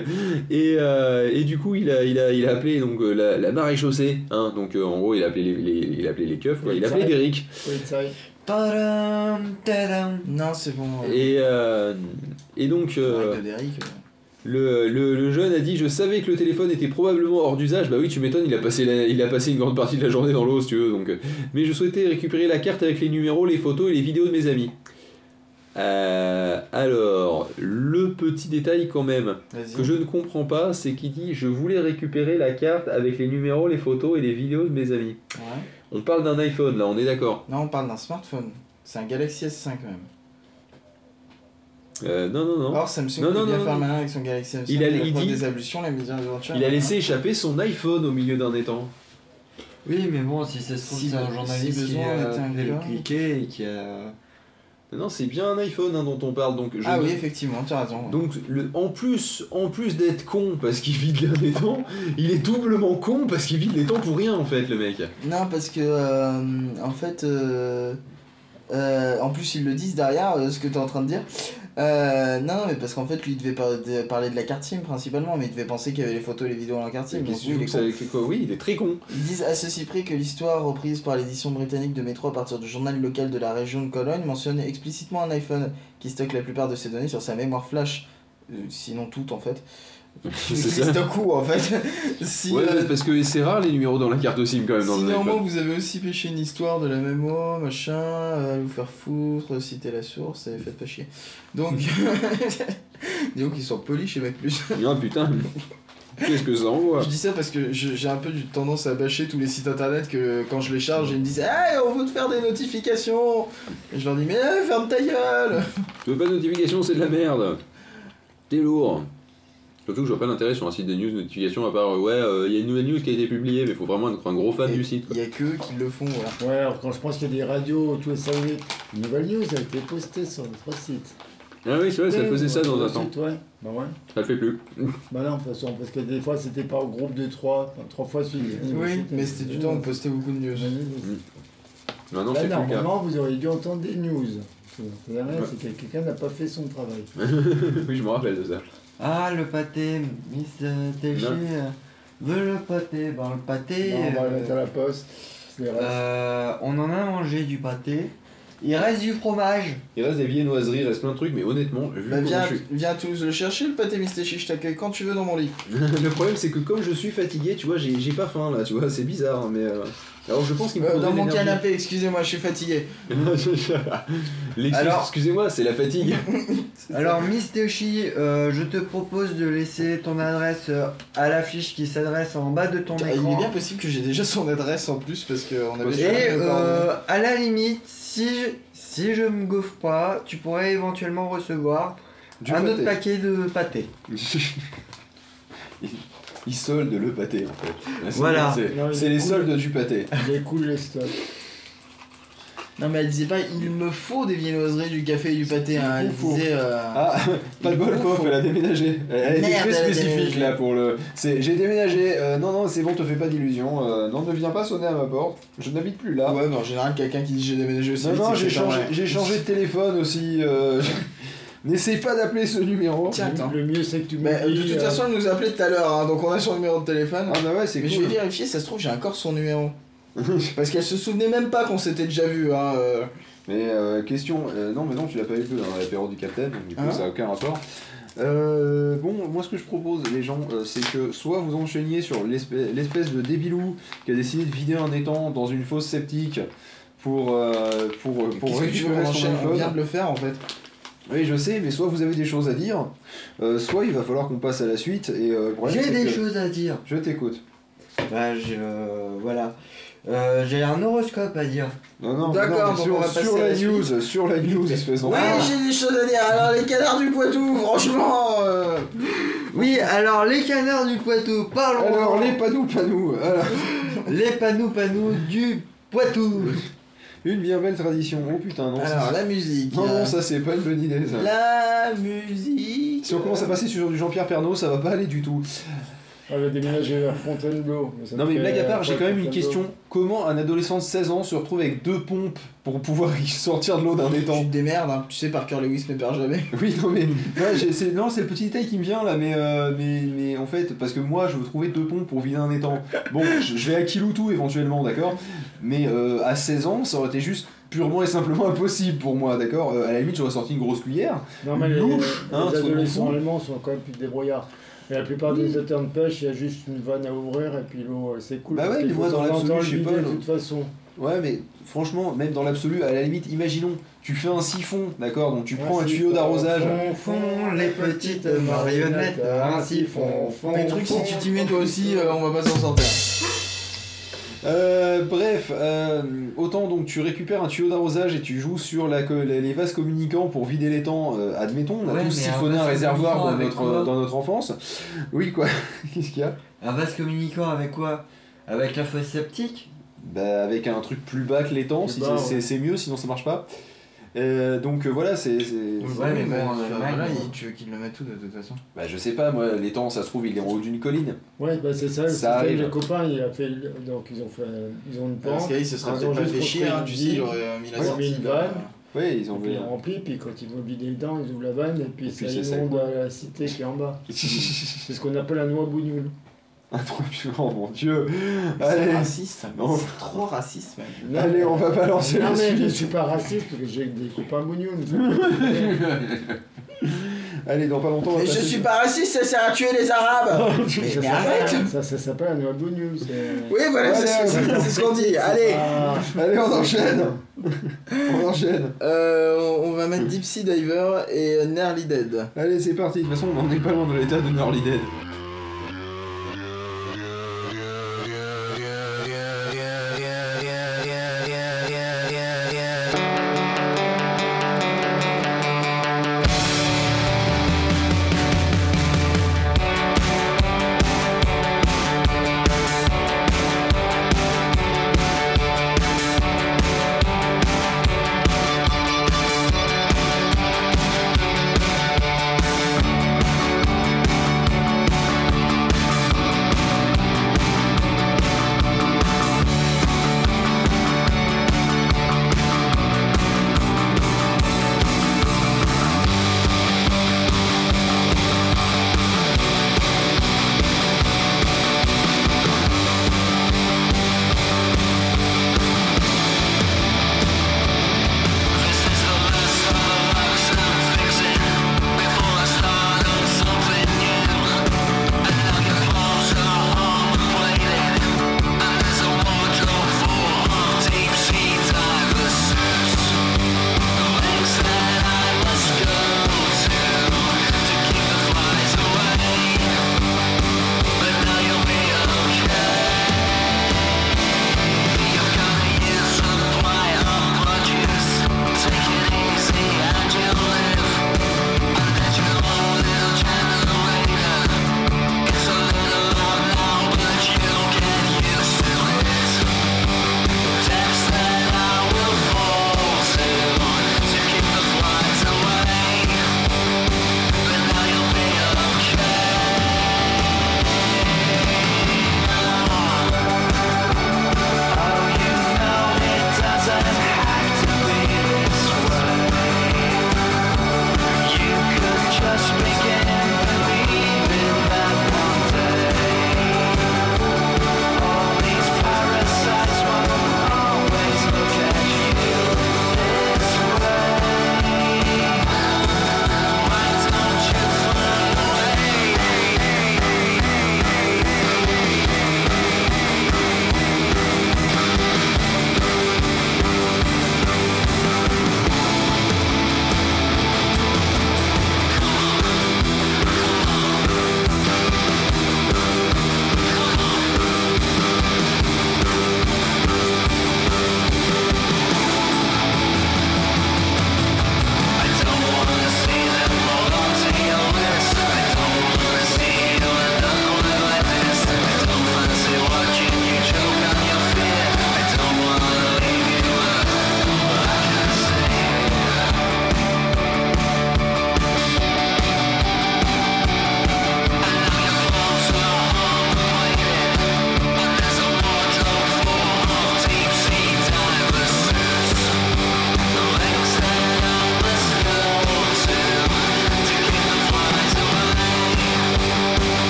Et, euh, et du coup, il a, il a, il a appelé donc euh, la, la maréchaussée. Hein, donc euh, en gros, il a appelé les, les- il a appelé les keufs. quoi. Il a appelé Derrick. Non, c'est bon. Et, euh, et donc. Derrick, Le, le, le jeune a dit Je savais que le téléphone était probablement hors d'usage. Bah oui, tu m'étonnes, il, a passé la- il a passé une grande partie de la journée dans l'eau, si tu veux. Donc, euh, mais je souhaitais récupérer la carte avec les numéros, les photos et les vidéos de mes amis. Euh, alors, le petit détail quand même que je ne comprends pas, c'est qu'il dit Je voulais récupérer la carte avec les numéros, les photos et les vidéos de mes amis. Ouais. On parle d'un iPhone là, on est d'accord. Non, on parle d'un smartphone. C'est un Galaxy S5 quand même. Euh, non, non, non. Or, Samsung Non, non, bien non, faire malin avec son Galaxy M5. Il a- la il preuve dit- des ablutions, la mise en aventure. Il a laissé échapper son iPhone au milieu d'un étang. Oui, mais bon, si ça se trouve, Si c'est un journaliste si qui besoin, a cliquer et qui a. Non, c'est bien un iPhone hein, dont on parle. Donc je Ah me- oui, effectivement, tu as raison. Donc, le, en plus, en plus d'être con parce qu'il vide un étang, il est doublement con parce qu'il vide l'étang pour rien en fait, le mec. Non, parce que, euh, en fait, euh, euh, en plus, ils le disent derrière, euh, ce que tu es en train de dire. Euh, non, mais parce qu'en fait, lui, il devait par- de- parler de la carte SIM principalement, mais il devait penser qu'il y avait les photos et les vidéos dans la carte SIM. Oui, il est très con. Ils disent à ceci près que l'histoire reprise par l'édition britannique de Métro à partir du journal local de la région de Cologne mentionne explicitement un iPhone qui stocke la plupart de ses données sur sa mémoire flash, euh, sinon toutes en fait. C'est stocke où en fait si, ouais, euh, parce que c'est rare les numéros dans la carte SIM quand même dans si iPhone. vous avez aussi pêché une histoire de la mémo, machin, euh, vous faire foutre, citer la source, et faites pas chier. Donc, disons qu'ils sont polis chez Mac Plus. Ah putain, qu'est-ce que ça envoie Je dis ça parce que j'ai un peu tendance à bâcher tous les sites internet que quand je les charge, ils me disent Hey, on veut te faire des notifications Et je leur dis Mais eh, ferme ta gueule Tu veux pas de notification, c'est de la merde. T'es lourd. Surtout que je vois pas l'intérêt sur un site de news notification à part euh, ouais, euh, il y a une nouvelle news qui a été publiée, mais faut vraiment être un gros fan Et du site. Il y a que eux qui le font, voilà. Ouais, alors quand je pense qu'il y a des radios tous les 5 minutes, une nouvelle news a été postée sur notre site. Ah oui, c'est vrai, ça Ouais, faisait ça dans un notre temps. site, Ouais, bah ouais. Ça le fait plus. Bah non, de toute façon, parce que des fois c'était par groupe de 3, 3 fois suivi. Oui, mais c'était du temps on postait beaucoup de news. Maintenant, Là, c'est plus le cas. normalement, vous auriez dû entendre des news. C'est Ouais. c'est que quelqu'un n'a pas fait son travail. oui, je me rappelle de ça. Ah, le pâté, Miss euh, TG Non. euh, veut le pâté. Bon, le pâté. Non, on va le euh, mettre à la poste. C'est les restes. euh, on en a mangé du pâté. Il reste du fromage. Il reste des viennoiseries, il reste plein de trucs, mais honnêtement, vu Bah, comment viens, je suis. viens Toulouse le chercher, le pâté Mistéchi, je t'accueille quand tu veux dans mon lit. le problème, c'est que comme je suis fatigué, tu vois, j'ai pas faim là, tu vois, c'est bizarre, hein, mais. euh, Alors je pense qu'il me Euh, dans mon canapé, excusez-moi, je suis fatigué. Alors- Excusez-moi, c'est la fatigue. Alors, Miss Toshi, euh, je te propose de laisser ton adresse euh, à l'affiche qui s'adresse en bas de ton Il est écran. bien possible que j'ai déjà son adresse en plus parce qu'on avait Et euh, à la limite, si je, si je me gaufre pas, tu pourrais éventuellement recevoir Du un pâté. autre paquet de pâté. Il solde le pâté en fait. C'est- Voilà. C'est les soldes du pâté. Il est cool les stocks. Non mais elle disait pas il me faut des viennoiseries, du café et du pâté, hein. elle disait... euh, Ah, pas de bol, pauvre, elle a déménagé. Elle Merde, très elle a spécifique là pour le. C'est j'ai déménagé. Euh, non, non, c'est bon, te fais pas d'illusions. Euh, non, ne viens pas sonner à ma porte. Je n'habite plus là. Ouais mais en général quelqu'un qui dit j'ai déménagé aussi non, non, c'est j'ai changé, changé de téléphone aussi. N'essaye pas d'appeler ce numéro. Tiens, attends. Le mieux c'est que tu me Mais de toute euh, façon elle nous a appelé tout à l'heure, hein, donc on a son numéro de téléphone. Ah bah ouais, c'est mais cool. je vais vérifier, ça se trouve j'ai encore son numéro. Parce qu'elle se souvenait même pas qu'on s'était déjà vu. Hein, euh. Mais euh, question, euh, non mais non tu l'as pas eu dans l'apéro du capitaine, donc du coup Hein ça n'a aucun rapport. Euh, bon, moi ce que je propose les gens, euh, c'est que soit vous enchaîniez sur l'espèce l'espèce de débilou qui a décidé de vider un étang dans une fosse septique pour, euh, pour, pour Qu'est-ce que tu veux récupérer son enchaîne? On iPhone. vient de le faire en fait. Oui je sais, mais soit vous avez des choses à dire, euh, soit il va falloir qu'on passe à la suite et euh, J'ai des que- choses à dire. Je t'écoute. Bah, je, euh, voilà. Euh, J'ai un horoscope à dire. Non, non, D'accord, sur, on va passer sur la news, sur la news, espèce Oui, d'enfant. j'ai des choses à dire. Alors, les canards du Poitou, franchement. euh, Oui, alors les canards du Poitou, parlons. Alors les panous, panous, alors, les panous panous du Poitou. une bien belle tradition. Oh putain, non, Alors, ça, la musique. non, non, ça c'est pas une bonne idée. Ça. La musique. Si on commence à passer sur du Jean-Pierre Pernaut, ça va pas aller du tout. On va déménager vers Fontainebleau. Non mais blague à part, j'ai quand même une question. Comment un adolescent de 16 ans se retrouve avec deux pompes pour pouvoir y sortir de l'eau d'un Tu étang te démerdes, hein. tu sais, Parker Lewis ne perd jamais. Oui, non mais ouais, j'ai- c'est non, c'est le petit détail qui me vient là, mais, euh, mais mais en fait parce que moi je veux trouver deux pompes pour vider un étang. Bon, je, je vais à Kiloutou éventuellement, d'accord, mais euh, à 16 ans ça aurait été juste purement et simplement impossible pour moi, d'accord. Euh, à la limite j'aurais sorti une grosse cuillère. Non, mais les, Louche, hein, les adolescents allemands sont quand même plus débrouillards. Et la plupart des auteurs de pêche, il y a juste une vanne à ouvrir et puis l'eau, euh, c'est cool. Bah ouais, mais moi, dans l'absolu, je sais pas. De toute façon. Ouais, mais franchement, même dans l'absolu, à la limite, imaginons, tu fais un siphon, d'accord, donc tu prends un tuyau d'arrosage. font, Font les petites marionnettes, ainsi font, font. Les trucs, si tu t'y mets toi aussi, euh, on va pas s'en sortir. Euh, bref, euh, autant donc tu récupères un tuyau d'arrosage et tu joues sur la, les, les vases communicants pour vider l'étang, euh, admettons, on a Ouais, tous un siphonné un réservoir dans notre, dans enfance. Oui, quoi Qu'est-ce qu'il y a? Un vase communicant avec quoi? Avec la fosse septique Bah, avec un truc plus bas que si ouais. c'est mieux, sinon ça marche pas. Euh, donc euh, voilà, c'est. Ouais, mais bon, voilà, bon. il- tu veux qu'il le mette tout de toute façon? Bah, je sais pas, moi, l'étang, ça se trouve, il est en haut d'une colline. Ouais, bah c'est ça, le Ça arrive. les copains, il a fait, donc ils ont fait, ils ont une pente. Parce qu'il se serait ils peut-être ont pas fait chier, hein, tu sais, il aurait mis la ils ont sortie. mis une de- vanne, Ouais, ils ont puis ils remplis, puis quand ils vont vider le dent, ils ouvrent la vanne, et puis Et ça puis c'est sec. inonde à la cité qui est en bas. C'est ce qu'on appelle un noix bougnoule. Ah, oh mon dieu C'est Allez, raciste, Non. c'est trop raciste même. allez, on va balancer Non la mais je suis pas raciste, parce que j'ai des copains. Allez, dans pas longtemps, on va Mais je passer- suis pas raciste, ça sert à tuer les arabes Mais, Ça mais s'appelle- arrête Ça, ça s'appelle un noix bougnoule. c'est- Oui, voilà, c'est Allez, c'est- c'est ce qu'on dit, allez Ah, Allez, on enchaîne On enchaîne Euh, on- on va mettre Deep Sea Diver et Nearly Dead. Allez, c'est parti. De toute façon, on n'en est pas loin de l'état de Nearly Dead.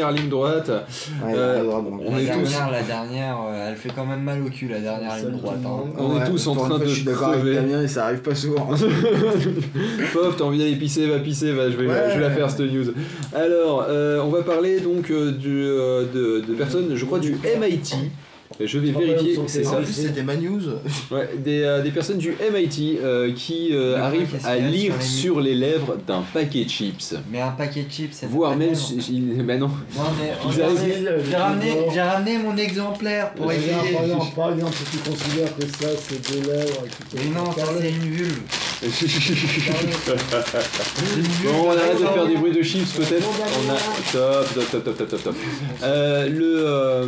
Dernière ligne droite. Ouais, Euh, la droite, bon. on la est tous, dernière, la dernière, euh, elle fait quand même mal au cul, la dernière ligne droite. hein. on est tous en train de Je crever. Damien et ça arrive pas souvent. Pof, t'as envie d'aller pisser, va pisser, va, je vais, Ouais. je vais la faire cette news. Alors, euh, on va parler donc du, de, de personnes, je crois du MIT. Je vais vérifier, c'est ça. C'était ma news. Ouais, des, euh, des personnes du MIT euh, qui euh, arrivent à lire sur les sur les lèvres d'un paquet de chips. Mais un paquet de chips, c'est Voire pas même. Bah non. Non, Ils arrivent- j'ai ramené, j'ai ramené mon exemplaire pour essayer. Par exemple, par exemple, si tu considères que ça c'est deux lèvres Mais non, ça c'est une vulve. bon, on arrête de faire des bruits de chips peut-être. On a... Top, top, top, top, top, top, top. Euh, le, euh,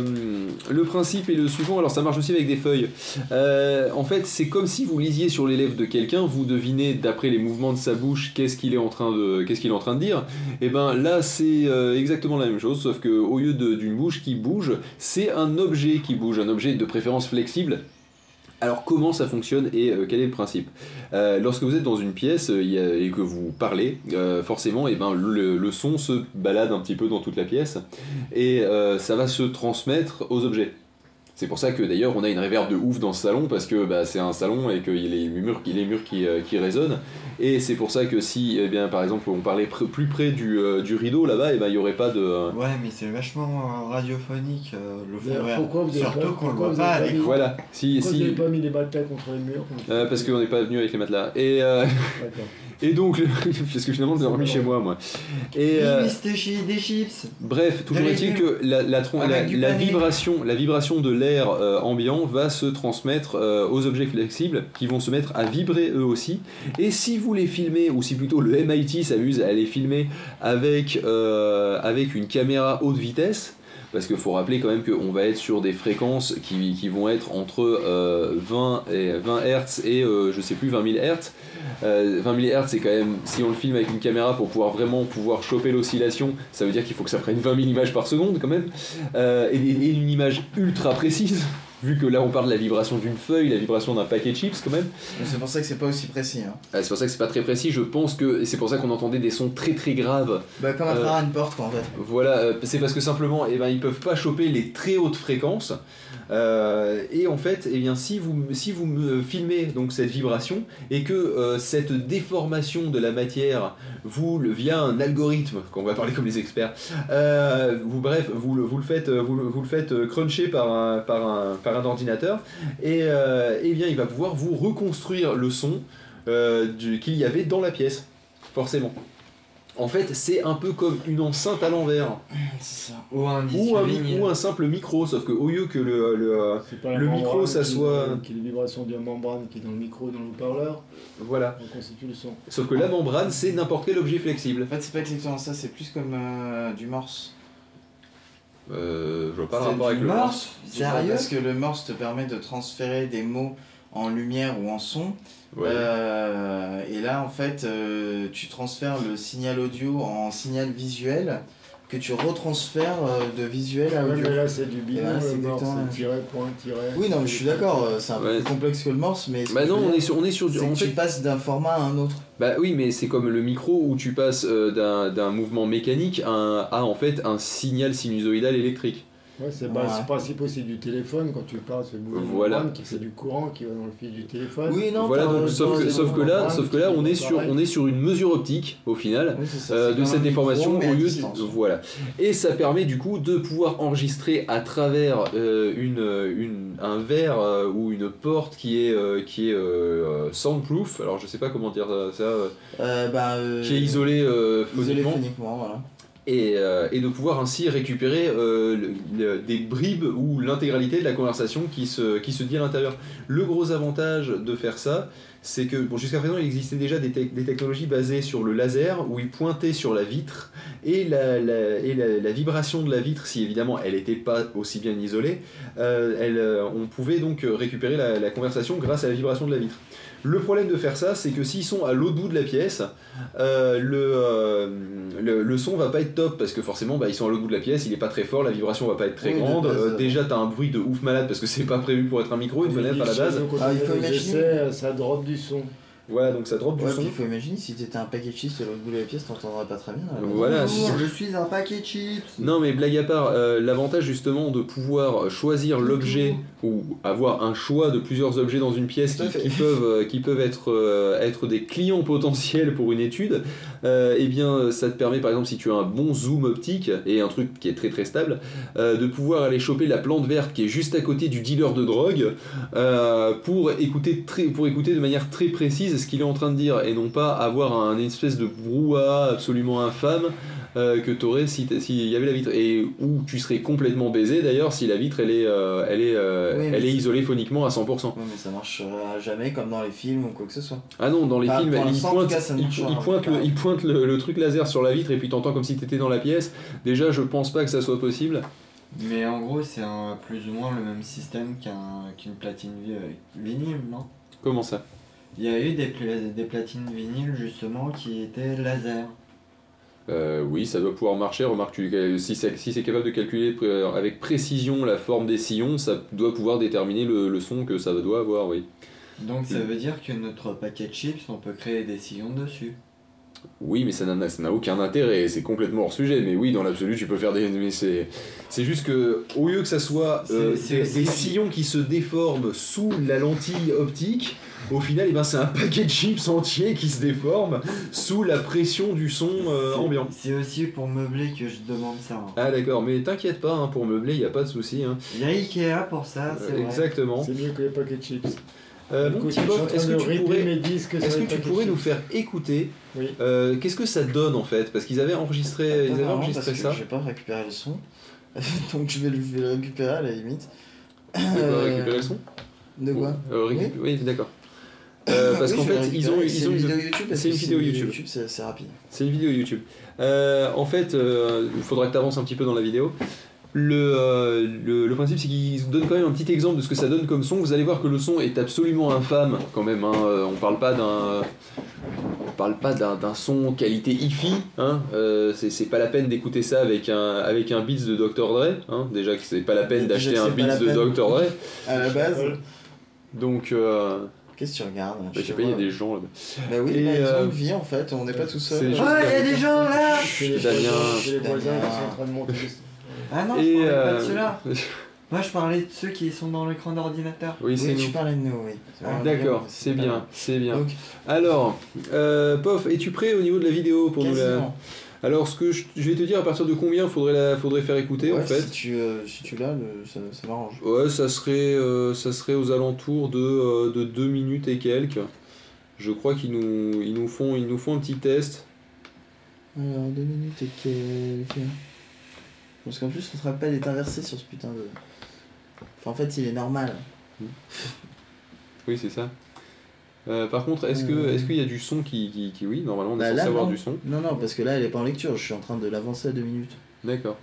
le principe le suivant, alors ça marche aussi avec des feuilles. Euh, en fait, c'est comme si vous lisiez sur les lèvres de quelqu'un, vous devinez d'après les mouvements de sa bouche qu'est-ce qu'il est en train de, est en train de dire. Et ben là, c'est euh, exactement la même chose, sauf que au lieu d'une bouche qui bouge, c'est un objet qui bouge, un objet de préférence flexible. Alors comment ça fonctionne et euh, quel est le principe? Lorsque vous êtes dans une pièce et que vous parlez, forcément et ben, le, son se balade un petit peu dans toute la pièce et ça va se transmettre aux objets. C'est pour ça que d'ailleurs on a une réverb de ouf dans ce salon parce que bah, c'est un salon et qu'il y a les murs, les murs qui, euh, qui résonnent. Et c'est pour ça que si eh bien, par exemple on parlait pr- plus près du, euh, du rideau là-bas, et ben, il n'y aurait pas de... Ouais, mais c'est vachement euh, radiophonique euh, le fond vert. pourquoi vous avez Surtout pas- qu'on le pourquoi voit pas l'écran. Voilà, si, Pourquoi si, vous n'avez pas mis les batailles contre les murs euh, parce qu'on n'est pas venu avec les matelas. Et, euh, D'accord. et donc, parce que finalement j'ai dormi chez moi moi. Et, euh, des, chi- des chips. Bref, toujours est-il que la, la, vibration, la vibration de l'air euh, ambiant va se transmettre euh, aux objets flexibles qui vont se mettre à vibrer eux aussi. Et si vous les filmez, ou si plutôt le MIT s'amuse à les filmer avec, avec une caméra haute vitesse, parce qu'il faut rappeler quand même qu'on va être sur des fréquences qui, vont être entre euh, 20, et 20 Hz et euh, je sais plus 20 000 Hz. Euh, 20 000 Hz c'est quand même, si on le filme avec une caméra pour pouvoir vraiment pouvoir choper l'oscillation, ça veut dire qu'il faut que ça prenne 20 000 images par seconde quand même, Euh, et une image ultra précise. Vu que là on parle de la vibration d'une feuille, la vibration d'un paquet de chips quand même, C'est pour ça que c'est pas aussi précis. Hein. euh, c'est pour ça que c'est pas très précis. Je pense que c'est pour ça qu'on entendait des sons très très graves Bah, comme à Euh, travers une porte, quoi, en fait. voilà, euh, c'est parce que simplement, eh ben, ils peuvent pas choper les très hautes fréquences. Euh, et en fait, eh bien, si vous, si vous me filmez donc cette vibration et que euh, cette déformation de la matière, vous via un algorithme, qu'on va parler comme les experts, euh, vous bref, vous, le- vous le faites, vous, vous le faites cruncher par un, par un, par un ordinateur, et eh bien, il va pouvoir vous reconstruire le son qu'il y avait dans la pièce, forcément. En fait, c'est un peu comme une enceinte à l'envers. C'est ça. Ou un Ou un, ou un simple micro, sauf qu'au lieu que le. le, Le micro, ça qui- soit- Qui est les vibrations de la membrane qui est dans le micro, dans le haut-parleur, voilà. on constitue le son. Sauf que la membrane, c'est n'importe quel objet flexible. En fait, c'est pas exactement ça, c'est plus comme euh, du morse. Euh, je vois pas le rapport avec le morse morse. Sérieux? Parce que le morse te permet de transférer des mots en lumière ou en son. Ouais. Euh, et là, en fait, euh, tu transfères le signal audio en signal visuel que tu retransfères euh, de visuel à Ouais, audio. mais là c'est du binôme, c'est exactement tiret, point, tiret. Oui, non, mais je suis d'accord, c'est un peu Ouais. plus complexe que le morse, mais. Bah non, on est sur, on est sur du. c'est En que tu fait, passes d'un format à un autre. bah oui, mais c'est comme le micro où tu passes euh, d'un d'un mouvement mécanique à, un- à en fait un signal sinusoïdal électrique. Ouais, c'est bah, c'est principe aussi du téléphone, quand tu parles, c'est la Voilà. qui fait du courant qui va dans le fil du téléphone. Oui, non, voilà, donc, sauf, que, sauf que là, sauf que là, on est sur, on est sur une mesure optique au final. Oui, c'est ça, euh, de cette déformation au lieu de, voilà et ça permet du coup de pouvoir enregistrer à travers euh, une, une un verre euh, ou une porte qui est euh, qui est euh, soundproof alors je sais pas comment dire ça euh, Euh, bah, euh, qui est isolé euh, isolé phoniquement phoniquement, voilà. Et, euh, et de pouvoir ainsi récupérer euh, des bribes ou l'intégralité de la conversation qui se, qui se dit à l'intérieur. Le gros avantage de faire ça, c'est que bon, jusqu'à présent il existait déjà des, tec- des technologies basées sur le laser où il pointait sur la vitre et la, et la, vibration de la vitre, si évidemment elle n'était pas aussi bien isolée, euh, on pouvait donc récupérer la conversation grâce à la vibration de la vitre. Le problème de faire ça, c'est que s'ils sont à l'autre bout de la pièce, euh, le, euh, le, le son va pas être top parce que forcément bah, ils sont à l'autre bout de la pièce, il est pas très fort, la vibration va pas être très Oui, grande. base, Euh, déjà t'as un bruit de ouf malade parce que c'est pas prévu pour être un micro, une fenêtre à la base. Ah, il faut imaginer. ça drop du son. Voilà donc ça drop du Ouais, son. il faut imaginer si t'étais un paquet de chips à l'autre bout de la pièce, t'entendrais pas très bien. là. Voilà. Bonjour, je suis un paquet de chips. Non mais blague à part, euh, l'avantage justement de pouvoir choisir l'objet ou avoir un choix de plusieurs objets dans une pièce qui, peuvent, euh, qui peuvent être, euh, être des clients potentiels pour une étude, euh, eh bien ça te permet par exemple si tu as un bon zoom optique et un truc qui est très très stable, euh, de pouvoir aller choper la plante verte qui est juste à côté du dealer de drogue pour, écouter très, pour écouter de manière très précise ce qu'il est en train de dire et non pas avoir un espèce de brouhaha absolument infâme euh, que tu aurais si s'il y avait la vitre et où tu serais complètement baisé d'ailleurs si la vitre elle est, euh, elle est, euh, Oui, elle est isolée phoniquement à 100%. Ouais, mais ça marchera jamais comme dans les films ou quoi que ce soit. Ah non, dans les Bah, films, pour il l'instant, en pointe, tout cas, ça ne il, il pointe, le, il pointe le, le truc laser sur la vitre et puis t'entends comme si t'étais dans la pièce. Déjà, je pense pas que ça soit possible. Mais en gros, c'est plus ou moins le même système qu'un, qu'une platine vi- vinyle, non? Comment ça? Il y a eu des, des platines vinyles justement qui étaient laser. Euh, oui, ça doit pouvoir marcher. Remarque, tu- si c'est si c'est capable de calculer pré- avec précision la forme des sillons, ça doit pouvoir déterminer le, le son que ça doit avoir, oui. Donc ça Mm. veut dire que notre paquet de chips, on peut créer des sillons dessus. Oui, mais ça n'a aucun intérêt, c'est complètement hors sujet. Mais oui, dans l'absolu, tu peux faire des. Mais c'est juste que, au lieu que ça soit euh, des, sillons qui se déforment sous la lentille optique, au final, eh ben, c'est un paquet de chips entier qui se déforme sous la pression du son euh, ambiant. C'est aussi pour meubler que je demande ça. hein. Ah d'accord, mais t'inquiète pas, hein, pour meubler, il n'y a pas de souci. Hein. Il y a Ikea pour ça, c'est Euh, vrai. exactement. C'est mieux que les paquets de chips. Euh, je train est-ce que tu pourrais, que tu nous faire écouter Oui. euh, qu'est-ce que ça donne en fait? Parce qu'ils avaient enregistré, ils avaient vraiment, enregistré parce que ça. J'ai pas récupéré le son. Donc je vais le, je récupérer à la limite. De quoi Euh, récupérer le son? De quoi? Euh, récup- Oui, d'accord. Euh, parce Oui, qu'en fait, ils ont, ils ont une vidéo YouTube. parce c'est une vidéo YouTube. c'est c'est rapide. C'est une vidéo YouTube. Euh, en fait, euh, il faudra que tu avances un petit peu dans la vidéo. Le, euh, le, le principe, c'est qu'il donne quand même un petit exemple de ce que ça donne comme son. Vous allez voir que le son est absolument infâme quand même. Hein. Euh, On parle pas d'un. On parle pas d'un son qualité hi-fi, hein. Euh, c'est pas la peine d'écouter ça avec un, avec un Beats de Dr. Dre, hein. déjà que c'est pas la peine d'acheter un Beats de. Dr. Dre. À la base, Donc, euh, qu'est-ce que tu regardes bah, Je sais pas, il y a des gens là-bas. Bah oui, Et, bah, ils euh, ont une vie en fait, on n'est pas tout c'est seul. Ouais, il y a des gens là C'est Damien. c'est les voisins qui sont en train de monter. Ah non, je parlais pas euh, de ceux-là. Moi, je parlais de ceux qui sont dans l'écran d'ordinateur. Oui, c'est Oui, nous. tu parlais de nous, oui. C'est vrai. D'accord, c'est bien, c'est bien. Donc, Alors, euh, Pof, es-tu prêt au niveau de la vidéo pour nous la... Alors, ce que je, je vais te dire à partir de combien faudrait, la, faudrait faire écouter en fait. Si tu, euh, si tu l'as, ça, ça m'arrange. Ouais, ça serait, euh, ça serait aux alentours de, euh, de 2 minutes et quelques. Je crois qu'ils nous, ils nous, font, ils nous font un petit test. Alors, deux minutes et quelques. Parce qu'en plus, notre appel est inversé sur ce putain de. Enfin, en fait, il est normal. Oui, c'est ça. Euh, par contre, est-ce que est-ce qu'il y a du son qui, qui, qui- Oui, normalement on est Bah, censé là, avoir non. du son. Non, non, parce que là, elle est pas en lecture, je suis en train de l'avancer à deux minutes. D'accord.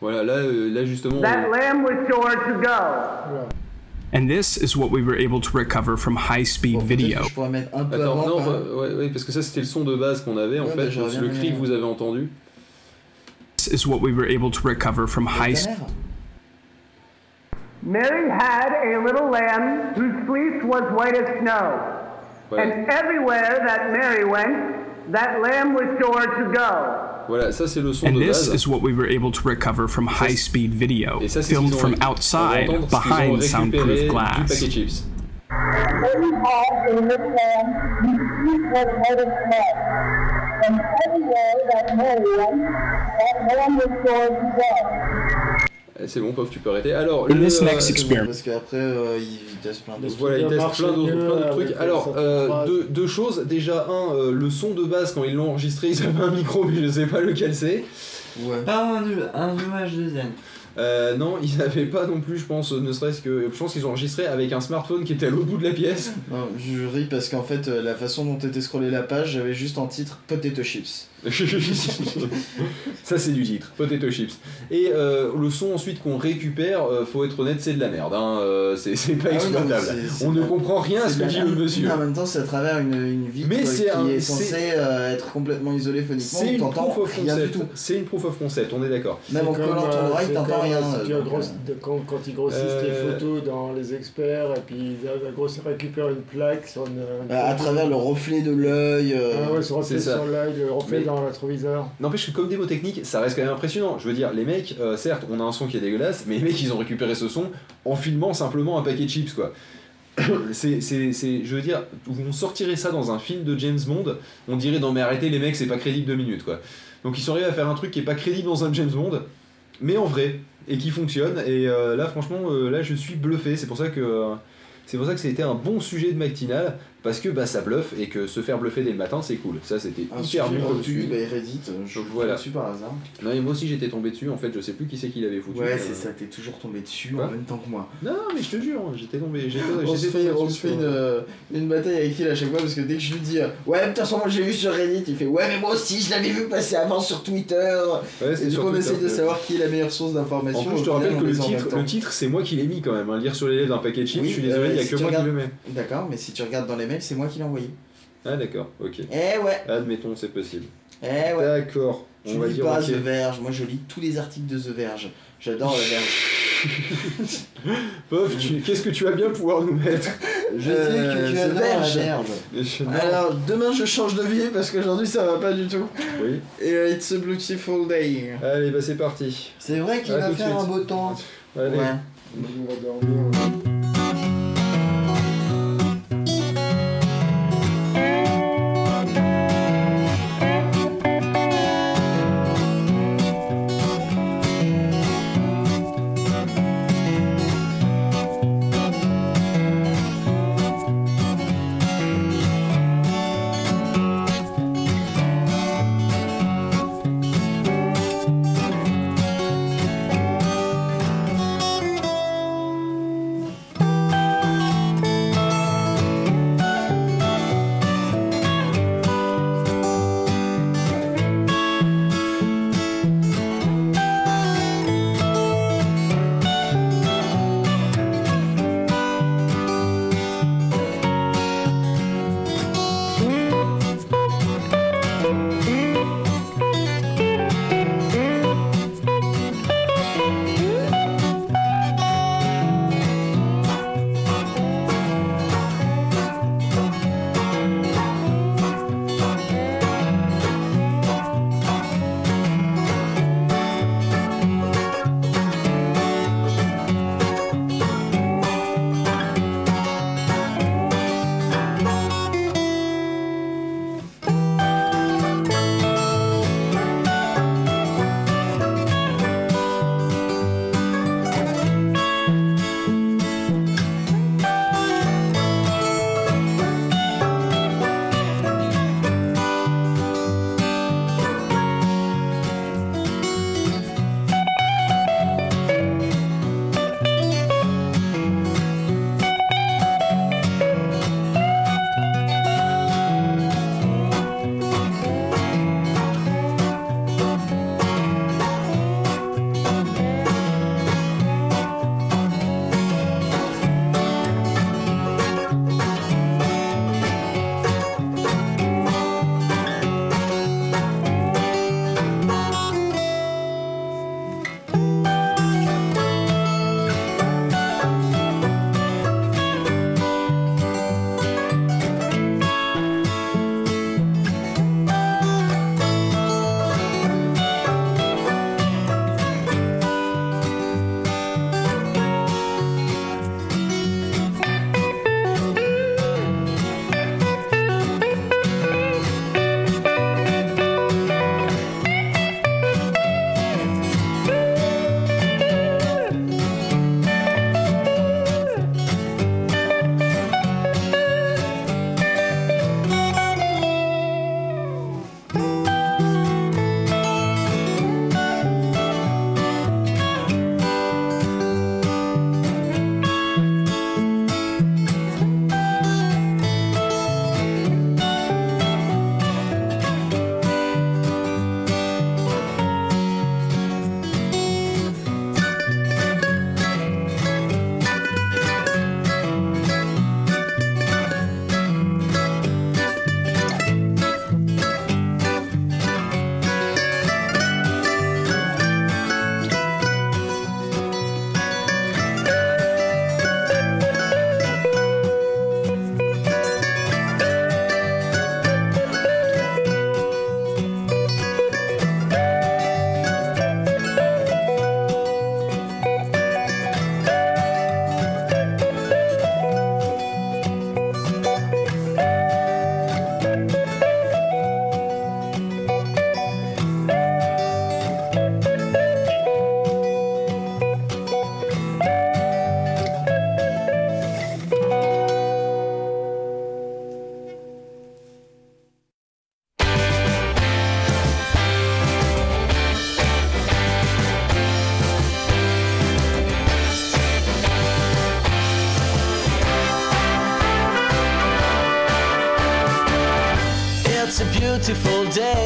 Voilà, là, euh, là justement. That on- lamb was sure to go. And this is what we were able to recover from high speed Bon, video. je pourrais mettre un peu Attends, avant. non, re- ouais, ouais, parce que ça c'était le son de base qu'on avait en Ouais, fait, bah, le cri que vous avez entendu. This is what we were able to recover from Ta high mère Mary had a little lamb whose fleece was white as snow. Voilà, And everywhere that Mary went, that lamb was sure to go. voilà ça c'est le son And de this base. is what we were able to recover from high speed video, Et ça c'est ce filmed qu'ils ont from ré- on va outside entendre ce qu'ils ont behind récupéré soundproof du glass. paquet chips. Mary had a little lamb whose fleece was white as snow. And everywhere that Mary went, that lamb was sure to go. Eh, C'est bon, Pof, tu peux arrêter. Alors, In le, euh, next bon, experiment. Parce qu'après, euh, il teste plein de Laisse- Voilà, teste marche plein d'autres d'autres trucs. Alors, euh, deux, deux choses. Déjà, un, euh, le son de base, quand ils l'ont enregistré, ils avaient un micro, mais je sais pas lequel c'est. Ouais. Pas un, un de zen. Euh, non, ils n'avaient pas non plus, je pense, ne serait-ce que. Je pense qu'ils ont enregistré avec un smartphone qui était à l'autre bout de la pièce. Non, je ris parce qu'en fait, euh, la façon dont était scrollé la page, j'avais juste en titre Potato Chips. Ça, c'est du titre, Potato Chips. Et euh, le son ensuite qu'on récupère, euh, faut être honnête, c'est de la merde. Hein. euh, c'est c'est pas Ah oui, non, mais exploitable. c'est- c'est On ne comprend rien à ce C'est que dit le monsieur. En même temps, c'est à travers une, une vitre Mais qui un- est censée euh, être complètement isolée phoniquement. C'est une proof of rien du concept. tout. C'est une proof of concept, on est d'accord. Même en collant ton oreille, t'entends rien. quand, quand ils grossissent les photos dans les experts et puis ils récupèrent une plaque sur une, une à, travers le reflet de l'œil. Ah ouais, sur reflet c'est ça. sur l'œil, le reflet dans. N'empêche que comme démo technique, ça reste quand même impressionnant. Je veux dire, les mecs, euh, certes, on a un son qui est dégueulasse, mais les mecs, ils ont récupéré ce son en filmant simplement un paquet de chips, quoi. c'est, je veux dire, on sortirait ça dans un film de James Bond, on dirait non mais arrêtez les mecs, c'est pas crédible deux minutes, quoi. Donc ils sont arrivés à faire un truc qui est pas crédible dans un James Bond, mais en vrai, et qui fonctionne. Et euh, là, franchement, euh, là, je suis bluffé. C'est pour ça que c'est pour ça que c'était un bon sujet de matinale parce que bah ça bluffe et que se faire bluffer dès le matin, c'est cool. Ça, c'était Un hyper reçu, sujet. bah, Reddit, euh, je voilà. dessus par hasard. Non, et moi aussi j'étais tombé dessus. En fait, je sais plus qui c'est qui l'avait foutu. Ouais, Euh, c'est ça, t'es toujours tombé dessus Quoi en même temps que moi. Non, mais je te jure, j'étais tombé. On se fait, on une, euh, une bataille avec Phil à chaque fois parce que dès que je lui dis euh, Ouais, de toute façon, moi je l'ai vu sur Reddit, il fait Ouais, mais moi aussi je l'avais vu passer avant sur Twitter. Ouais, Et du coup, on essaie de savoir qui est la meilleure source d'information. En plus, je te rappelle que le titre, temps. le titre, c'est moi qui l'ai mis quand même. hein. Lire sur les lèvres d'un paquet de chips, je suis désolé, euh, il y a que moi qui le mets. D'accord, mais si tu regardes dans les c'est moi qui l'ai envoyé. Ah, d'accord, ok. Eh ouais, Admettons, c'est possible. eh ouais. D'accord, va lis dire pas. The Verge, moi je lis tous les articles de The Verge. J'adore The Verge. Pof, tu- qu'est-ce que tu vas bien pouvoir nous mettre Je Euh, sais que tu The adores la Verge. Je-. Alors, demain je change de vie parce qu'aujourd'hui ça va pas du tout. Oui. Et euh, It's a Beautiful Day. Allez, bah c'est parti. C'est vrai qu'il va faire un beau temps. Allez. Ouais. On beautiful day.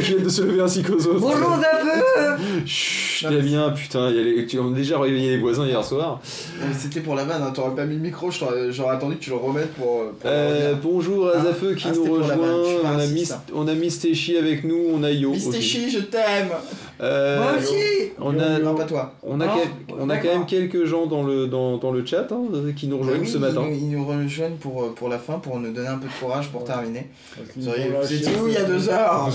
Viennent de se lever ainsi qu'aux autres. Bonjour Zappeu Chut, t'es bien, putain. y a les- tu- On a déjà réveillé les voisins hier soir. Euh, C'était pour la vanne, hein, t'aurais pas mis le micro, j'aurais attendu que tu le remettes pour. pour Euh, revenir. bonjour à Hein Zafeu qui Ah, nous rejoint. On a, hein. on a avec nous, on a Yo. Miss aussi. Téchi, je t'aime Euh, Moi aussi On a, Non, pas toi. on a, Ah, quel- on a quand même quelques gens dans le, dans, dans le chat hein, qui nous rejoignent Oui, ce ils matin. nous- Ils nous rejoignent pour, euh, pour la fin, pour nous donner un peu de courage pour terminer. Vous étiez où il y a deux heures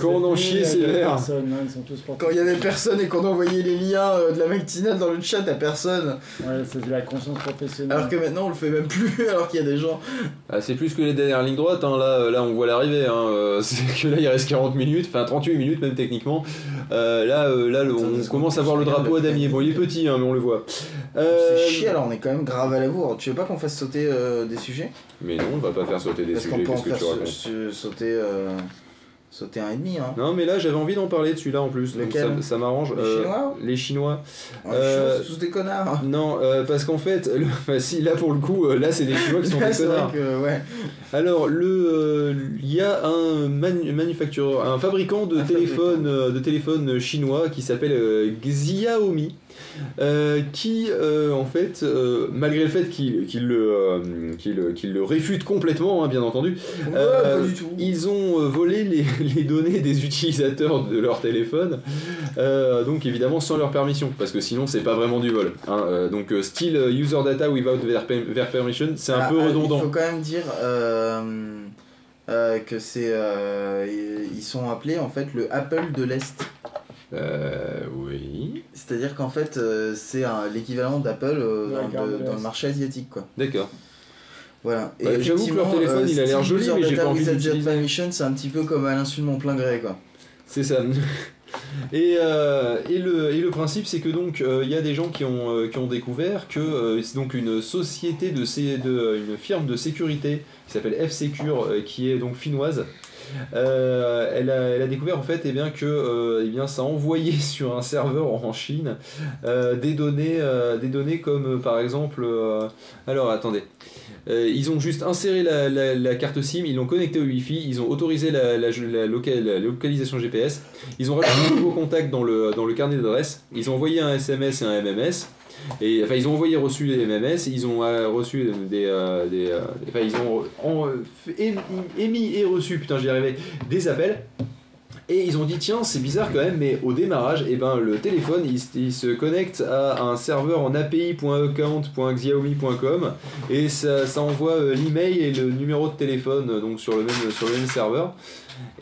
Quand on en nuit, c'est vert. hein, Ils sont tous partis. Quand il y avait personne et qu'on envoyait les liens euh, de la matinale dans le chat à personne. Ouais, c'est de la conscience professionnelle. Alors que maintenant on le fait même plus, alors qu'il y a des gens. Ah, c'est plus que les dernières lignes droites, hein. là, là on voit l'arrivée. Hein. euh, C'est que là il reste 40 minutes, enfin 38 minutes même techniquement. Euh, là, euh, là le- on commence à voir le drapeau à damier. Bon, il est petit, hein, mais on le voit. Euh, C'est chier alors on est quand même grave à la bourre. Tu veux pas qu'on fasse sauter euh, des sujets? Mais non, on va pas faire sauter des Parce qu'on sujets, peut en qu'est-ce que tu sa- sauter, euh, sauter un et demi. Hein. Non, mais là j'avais envie d'en parler de celui-là en plus, donc Lequel ça, ça m'arrange. Les Euh, Chinois Les Chinois. Ah, Euh, tous des connards. Non, euh, parce qu'en fait, le- enfin, si là pour le coup, euh, là c'est les Chinois qui sont Là, des connards. que, ouais. Alors, le, euh, il y a un manu- manufactureur, un fabricant de téléphones, de téléphones chinois qui s'appelle Xiaomi, euh, qui euh, en fait, euh, malgré le fait qu'il qu'il le, euh, qu'il- qu'il le réfute complètement, hein, bien entendu, Ouais, pas du tout. ils ont volé les, les données des utilisateurs de leur téléphone, donc évidemment sans leur permission, parce que sinon c'est pas vraiment du vol. hein. Donc euh, user data without their, pe- their permission, c'est un Ah, peu redondant. Il faut quand même dire que c'est. ils sont appelés en fait le Apple de l'Est. Euh, oui. C'est-à-dire qu'en fait, euh, c'est un- l'équivalent d'Apple euh, dans, le- dans le marché asiatique, quoi. D'accord. Voilà. Bah, j'avoue que leur effectivement, téléphone, il a l'air joli, mais j'ai Data pas envie Without d'utiliser. Jet Permission, c'est un petit peu comme à l'insu de mon plein gré, quoi. C'est ça. Et, euh, et, le, et le principe, c'est que donc euh, il y a des gens qui ont, euh, qui ont découvert que euh, c'est donc une société de, sé- de une firme de sécurité qui s'appelle F-Secure, euh, qui est donc finnoise. Euh, elle, a, découvert en fait eh bien, que euh, eh bien, ça envoyait sur un serveur en Chine euh, des, données, euh, des données comme par exemple. alors attendez. Ils ont juste inséré la, carte SIM, ils l'ont connecté au Wi-Fi, ils ont autorisé la localisation GPS, ils ont rajouté un nouveau contact dans le, dans le carnet d'adresse, ils ont envoyé un SMS et un MMS, et enfin ils ont envoyé reçu les MMS, ils ont euh, reçu des, euh, des, euh, enfin ils ont fait- émis, et reçu, putain j'y arrivais, des appels. Et ils ont dit tiens c'est bizarre quand même mais au démarrage et ben le téléphone il, se- connecte à un serveur en api.account.xiaomi.com et ça, envoie euh, l'email et le numéro de téléphone euh, donc sur le même sur le même serveur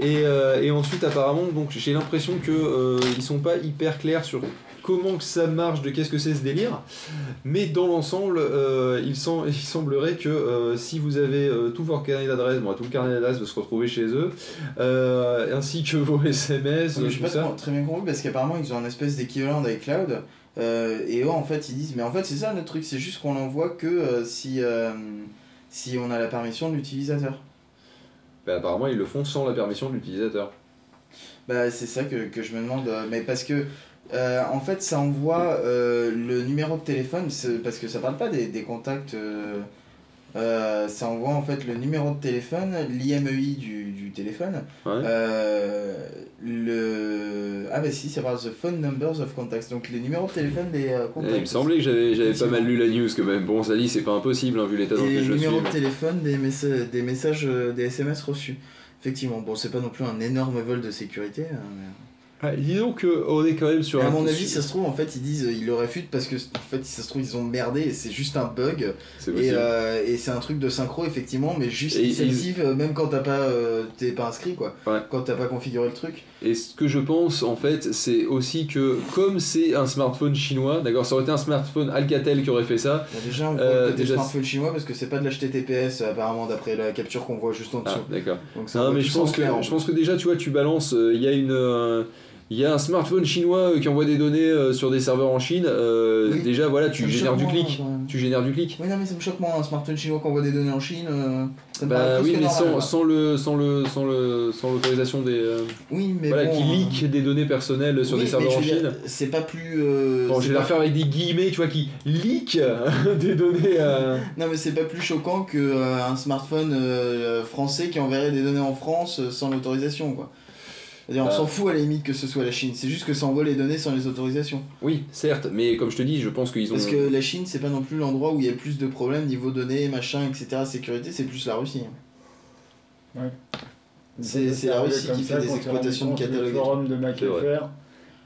et, euh, et ensuite apparemment donc j'ai l'impression que euh, ils sont pas hyper clairs sur comment que ça marche de qu'est-ce que c'est ce délire. Mais dans l'ensemble euh, il, sem- il semblerait que euh, si vous avez euh, tout votre carnet d'adresse bon tout le carnet d'adresse va se retrouver chez eux ainsi que vos SMS Mais je suis pas ça. très bien compris parce qu'apparemment ils ont un espèce d'équivalent d'iCloud et eux en fait ils disent mais en fait c'est ça notre truc c'est juste qu'on l'envoie que si si on a la permission de l'utilisateur. Bah, apparemment ils le font sans la permission de l'utilisateur. Bah c'est ça que, que je me demande mais parce que euh, en fait ça envoie euh, le numéro de téléphone parce que ça parle pas des, des contacts euh, ça envoie en fait le numéro de téléphone, l'IMEI du, du téléphone, Ouais. le... Ah bah si, ça parle de phone numbers of contacts, donc les numéros de téléphone des euh, Eh, contacts. il me semblait que j'avais j'avais pas mal lu la news quand même bon ça dit c'est pas impossible hein, vu l'état dans lequel les je suis numéros de téléphone des, messa- des messages, des SMS reçus. Effectivement, bon c'est pas non plus un énorme vol de sécurité. hein, mais- Ah, disons qu'on est quand même sur à un mon avis, ça se trouve, en fait, ils disent, ils le réfutent parce que, en fait, ça se trouve, ils ont merdé et c'est juste un bug. C'est Et, euh, et c'est un truc de synchro, effectivement, mais juste Et ils- initiative, euh, même quand t'as pas, euh, t'es pas inscrit, quoi. Ouais. Quand t'as pas configuré le truc. Et ce que je pense, en fait, c'est aussi que comme c'est un smartphone chinois, d'accord, ça aurait été un smartphone Alcatel qui aurait fait ça. Bon, déjà, on voit Euh, déjà, smartphone chinois parce que c'est pas de l'HTTPS, apparemment, d'après la capture qu'on voit juste en dessous. Ah, d'accord. Donc ça Non, mais je pense, que, clair, je pense que déjà, tu vois, tu balances, euh, il y a une. Il y a un smartphone chinois euh, qui envoie des données euh, sur des serveurs en Chine. euh, Oui. Déjà, voilà, tu génères du clic. Tu génères du clic. Oui, non, mais ça me choque moins, un smartphone chinois qui envoie des données en Chine. euh, ça me Bah oui, mais normal, sans, sans le sans le sans le sans l'autorisation des euh, Oui, mais voilà bon, qui leak des données personnelles sur oui, des serveurs en Chine. C'est pas plus. Bon, je vais pas- la faire avec des guillemets, tu vois, qui leak des données. Non, mais c'est pas plus choquant que euh, un smartphone français qui enverrait des données en France sans l'autorisation, quoi. On Bah. s'en fout à la limite que ce soit la Chine, c'est juste que ça envoie les données sans les autorisations. Oui, certes, mais comme je te dis, je pense qu'ils ont. Parce que la Chine, c'est pas non plus l'endroit où il y a le plus de problèmes niveau données, machin, etc., sécurité, c'est plus la Russie. Ouais. C'est- c'est la Russie qui fait des exploitations de Le forum de. McAfee,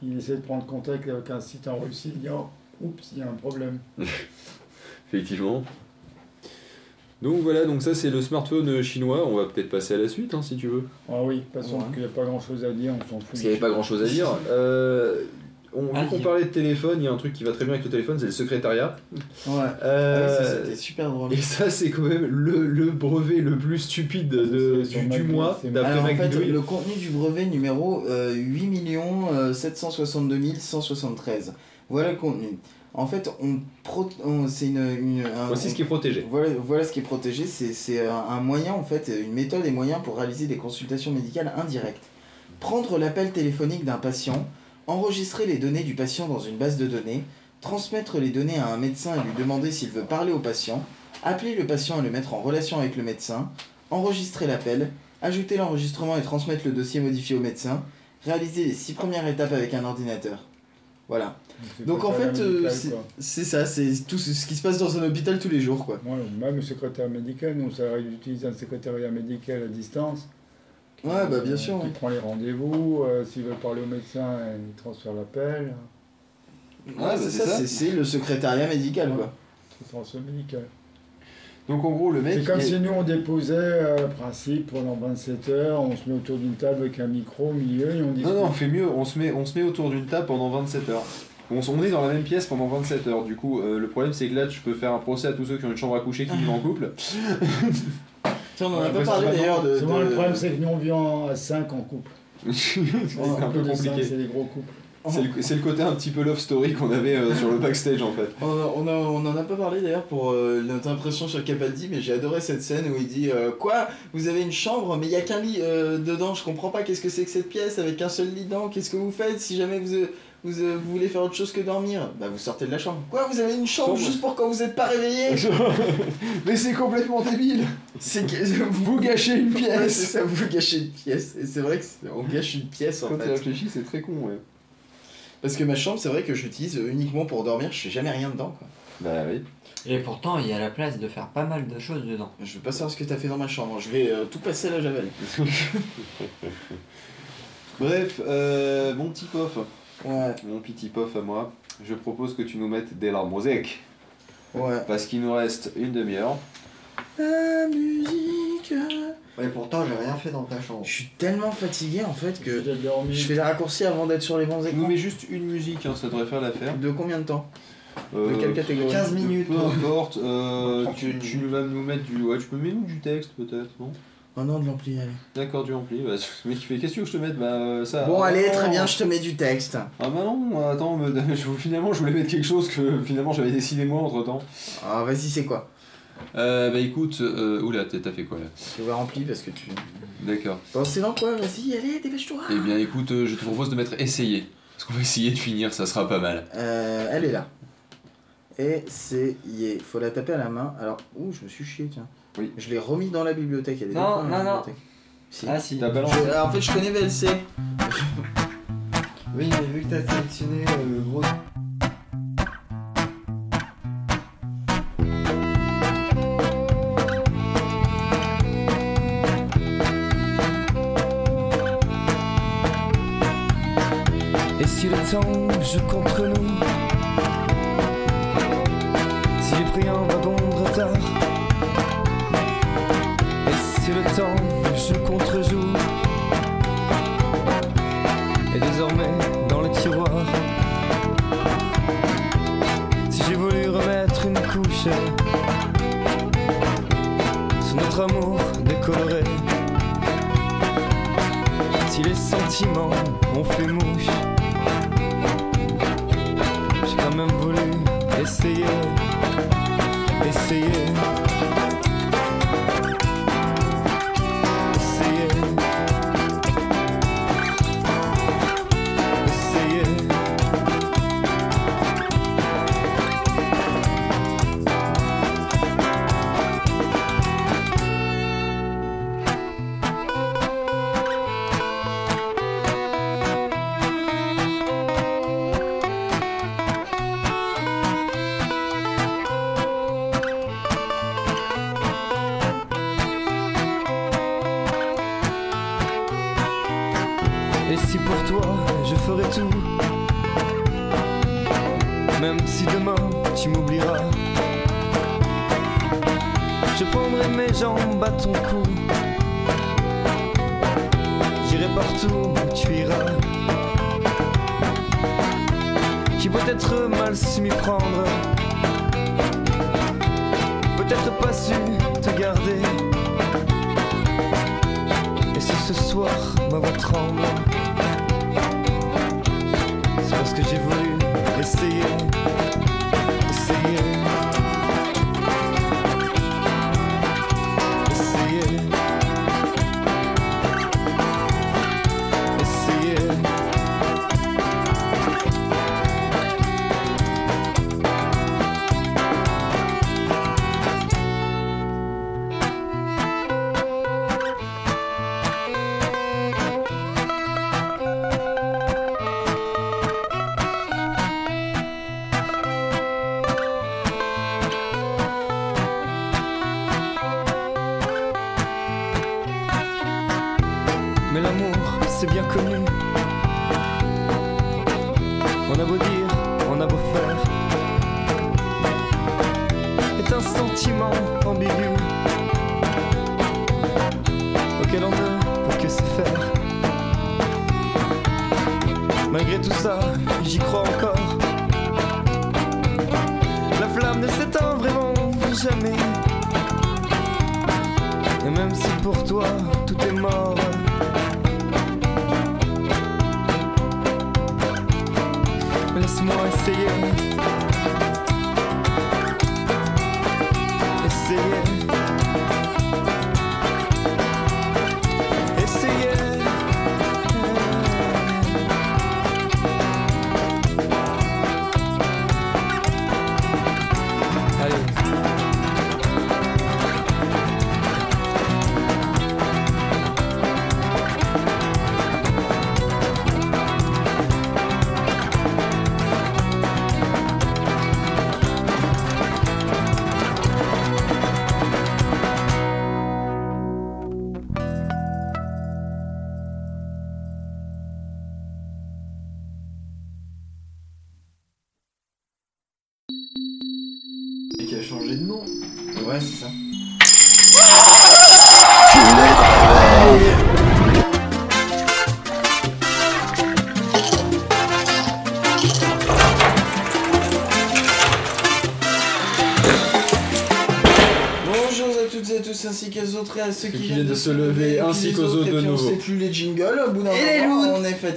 il essaie de prendre contact avec un site en Russie, il dit oh, oups, il y a un problème. Effectivement. Donc voilà, donc ça c'est le smartphone chinois. On va peut-être passer à la suite hein, si tu veux. Ah oui, passons, Ouais. qu'il n'y a pas grand chose à dire, on s'en fout. Parce qu'il n'y avait pas grand chose à dire. Euh, on, vu qu'on parlait de téléphone, il y a un truc qui va très bien avec le téléphone, c'est le secrétariat. Ouais. Euh, Ah ça, c'était super drôle. et ça c'est quand même le, le brevet le plus stupide de- du, mois d'après en fait, le contenu du brevet numéro euh, 8 762 173. Voilà le contenu. En fait, on, on- c'est une, une- un- Voici ce qui est protégé. Voilà, voilà ce qui est protégé, c'est c'est un, un moyen en fait, une méthode et moyen pour réaliser des consultations médicales indirectes. Prendre l'appel téléphonique d'un patient, enregistrer les données du patient dans une base de données, transmettre les données à un médecin et lui demander s'il veut parler au patient, appeler le patient et le mettre en relation avec le médecin, enregistrer l'appel, ajouter l'enregistrement et transmettre le dossier modifié au médecin, réaliser les six premières étapes avec un ordinateur. Voilà. Donc en fait, euh, c'est ça, c'est tout ce qui se passe dans un hôpital tous les jours quoi. Ouais, même le secrétaire médical, nous, ça d'utiliser un secrétariat médical à distance. qui- Ouais, bah, bien sûr, Qui ouais. prend les rendez-vous, euh, s'il veut parler au médecin, il transfère l'appel. Ouais, c'est ça, c'est- le secrétariat médical quoi. Transfert médical. Donc en gros, le mec. C'est comme si nous on déposait euh, principe pendant 27 heures, on se met autour d'une table avec un micro au milieu et on dit. Non, non, on fait mieux, on se met, on se met autour d'une table pendant 27 heures. On, on est dans la même pièce pendant 27 heures. Du coup, euh, le problème c'est que là, tu peux faire un procès à tous ceux qui ont une chambre à coucher qui vivent en couple. Tiens, on en a Ouais, pas parlé d'ailleurs de. Moi, le problème c'est que nous on vit en- à 5 en couple. c'est un peu compliqué. C'est des gros couples. C'est le, c'est le côté un petit peu love story qu'on avait euh, sur le backstage en fait. On, a- on, a- on en a pas parlé d'ailleurs pour euh, notre impression sur Capaldi, mais j'ai adoré cette scène où il dit euh, Quoi? Vous avez une chambre, mais il y a qu'un lit euh, dedans, je comprends pas, qu'est-ce que c'est que cette pièce avec un seul lit dedans Qu'est-ce que vous faites si jamais vous, vous, euh, vous voulez faire autre chose que dormir? Bah vous sortez de la chambre. Quoi? Vous avez une chambre juste pour quand vous êtes pas réveillé? Mais c'est complètement débile C'est que Vous gâchez une Ouais, c'est pièce ça, vous gâchez une pièce. Et c'est vrai que c'est- on gâche une pièce en Quand tu fait. réfléchis, c'est très con, ouais. Parce que ma chambre, c'est vrai que j'utilise uniquement pour dormir, je fais jamais rien dedans quoi. Bah oui. Et pourtant, il y a la place de faire pas mal de choses dedans. Je veux pas savoir ce que t'as fait dans ma chambre, je vais euh, tout passer à la javel. Bref, euh, mon petit pof, Ouais, mon petit pof à moi, je propose que tu nous mettes des larmes musique. ouais. Parce qu'il nous reste une demi-heure. La musique. Et pourtant, j'ai rien fait dans ta chambre. Je suis tellement fatigué en fait que je fais les raccourcis avant d'être sur les bons écrans. mets juste une musique, hein, ça devrait faire l'affaire. De combien de temps Euh, De quelle catégorie 15 minutes. Peu importe, euh, 30 tu, vas nous mettre du. Ouais, tu peux mettre nous du texte peut-être, non? Oh non, de l'ampli, allez. D'accord, du rempli. Bah, fait Qu'est-ce que je te mette? Bah, ça. Bon, ah, allez, non. très bien, je te mets du texte. Ah bah non, attends, me- finalement je voulais mettre quelque chose que finalement j'avais décidé moi entre temps. Ah, vas-y, c'est quoi? Euh, bah écoute, euh, oula, t'as t'as fait quoi là Je vais rempli parce que tu. D'accord. Bon, c'est dans quoi Vas-y, allez, dépêche-toi. Eh bien écoute, euh, je te propose de mettre essayer. Parce qu'on va essayer de finir, ça sera pas mal. Euh, elle est là. Essayer. Faut la taper à la main. Alors, ouh, je me suis chié, tiens. Oui. Je l'ai remis dans la bibliothèque. Elle est Non, dans la non, non. bibliothèque. Si. Ah si. T'as balancé Je- en fait, je connais VLC. Oui, mais vu que t'as sélectionné euh, le gros. Temps joue contre nous. Si j'ai pris un wagon de retard Et si le temps joue contre joue Et désormais dans le tiroir Si j'ai voulu remettre une couche Sur notre amour décoloré Si les sentiments ont fait mouche même voulu essayer, essayer,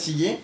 fatigué.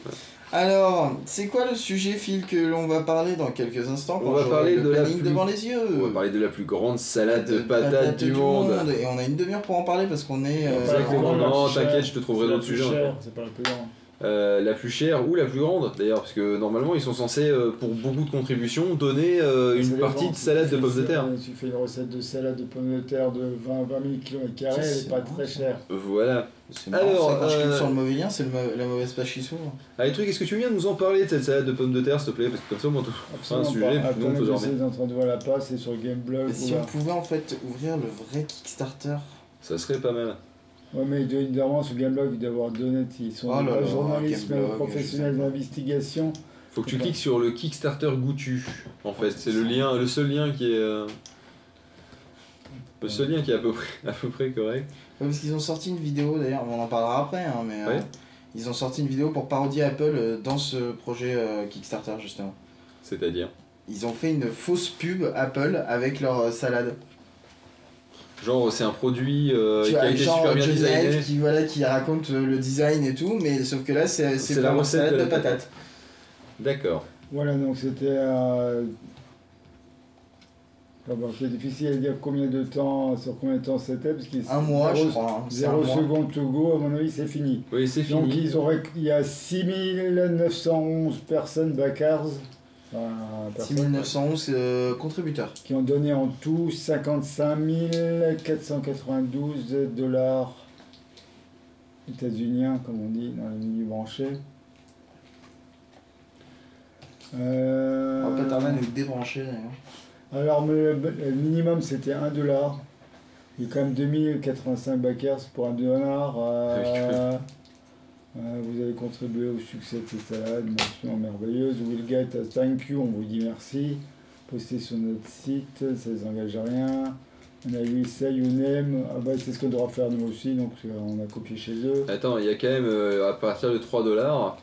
Alors, c'est quoi le sujet, Phil, que l'on va parler dans quelques instants On quand va j'aurai parler le de la plus... devant les yeux? On va parler de la plus grande salade de patates du monde. Et on a une demi-heure pour en parler parce qu'on est. euh, Exactement, la non, t'inquiète, je te trouverai d'autres sujets. C'est pas la plus grande. Euh, la plus chère ou la plus grande d'ailleurs, parce que normalement ils sont censés, euh, pour beaucoup de contributions, donner euh, une partie de salade de pommes de terre. Tu fais une recette de salade de pommes de terre de 20, 20 000 km, elle est pas très chère. Voilà. Marrant, Alors, ça, quand je clique sur le mauvais lien, c'est la mauvaise page qui s'ouvre. Allez, truc, est-ce que tu viens nous en parler de cette salade de pommes de terre, s'il te plaît? Parce que comme ça, moi, tout c'est un Absolument sujet pas. jamais. j'essaie d'entendre voir la passe, c'est sur Gameblog. Et si on pouvait en fait ouvrir le vrai Kickstarter Ça serait pas mal. Ouais, mais il doit évidemment sur Gameblog, il doit y avoir deux nets. Ils sont Oh là des là, journalistes professionnels d'investigation. Faut que tu cliques sur le Kickstarter Goutu, en fait. C'est le lien, le seul lien qui est. euh, Le seul lien qui est à peu près, à peu près correct. Ouais, Parce qu'ils ont sorti une vidéo d'ailleurs, on en parlera après, hein, mais euh, ils ont sorti une vidéo pour parodier Apple euh, dans ce projet euh, Kickstarter justement. C'est-à-dire? Ils ont fait une fausse pub Apple avec leur salade. Genre, c'est un produit euh, qui a été genre super bien designé. Qui, voilà, qui raconte euh, le design et tout, mais sauf que là c'est c'est C'est la recette salade de de la patates. D'accord. Voilà, donc c'était. Euh... ah bon, c'est difficile à dire combien de temps, sur combien de temps c'était, parce qu'il Un mois, je crois, hein, Zéro seconde to go, à mon avis, c'est fini. Oui, c'est Donc fini. ils ont réc- il y a 6911 personnes backers, 6911 euh, contributeurs. qui ont donné en tout 55 492 dollars états-uniens, comme on dit dans les milieux branchés. Euh, On va pas tarder à nous débrancher d'ailleurs. alors, le, le minimum c'était 1 dollar. Il y a quand même 2085 backers pour 1 dollar. Euh, euh, vous avez contribué au succès de cette salade, mention merveilleuse. Will get a thank you, on vous dit merci. Postez sur notre site, ça ne les engage à rien. On a eu say you name, ah bah, c'est ce qu'on devra faire nous aussi, donc on a copié chez eux. Attends, il y a quand même euh, à partir de 3 dollars.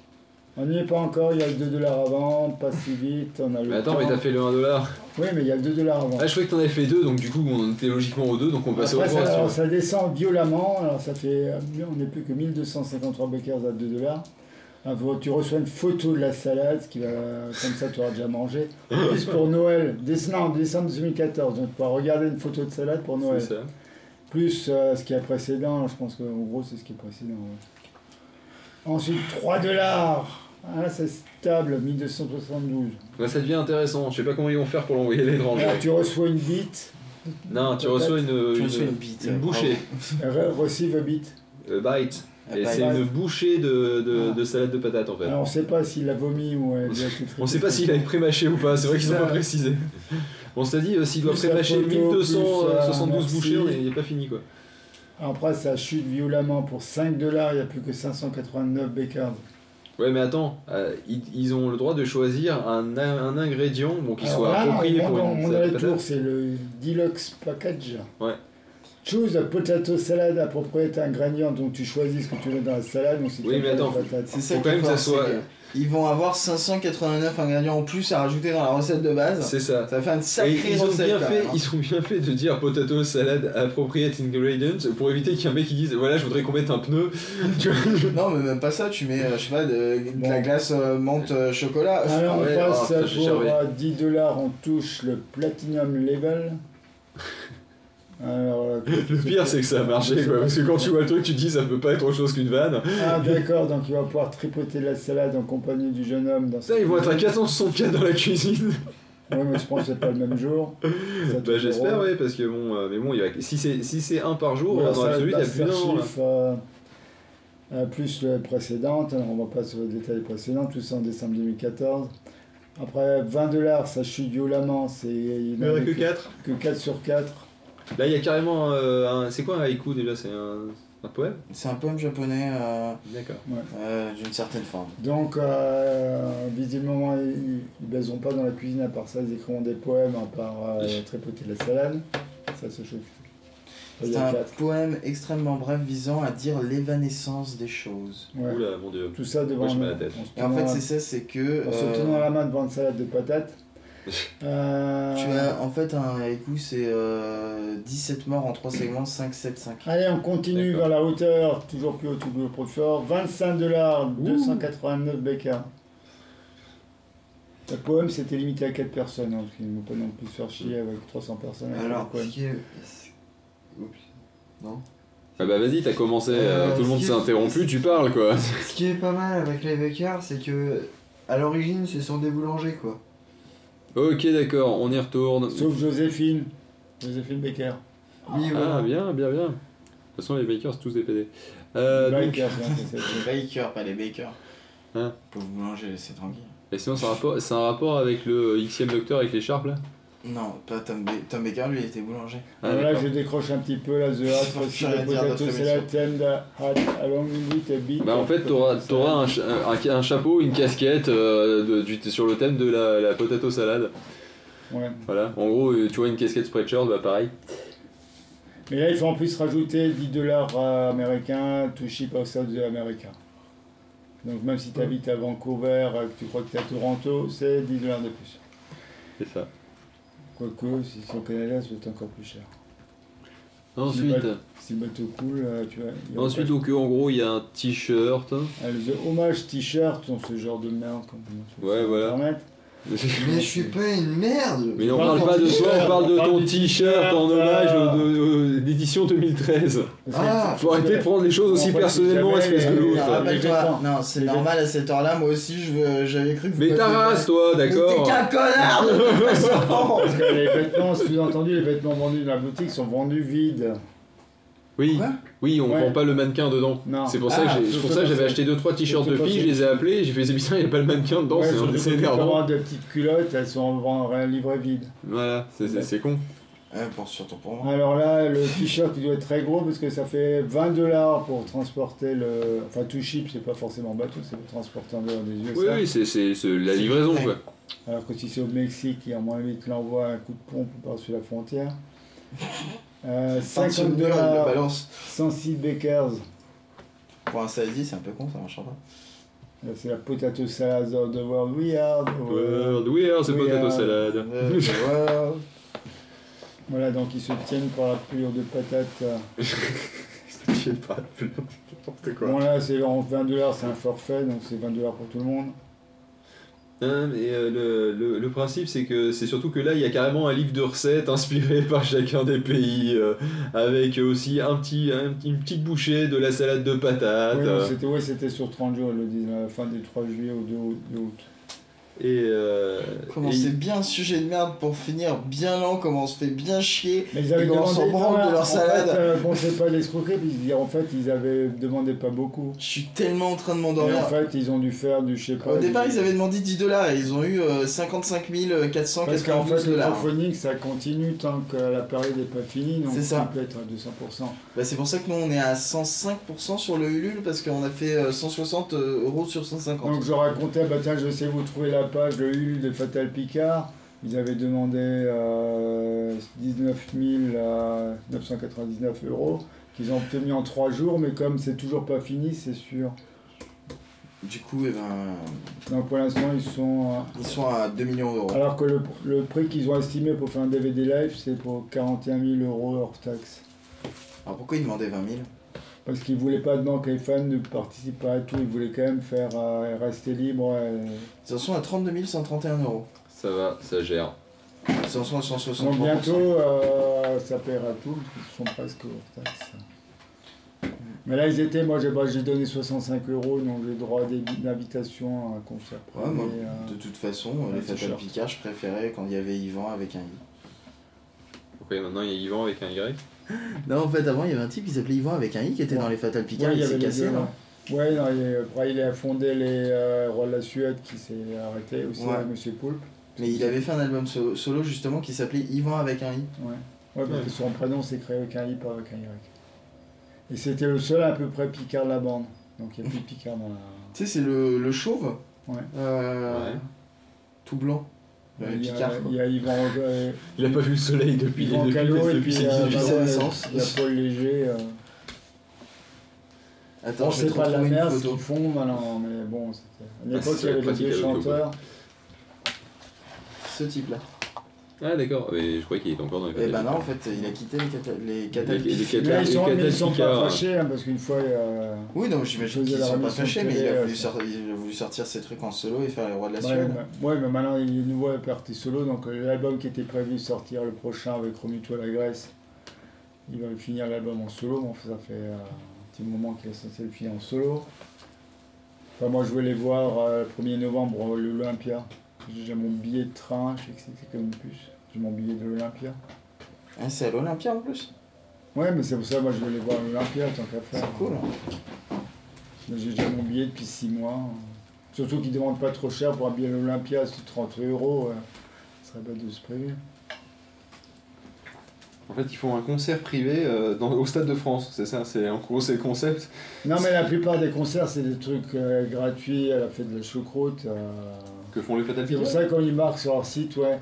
On n'y est pas encore, il y a le 2 dollars avant, pas si vite, on a le Mais attends, temps. mais t'as fait le 1 dollar. Oui, mais il y a le 2 dollars avant. Ah, je croyais que t'en avais fait 2, donc du coup, on était logiquement aux 2, donc on passe au Après, 3. ça, alors, ça descend violemment, alors ça fait, euh, on n'est plus que 1253 bakers à 2 dollars. Alors, Tu reçois une photo de la salade, ce qui va, comme ça tu auras déjà mangé. En plus pour Noël, décembre, décembre 2014, donc tu pourras regarder une photo de salade pour Noël. Ça. Plus euh, ce qui est précédent, je pense qu'en gros c'est ce qui est précédent. ouais. Ensuite 3 dollars, ah, c'est stable, 1272. Ouais, ça devient intéressant. Je sais pas comment ils vont faire pour l'envoyer à l'étranger. Alors tu reçois une bite, Non, tu reçois une, Tu une, reçois une bite, une bouchée. re- receive a bite. Euh, bite. Et c'est une bouchée de, de, Ah. de salade de patates en fait. Alors on sait pas s'il a vomi ou elle a On sait pas s'il a été pré-mâché ou pas, c'est vrai qu'ils ont Ça. pas précisé. Bon, ça dit, euh, s'il doit pré-mâcher photo, plus, euh, 1272 merci. bouchées, on il est pas fini quoi. Après, ça chute violemment pour 5 dollars, il n'y a plus que 589 Beckards. Ouais, mais attends, euh, ils, ils ont le droit de choisir un, un ingrédient bon, qui Alors soit là, approprié pour une on monte dans salade les de tours, patates. c'est le Deluxe Package. Ouais. Choose a potato salad appropriate ingrédient, donc tu choisis ce que tu veux dans la salade. Donc Oui, mais attends. C'est ça quand même que ça soit- Ils vont avoir 589 ingrédients en plus à rajouter dans la recette de base. C'est ça. Ça fait une Et sacrée ils ont, recette. bien fait, hein. ils ont bien fait de dire potato salad appropriate ingredients pour éviter qu'il y ait un mec qui dise voilà je voudrais qu'on mette un pneu. Non, mais même pas ça, tu mets, euh, je sais pas, de, de Bon. la glace euh, menthe euh, chocolat. Alors on Ouais, passe oh, charmé. euh, 10 dollars, on touche le Platinum Level. Alors, euh, Le pire c'est que ça a marché quoi, parce que quand tu vois le truc tu te dis ça peut pas être autre chose qu'une vanne. Ah d'accord, donc il va pouvoir tripoter la salade en compagnie du jeune homme dans Ça ils vont être à 464 dans la cuisine. Ouais, mais je pense que c'est pas le même jour. Bah j'espère ouais parce que bon euh, mais bon il y a, si c'est si un par jour Voilà, dans l'absolu il y a plus d'un euh, plus le précédente, alors on va pas sur le détail des précédentes, tout ça en décembre 2014. Après 20 dollars, ça chute violemment, c'est il Il y en a que 4. que 4 sur 4. Là il y a carrément euh, un c'est quoi un haïku déjà c'est un, un poème? C'est un poème japonais euh, D'accord. euh, d'une certaine forme. Donc euh, visiblement ils, ils baiseront pas dans la cuisine à part ça, ils écriront des poèmes à part euh, tripoter la salade. Ça se chauffe. C'est a un 4. poème extrêmement bref visant à dire l'évanescence des choses. Ouais. Oula mon dieu. Tout ça devant Moi, je la tête. Et en fait, c'est ça, c'est que. en se tenant la main devant une salade de patates. Euh, Tu as en fait un haïku, c'est euh, 17 morts en 3 segments, 5, 7, 5. Allez, on continue vers la hauteur, toujours plus haut, toujours plus fort. 25 dollars, 289 becquerels. Le poème c'était limité à 4 personnes, hein, parce qu'il ne faut pas non plus se faire chier avec 300 personnes. avec Alors, le ce qui est. ce- Oups. Non. Ah bah vas-y t'as commencé, Euh, euh, tout le monde s'est interrompu, tu parles quoi. Ce qui est pas mal avec les Beckers, c'est que. À l'origine, ce sont des boulangers, quoi. Ok d'accord, on y retourne. Sauf Joséphine, Joséphine Becker. Oui, Ah bien, bien, bien. De toute façon les bakers c'est tous des PD. Euh, donc- un- c'est- c'est- Les bakers, pas les bakers. Hein Pour vous manger, c'est tranquille. Et sinon c'est un rapport, c'est un rapport avec le Xème docteur avec l'écharpe là? Non, pas Tom, Ba- Tom Baker, lui, il était boulanger. Ah, là, je décroche un petit peu la The Hat, potato d'autre salad tend hat along with a bit Bah en fait t'auras, t'auras un, cha- un, un chapeau, une casquette euh, de- sur le thème de la, la potato salade. Ouais. Voilà, en gros euh, tu vois une casquette spreadshirt, bah pareil. Mais là, il faut en plus rajouter 10 dollars américains to ship outside the America. Donc même si tu habites à Vancouver, euh, que tu crois que tu es à Toronto, c'est 10 dollars de plus. C'est ça. Quoique, si c'est au Canada, ça va être encore plus cher. Ensuite, Si le bateau- Si le bateau coule, euh, tu vois. ensuite donc euh, en gros il y a un t-shirt. Ah, le hommage t-shirt, ce genre de merde qu'on peut mettre Ouais, voilà. Internet. Mais je suis pas une merde. Mais on parle pas de toi, on parle de ton t-shirt en hommage d'édition 2013. Parce que- Ah, Faut arrêter de prendre les choses aussi personnellement espèce que Non, l'autre. Rappelle-toi, non, c'est normal à cette heure-là, moi aussi, je veux- j'avais cru que vous Mais ta race toi, Mais d'accord. T'es qu'un connard de toute façon. Parce que les vêtements, sous-entendu, les vêtements vendus dans la boutique sont vendus vides. Oui, oui, on Ouais. vend pas le mannequin dedans. C'est pour ça Ah, que pour ça que j'avais acheté 2-3 t-shirts de filles, quand je les ai appelés, j'ai fait c'est bizarre, il n'y a pas le mannequin dedans, Ouais, c'est énervant. des petites culottes, elles sont en livrées vides. Voilà, c'est- c'est c'est con. Pour, surtout pour moi. Alors là, le t-shirt il doit être très gros parce que ça fait 20 dollars pour transporter le. Enfin, tout ship, c'est pas forcément bateau, c'est pour transporter en dehors des USA. Oui, oui, c'est la livraison vrai. quoi. Alors que si c'est au Mexique, il y a moins vite l'envoie un coup de pompe par-dessus la frontière. Euh, 50 50 dollars de dollars, balance. 106 Bakers. Pour un saladier, c'est un peu con, ça marchera pas. Là, C'est la potato salad of the world. We are the world. Alors c'est potato euh, salade. Euh, ouais. Voilà, donc ils se tiennent par la pliure de patates. J'ai pas plus n'importe quoi. Bon là, c'est en 20 dollars, c'est un forfait, donc c'est 20 dollars pour tout le monde. Hein, mais euh, le, le, le principe, c'est que c'est surtout que là, il y a carrément un livre de recettes inspiré par chacun des pays, euh, avec aussi un petit, un petit- une petite bouchée de la salade de patates. Ouais, euh. c'était ouais, sur 30 jours, le disent, à la fin du 3 juillet au 2 août. 2 août. Et, euh, Comment c'est il- bien un sujet de merde pour finir bien lent, comment on se fait bien chier, Mais ils avaient et on s'en branle de leur en salade. Fait, euh, bon, c'est pas l'escroquerie, puis en fait, ils avaient demandé pas beaucoup. Je suis tellement en train de Et m'endormir. en fait, ils ont dû faire du, je sais pas. Au départ, du- ils avaient demandé 10 dollars et ils ont eu euh, 55 Parce qu'en 492 fait, le phonique, ça continue tant que la période n'est pas finie, donc C'est ça. tu peux être à 200%. Bah, c'est pour ça que nous on est à 105% sur le Ulule parce qu'on a fait euh, 160 euros sur 150. Donc je racontais, bah tiens, je sais vous trouver la page, le Ulule de Fatal Picard. Ils avaient demandé euh, 19 euh, 999 euros qu'ils ont obtenu en 3 jours, mais comme c'est toujours pas fini, c'est sûr. Du coup, eh ben, Donc pour l'instant, ils sont. euh, ils sont à 2 millions d'euros. Alors que le, le prix qu'ils ont estimé pour faire un DVD live, c'est pour 41 000 euros hors taxe. Alors pourquoi ils demandaient 20 000 Parce qu'ils voulaient pas demander que les fans ne participent pas à tout, ils voulaient quand même faire euh, rester libre. euh. Ils en sont à 32 131 euros. Ça va, ça gère. Ils en sont à 160 Donc bientôt, euh, ça paiera tout, ils sont presque hors taxe. Mais là, ils étaient, moi j'ai bah, j'ai donné 65 euros, donc j'ai droit à des d'invitation à un concert. Ouais, moi, privé, euh, de toute façon, les Fatal. Picard, je préférais quand il y avait Yvan avec un I. Pourquoi maintenant il y a Yvan avec un Y Non, en fait, avant, il y avait un type qui s'appelait Yvan avec un I qui était dans les Fatal Picard, Ouais, il s'est cassé, deux, non ouais. Non, il, après il a fondé les euh, Rois de la Suède qui s'est arrêté aussi Ouais. avec Monsieur Poulpe. Mais il avait fait un album so- solo justement qui s'appelait Yvan avec un I. Ouais. Ouais, parce Ouais. que son prénom s'est créé avec un I, pas avec un Y. Et c'était le seul à peu près Picard de la bande. Donc il n'y a plus de Picard dans la. Tu sais, c'est le, le chauve Ouais. euh, Tout blanc. Il, y a, Picard. quoi. il y a Yvan. euh, Il a pas vu le soleil depuis Yvan depuis- et sa- euh, bah naissance. il y a Paul Léger. euh. Attends, Bon, je te pas de la merde ce qu'ils font maintenant, mais bon, c'était. À Ah, l'époque, il y avait des chanteurs. Ce type-là. Ah d'accord, mais je croyais qu'il était encore dans les Et Fatal bah non, en fait, il a quitté les, cata les Les- les ils sont, les ils sont pas fâchés, hein, parce qu'une fois. euh, Oui, non, j'imagine qu'ils sont pas fâchés, mais il a, voulu sortir, il a voulu sortir ses trucs en solo et faire les rois de la Ouais, Suède. bah- ouais, mais maintenant il est nouveau parti solo, donc euh, l'album qui était prévu de sortir le prochain avec Remue-toi la Grèce, il va finir l'album en solo, bon, ça fait euh, un petit moment qu'il est censé le finir en solo. Enfin, moi je voulais voir euh, le 1er novembre l'Olympia. J'ai mon billet de train, je sais que c'était comme une puce. J'ai mon billet de l'Olympia. Ah, c'est à l'Olympia en plus Ouais, mais c'est pour ça moi je voulais voir l'Olympia tant qu'à faire. C'est cool. J'ai déjà mon billet depuis 6 mois. Surtout qu'ils ne demandent pas trop cher pour un billet à l'Olympia, c'est 30 euros. Ce serait bête de se prévenir. En fait, ils font un concert privé euh, dans, au Stade de France, c'est ça, c'est en gros c'est le concept. Non, mais la plupart des concerts, c'est des trucs euh, gratuits, à la fête de la choucroute. euh. Que font les Fatal C'est pour ça qu'on y marque sur leur site, ouais.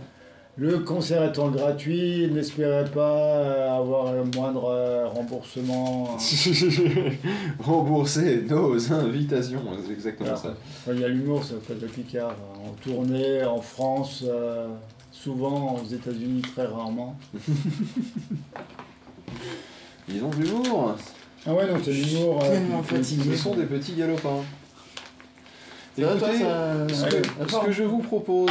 Le concert étant gratuit, n'espérez pas euh, avoir un moindre euh, remboursement. Rembourser nos invitations, c'est exactement Alors, ça. Il y a l'humour, ça fait de Picard. En tournée, en France, euh, souvent, aux États-Unis, très rarement. Ils ont de l'humour. Ah ouais, non, c'est l'humour. euh. Ce sont des petits galopins. Toi, Écoutez, ça- ce, que, d'accord. ce que je vous propose,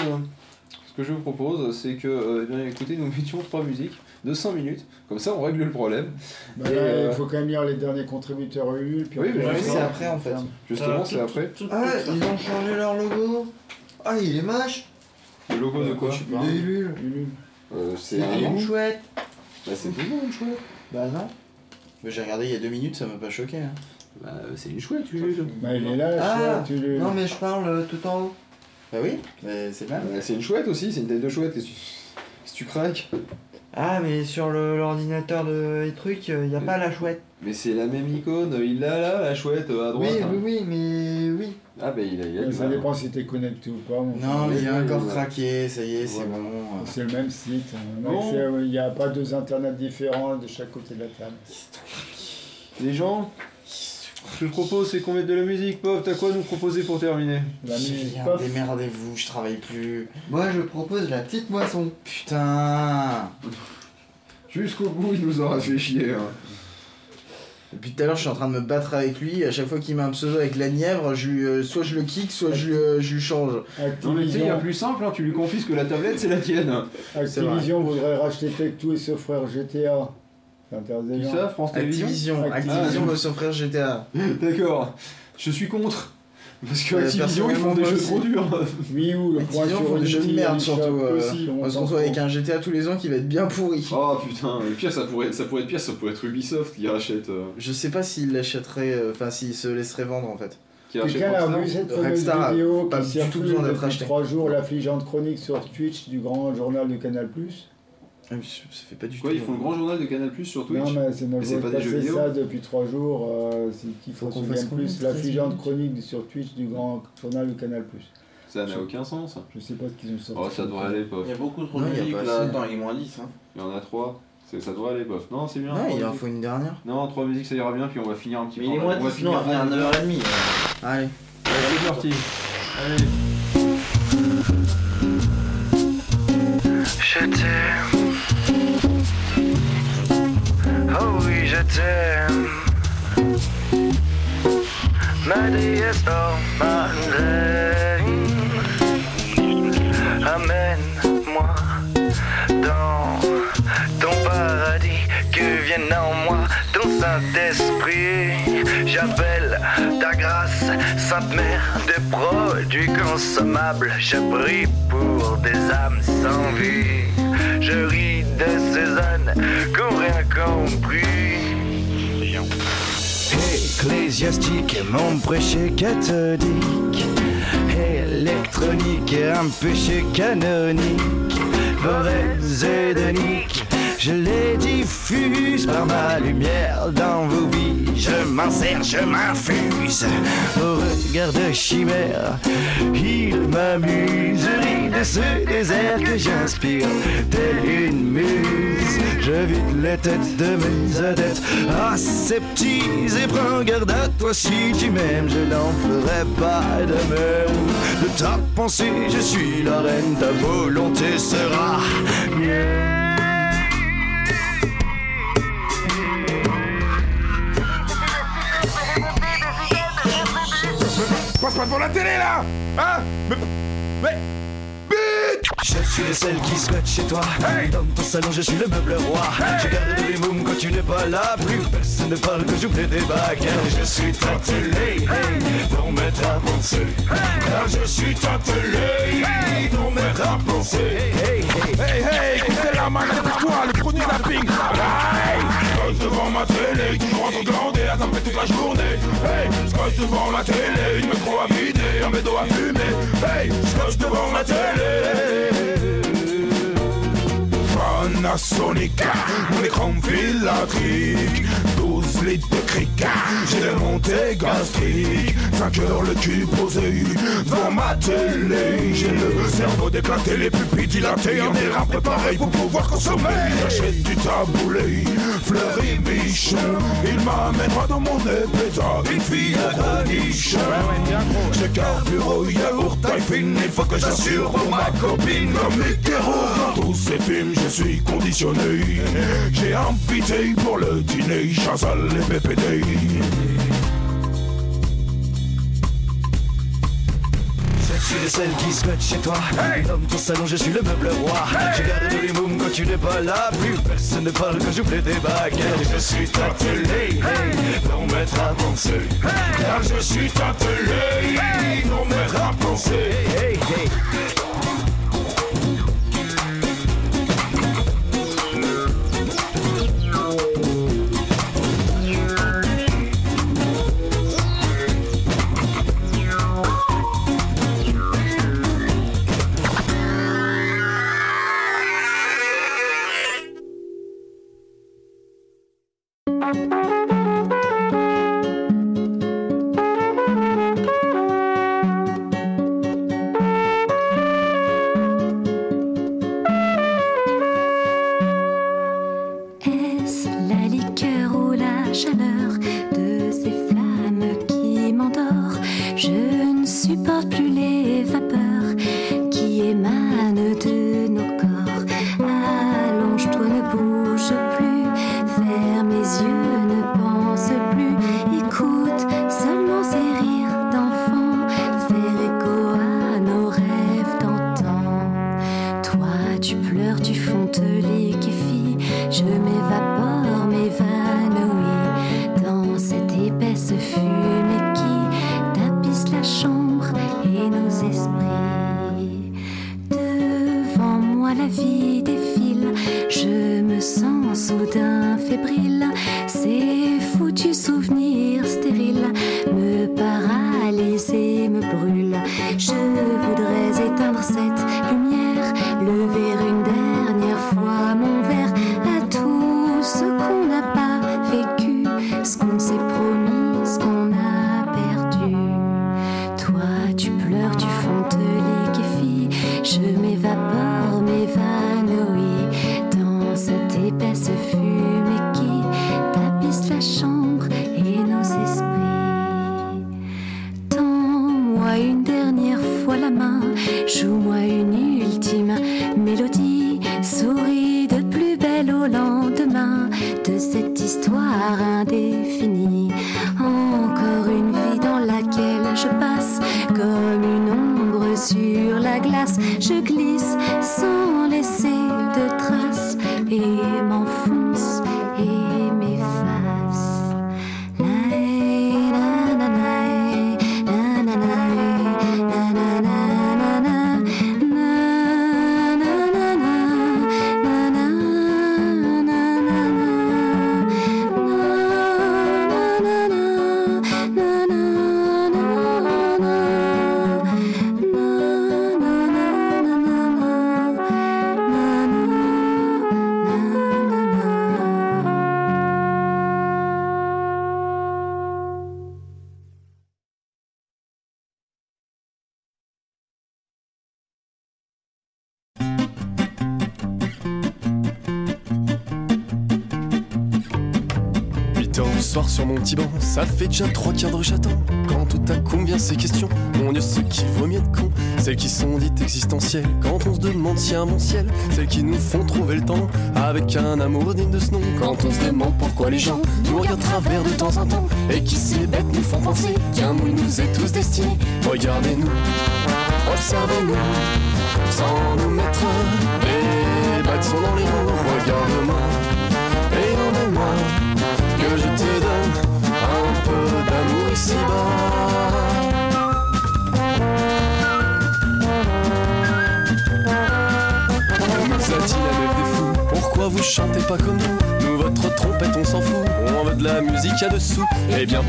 ce que je vous propose, c'est que, euh, eh bien, écoutez, nous mettions trois musiques de 5 minutes, comme ça on règle le problème. Bah Et, là, euh, il faut quand même lire les derniers contributeurs Ulule. Puis Oui, après, mais oui, c'est après, en fait. Justement, c'est après. Ah, ils ont changé leur logo Ah, il est moche Le logo de quoi De Ulule. Euh, C'est C'est un une chouette Bah, c'est mignon, une chouette. Bah non Mais J'ai regardé il y a deux minutes, ça m'a pas choqué. hein. Bah, c'est une chouette, Ulule. Bah, il est là, Ah chouette, Ulule. Non mais je parle euh, tout en haut Bah oui, mais c'est mal. Bah, c'est une chouette aussi, c'est une tête de chouette. Qu'est-ce que tu, qu'est-ce que tu craques? Ah mais sur le- l'ordinateur de les trucs, il y a pas la chouette Mais c'est la même icône, il l'a là, la chouette, à droite. Oui, hein. oui, oui, mais oui Ah, bah, il a, il a Ça dépend hein. si t'es connecté ou pas. mon Non, mais il a oui, encore oui. craqué, ça y est, c'est Voilà. bon. C'est le même site. hein. Bon. Donc, c'est- Il n'y a pas deux internets différents de chaque côté de la table. Les gens, ce que je propose, c'est qu'on mette de la musique. Pop, t'as quoi à nous proposer pour terminer La musique démerdez-vous, je travaille plus. Moi je propose la petite moisson Putain Jusqu'au bout, il nous aura fait chier. hein. Depuis tout à l'heure, je suis en train de me battre avec lui. À chaque fois qu'il met un pseudo avec la Nièvre, je lui, euh, soit je le kick, soit je, lui, euh, je lui change. Non, mais tu sais, il y a Activision, plus simple, hein, tu lui confies que la tablette, c'est la tienne. Activision voudrait racheter Tech2 et s'offrir GTA. Gens. ça, France Télévisions Activision, Activision. Activision veut s'offrir GTA. D'accord, je suis contre. Parce que Activision, ils font des jeux trop durs. Oui, ou le Activision font des jeux de merde surtout. euh, aussi, on se retrouve avec un GTA tous les ans qui va être bien pourri. Oh putain, et pire, ça pourrait, ça pourrait être pire, ça pourrait être Ubisoft qui rachète. euh, Je sais pas s'il l'achèterait, euh, enfin s'il se laisserait vendre en fait. qui Quelqu'un a vu cette fameuse vidéo qui circule besoin d'être depuis acheté. trois jours, l'affligeante chronique sur Twitch du grand journal de Canal+. Ah, mais Ça fait pas du Quoi, tout. ils font le grand journal de Canal Plus sur Twitch Non, mais c'est Mais nous pas des jeux vidéo ça depuis trois jours. euh, c'est qu'il faut qu'on se fasse plus. de L'affligeante chronique sur Twitch du grand journal de Canal+. Ça n'a aucun sens. Je sais pas ce qu'ils ont sorti. Oh, ça devrait aller, pof. Il y a beaucoup trop Non, de musique là. Attends, il est moins 10. Hein. Il y en a trois. C'est- Ça devrait aller, pof. Non, c'est bien. Non, il en faut une dernière. Non, trois musiques, ça ira bien, puis on va finir un petit Mais peu. il est en- moins on va 10, sinon on va finir à 9h30. Allez. Allez, c'est parti. Allez. Je t'aime. Je t'aime. Ma déesse normande. Amène-moi dans ton paradis. Que vienne en moi ton Saint-Esprit. J'appelle ta grâce, Sainte Mère des produits consommables. Je prie pour des âmes sans vie. Je ris de ont rien compris. Ecclésiastique, mon prêché catholique. Électronique, un péché canonique. Mauvaise hédonique, je les diffuse par ma lumière dans vos vies. Je m'en sers, je m'infuse. Au regard de chimère, il m'amuse. De ce désert que j'inspire, telle une muse. Je vide les têtes de mes adeptes, aseptise et prends garde à toi si tu m'aimes. Je n'en ferai pas de même. De ta pensée, je suis la reine, ta volonté sera mienne. Passe pas devant la télé là Hein Mais. Mais. Je suis celle qui squatte chez toi. Dans ton salon je suis le meuble roi. Je garde les mômes quand tu n'es pas là. Plus personne ne parle que j'oublie des bagues Je suis ta télé hey, Ton maître à penser. Je suis ta télé hey, Ton maître à penser. Hey, hey, Hey hey, écoutez la manette pour toi, le premier zapping. Hey devant ma télé, toujours en train de glander, à taper toute la journée. Hey Scotch devant la télé, une métro à vider, un bédo à fumer. Hey Scotch devant ma télé. Panasonic, mon écran filatrique 12 litres de cric, j'ai des montées gastriques 5 heures le cul posé. Devant ma télé. J'ai le cerveau déclaté, les pupilles dilatées. Un air préparé pour pouvoir consommer. J'achète du taboulé, fleury bichon Il m'amènera dans mon épéta, une fille au nichon J'ai carburant, yaourt, taille fine. Il faut que j'assure pour ma copine. Comme les Dans tous ces films je suis conditionné. J'ai invité pour le dîner Chazal et PPD Je suis de celle qui squatte chez toi. Dans ton salon je suis le meuble roi. Je garde les mômes quand tu n'es pas là. Plus personne ne parle quand j'oublie des bagues Je suis ta télé Ton maître à penser Car je suis ta télé Non maître à penser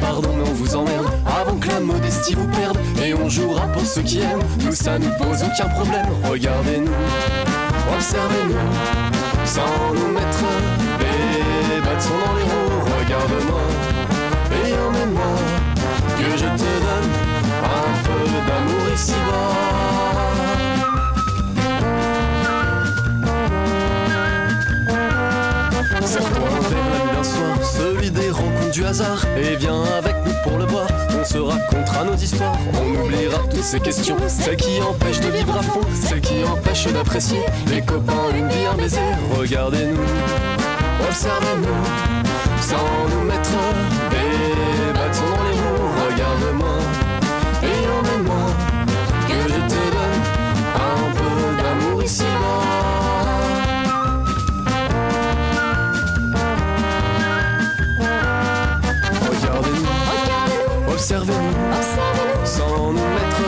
pardon mais on vous emmerde. Avant que la modestie vous perde Et on jouera pour ceux qui aiment. Nous ça nous pose aucun problème. Regardez-nous, observez-nous. Sans nous mettre des bâtons dans les roues. Regarde-moi et emmène-moi Que je te donne un peu d'amour ici-bas. du hasard et viens avec nous pour le boire. On se racontera nos histoires, on oubliera toutes ces questions. Celles qui empêchent de vivre à fond, celles qui empêchent d'apprécier. Les copains, une vie, un baiser. Regardez-nous, observez-nous, sans nous mettre Observez-nous, Observez-nous. sans nous mettre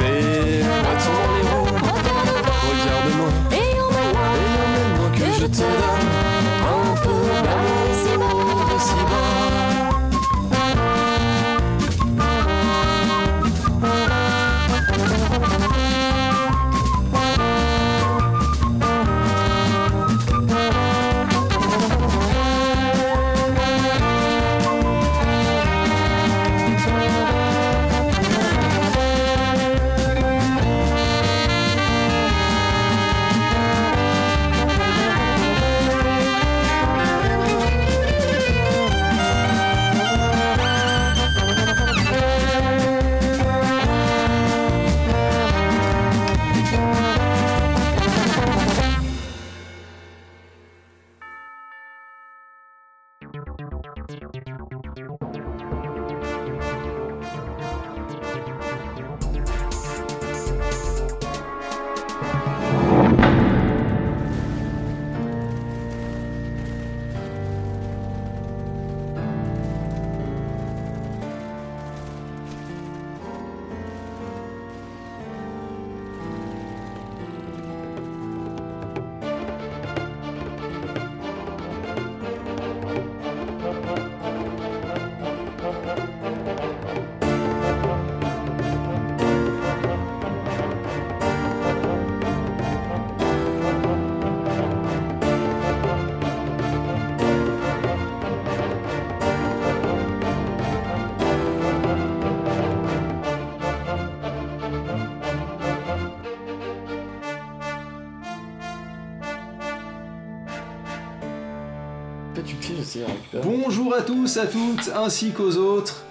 des bâtons les roues. Regarde-moi, et emmène-moi, et que je te donne. À tous, à toutes, ainsi qu'aux autres.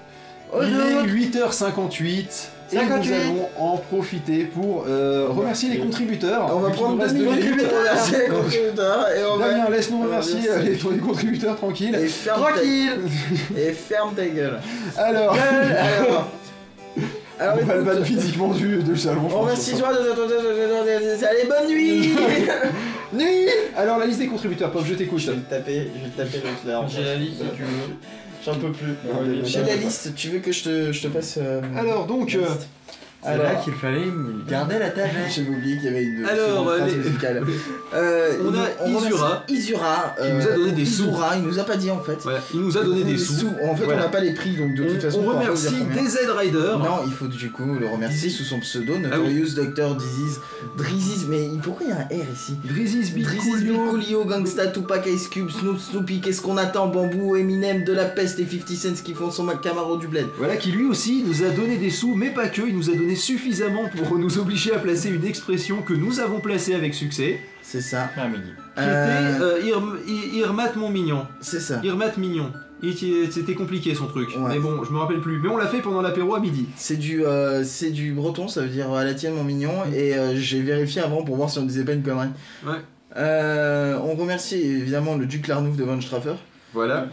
Aux Il autres. est 8h58 et 58. nous allons en profiter pour euh, remercier les contributeurs. On va prendre deux minutes pour remercier les contributeurs et on va. Damien, laisse-nous on va remercier remercier. euh, les, les contributeurs tranquilles. Et ferme Tranquille ta... Et ferme ta gueule. Alors, alors. Alors, on va le battre physiquement du, du salon. on remercie toi Allez, bonne nuit Nuit Alors, la liste des contributeurs, Pop, je t'écoute. Je vais te taper, je vais te taper le clair. J'ai la liste si tu veux. J'en peux plus. J'ai la liste, tu veux que je te, je te fasse. euh, Alors, donc, la euh, liste C'est Alors- là qu'il fallait garder la tâche. J'avais oublié qu'il y avait une. Alors, une phrase les- musicale. Euh, On il a Isura, Isura. qui nous a donné des sous. Isura, il nous a pas dit en fait. Voilà, il nous a donné des sous. En fait, Voilà. on n'a pas les prix, donc de toute On- façon. on remercie. DZ Rider. Non, il faut du coup le remercier sous son pseudo, Ah oui. Notorious Doctor Disease. Mais pourquoi il y a un R ici? Drizzy's Big Drizzy's Big Coolio, Gangsta, Tupac, Ice Cube, Snoop, Snoopy, qu'est-ce qu'on attend? Bambou, Eminem, De La Peste et 50 Cent qui font son Camaro du bled. Voilà, qui lui aussi nous a donné des sous, mais pas que, il nous a donné suffisamment pour nous obliger à placer une expression que nous avons placée avec succès, C'est ça. Ah, qui Euh, était euh, I- Irmat mon mignon. C'est ça. Irmat mignon. Et C'était compliqué son truc, Ouais. mais bon, je me rappelle plus. Mais on l'a fait pendant l'apéro à midi. C'est du, euh, c'est du breton, ça veut dire à la tienne mon mignon, et euh, j'ai vérifié avant pour voir si on disait pas une connerie. Ouais. Euh, on remercie évidemment le duc Larnouf de Von Straffer. Voilà.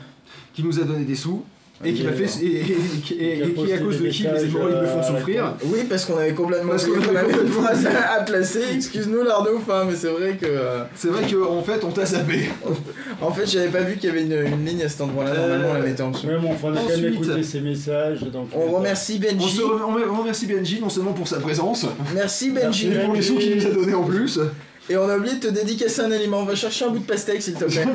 Qui nous a donné des sous. Et qui m'a fait. Et, et- et- et- et qui, à cause de qui les hémorroïdes me font euh, souffrir. Oui, parce qu'on avait complètement Parce oublié une complètement phrase à, placer. Excuse-nous Larnouf, hein, mais c'est vrai que. euh, C'est vrai qu'en fait, on t'a zappé. En fait, j'avais pas vu qu'il y avait une, une ligne à cet endroit-là. Euh, Normalement, on la mettait en dessous. Même on fera quand même Ensuite, écouter ses messages. Donc, On remercie On, Benji. se rem- on remercie Benji non seulement pour sa présence, Merci Benji. mais pour les sous qu'il nous a donné en plus. Et on a oublié de te dédicacer un aliment. On va chercher un bout de pastèque, s'il te plaît.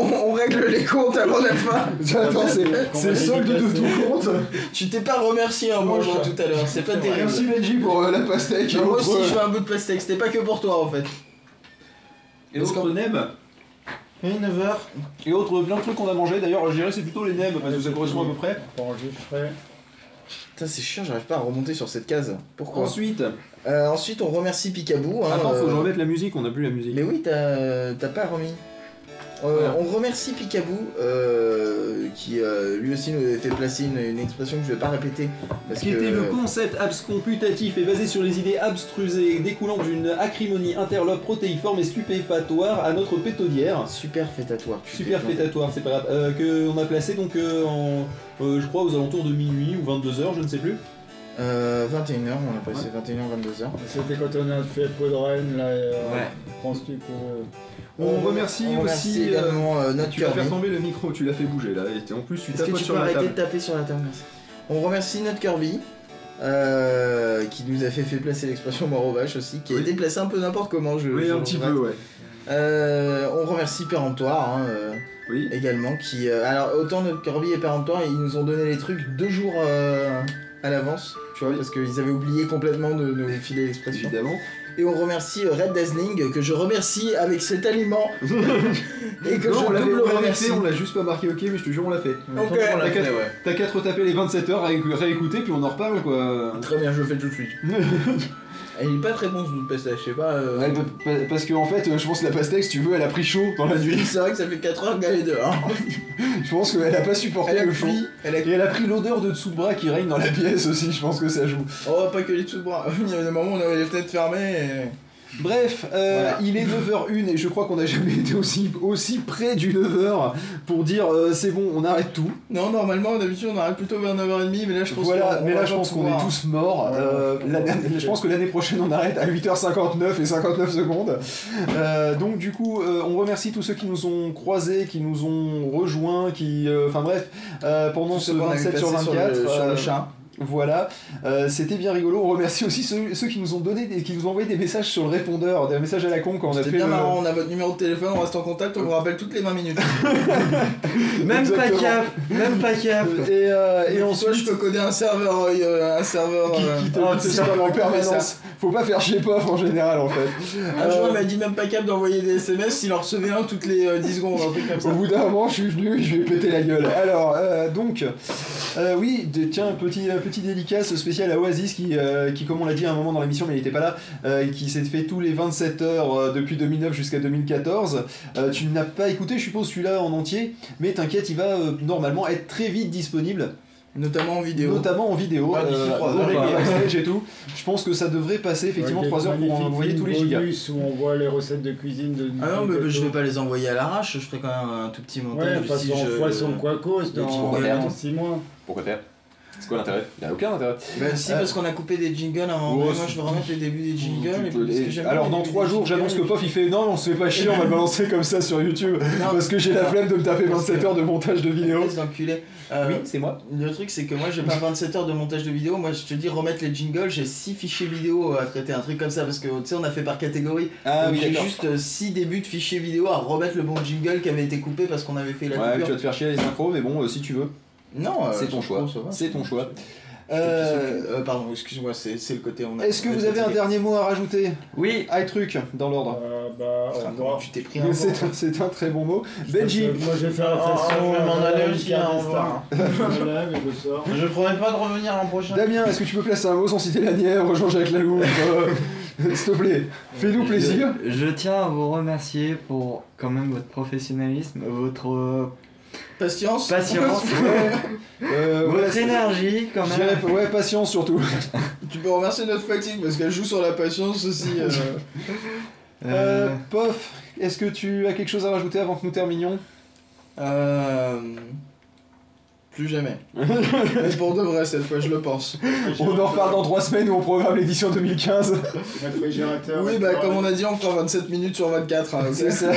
on, on règle les comptes avant la fin. Attends, c'est c'est le solde de tout compte. Tu t'es pas remercié en mangeant tout à l'heure. C'est pas terrible. Merci Benji pour euh, la pastèque. Non, moi aussi, euh, je veux un bout de pastèque. C'était pas que pour toi, en fait. Et autres nems. Et 9h. Et autres plein de trucs qu'on a mangé. D'ailleurs, je dirais c'est plutôt les nems parce que ça correspond à peu près. Putain, c'est chiant, j'arrive pas à remonter sur cette case. Pourquoi? Ensuite, Euh, Ensuite, on remercie Picaboo. Hein, attends, faut que je euh, remette la musique. On a plus la musique. Mais oui, t'as pas remis. Euh. On remercie Picaboo euh, qui euh, lui aussi nous avait fait placer une, une expression que je vais pas répéter parce qui que était le concept abscomputatif et basé sur les idées abstrusées découlant d'une acrimonie interlope protéiforme et stupéfatoire à notre pétodière. super fêtatoire. tu Super fétatoire, c'est pas grave. Euh, que on a placé donc en, je crois, aux alentours de minuit ou 22h, je ne sais plus. Euh, 21h, on a passé 21h, 22h. C'était quand on a fait Rennes, là. euh, Ouais. Penses-tu que. On, remercie on aussi. euh, également euh, notre tu faire Kirby. tomber le micro, tu l'as fait bouger là. Et en plus, tu Est-ce que tapotes tu sur peux la arrêter table. de taper sur la table merci. On remercie notre Kirby. euh, qui nous a fait, fait placer l'expression mort aux vaches aussi, qui a Oui. été placé un peu n'importe comment. Je, Oui, je un petit peu, ouais. Euh, on remercie Péremptoire hein, euh, Oui. également qui euh, alors autant notre Kirby et Péremptoire ils nous ont donné les trucs deux jours euh, à l'avance tu vois parce qu'ils avaient oublié complètement de nous filer l'expression Évidemment. et on remercie euh, Red Dazzling que je remercie avec cet aliment et que Non, on je l'avait double on remercie fait, on l'a juste pas marqué ok, mais je te jure, on l'a fait. Ok. T'as qu'à qu'à te retaper les 27 heures, rééc- réécouter, puis on en reparle quoi. très bien je le fais tout de suite Il est pas très bon ce bout de pastèque je sais pas euh, Ouais, pa- pa- parce que en fait, euh, je pense que la pastèque, si tu veux, elle a pris chaud dans la nuit. c'est vrai que ça fait 4 heures qu'elle est dehors Je pense qu'elle a pas supporté elle a le chaud. pris elle a Et elle a pris l'odeur de dessous de bras qui règne dans la pièce aussi, je pense que ça joue. oh pas que les dessous de bras il y avait des moments où on avait les fenêtres fermées et... Bref, euh, Voilà. il est 9h01 et je crois qu'on n'a jamais été aussi, aussi près du 9h pour dire euh, c'est bon, on arrête tout. Non, normalement, d'habitude, on arrête plutôt vers 9h30, mais là, je pense Voilà, mais là je pense qu'on est tous morts. Ouais, Euh, je pense que l'année prochaine on arrête à 8h59 et 59 secondes. Donc du coup, on remercie tous ceux qui nous ont croisés, qui nous ont rejoints, qui, enfin bref, pendant ce ceux qu'on avait 27 sur placés 24. sur le, sur le chat. Voilà, Euh, c'était bien rigolo. On remercie aussi ceux, ceux qui nous ont donné, des, qui nous ont envoyé des messages sur le répondeur, des messages à la con quand on a fait bien le- marrant, on a votre numéro de téléphone, on reste en contact, on vous rappelle toutes les 20 minutes. Même pas cap, même pas cap. Et, euh, et Et en ensuite, je peux coder un serveur, euh, un serveur. qui, euh, qui te, Oh, qui te putain, spam en permanence. Faut pas faire chier pof en général en fait. Un jour, Euh, il m'a dit même pas capable d'envoyer des SMS s'il en recevait un toutes les euh, 10 secondes, un truc comme ça. Au bout d'un moment, je suis venu, je vais péter la gueule. Alors, euh, donc, euh, oui, de- tiens, petit, petit dédicace spécial à Oasis qui, qui, comme on l'a dit à un moment dans l'émission, mais il n'était pas là, qui s'est fait tous les 27 heures depuis 2009 jusqu'à 2014. Euh, tu n'as pas écouté, je suppose, celui-là en entier, mais t'inquiète, il va normalement être très vite disponible. Notamment en vidéo. Notamment en vidéo, Ah, d'ici euh, trois avec heures. les backstage et tout. Je pense que ça devrait passer effectivement Avec 3 heures pour envoyer tous les gigas. où on voit les recettes de cuisine de Ah non, mais Nicolas je vais pas les envoyer à l'arrache, je ferai quand même un tout petit montage. Ouais, si je... façon Pourquoi faire dans 6 mois. Pourquoi faire? C'est quoi l'intérêt? Il n'y a aucun intérêt. Bah si, Euh, parce qu'on a coupé des jingles à un moment Oh, Moi, je veux remettre les débuts des jingles. et puis, Alors dans les débuts 3 des jours, j'annonce que. Pof il fait non, on se fait pas chier, on va le balancer comme ça sur YouTube parce que j'ai la flemme de me taper 27 heures de montage de d'enculé. Euh, Oui, c'est moi. Le truc, c'est que moi, j'ai pas 27 heures de montage de vidéo. Moi, je te dis remettre les jingles, j'ai 6 fichiers vidéo à traiter, un truc comme ça. Parce que tu sais, on a fait par catégorie. Ah Donc, oui, j'ai juste 6 débuts de fichiers vidéo à remettre le bon jingle qui avait été coupé parce qu'on avait fait la Ouais, tu vas te faire chier les synchros, mais bon, euh, si tu veux. Non, euh, c'est ton choix. C'est ton choix. Euh, euh, pardon, excuse-moi, c'est le côté. on a- Est-ce que vous avez un dernier mot à rajouter? Oui. High truc dans l'ordre. Euh, bah, Ah. Tu t'es pris un C'est vent. un, c'est un très bon mot. Benji, Moi, j'ai fait la Oh, façon. je vais m'en aller aussi, hein, au revoir. Stars. Je promets pas de revenir l'an prochain. Damien, est-ce que tu peux placer un mot sans citer la Nièvre, Jean-Jacques Laloupe euh, S'il te plaît, fais-nous plaisir. Je, je tiens à vous remercier pour quand même votre professionnalisme, votre euh, Patience. patience, Euh, votre c'est- énergie quand même. dirais- ouais, patience surtout. Tu peux remercier notre fatigue parce qu'elle joue sur la patience aussi. euh. Euh, Pof, est-ce que tu as quelque chose à rajouter avant que nous terminions? Euh... Plus jamais. Mais pour de vrai cette fois, je le pense. On en reparle dans 3 semaines où on programme l'édition 2015. Réfrigérateur. Oui, bah comme on a dit, on fera 27 minutes sur 24. hein, C'est ça.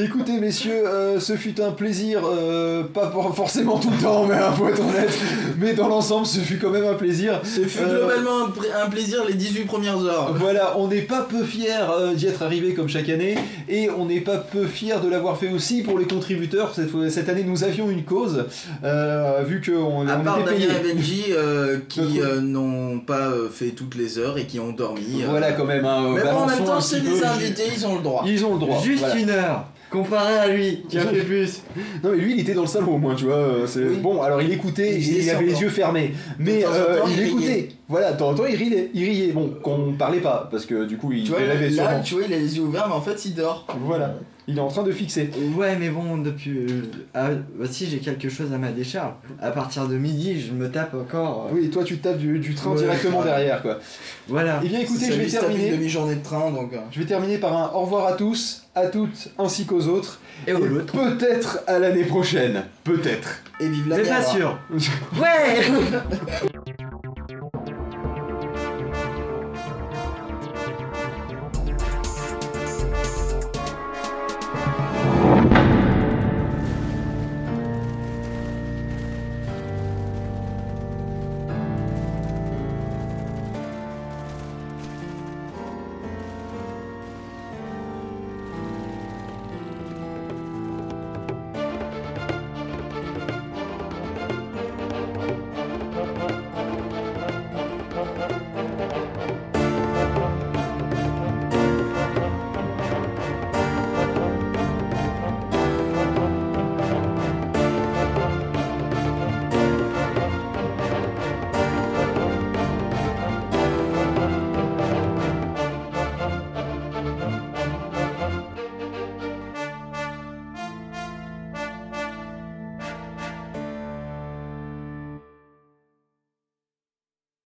Écoutez messieurs, euh, ce fut un plaisir, euh, pas pour- forcément tout le temps, mais être honnête, mais dans l'ensemble ce fut quand même un plaisir. Ce fut Euh, globalement un, pr- un plaisir les 18 premières heures. Voilà, on n'est pas peu fiers euh, d'y être arrivé comme chaque année, et on n'est pas peu fiers de l'avoir fait aussi pour les contributeurs. Cette, année nous avions une cause, euh, vu qu'on on part était payé. Damien et Benji euh, qui euh, n'ont pas euh, fait toutes les heures et qui ont dormi. euh. Voilà quand même, hein, Mais bon, en même temps, c'est des invités, ils ont le droit. Ils ont le droit. Juste voilà. une heure, comparé à lui qui a fait plus. Non mais lui il était dans le salon au moins tu vois euh, c'est Oui. bon alors il écoutait Il il, faisait avait les semblant. yeux fermés mais De temps en euh, temps, il, il écoutait voilà de temps en temps il riait il riait bon qu'on parlait pas parce que du coup il Tu vois, rêvait là, sûrement tu vois, il a les yeux ouverts, mais en fait, il dort. voilà il est en train de fixer Ouais, mais bon, depuis. euh, ah, bah, si j'ai quelque chose à ma décharge, à partir de midi, je me tape encore. euh, oui toi tu te tapes du, du train Ouais, directement ouais. derrière quoi Voilà. et bien écoutez je vais terminer demi-journée de train, donc. euh. je vais terminer par un au revoir à tous à toutes ainsi qu'aux autres Et aux autres. peut-être à l'année prochaine peut-être Et vive la Mais guerre. pas sûr. Ouais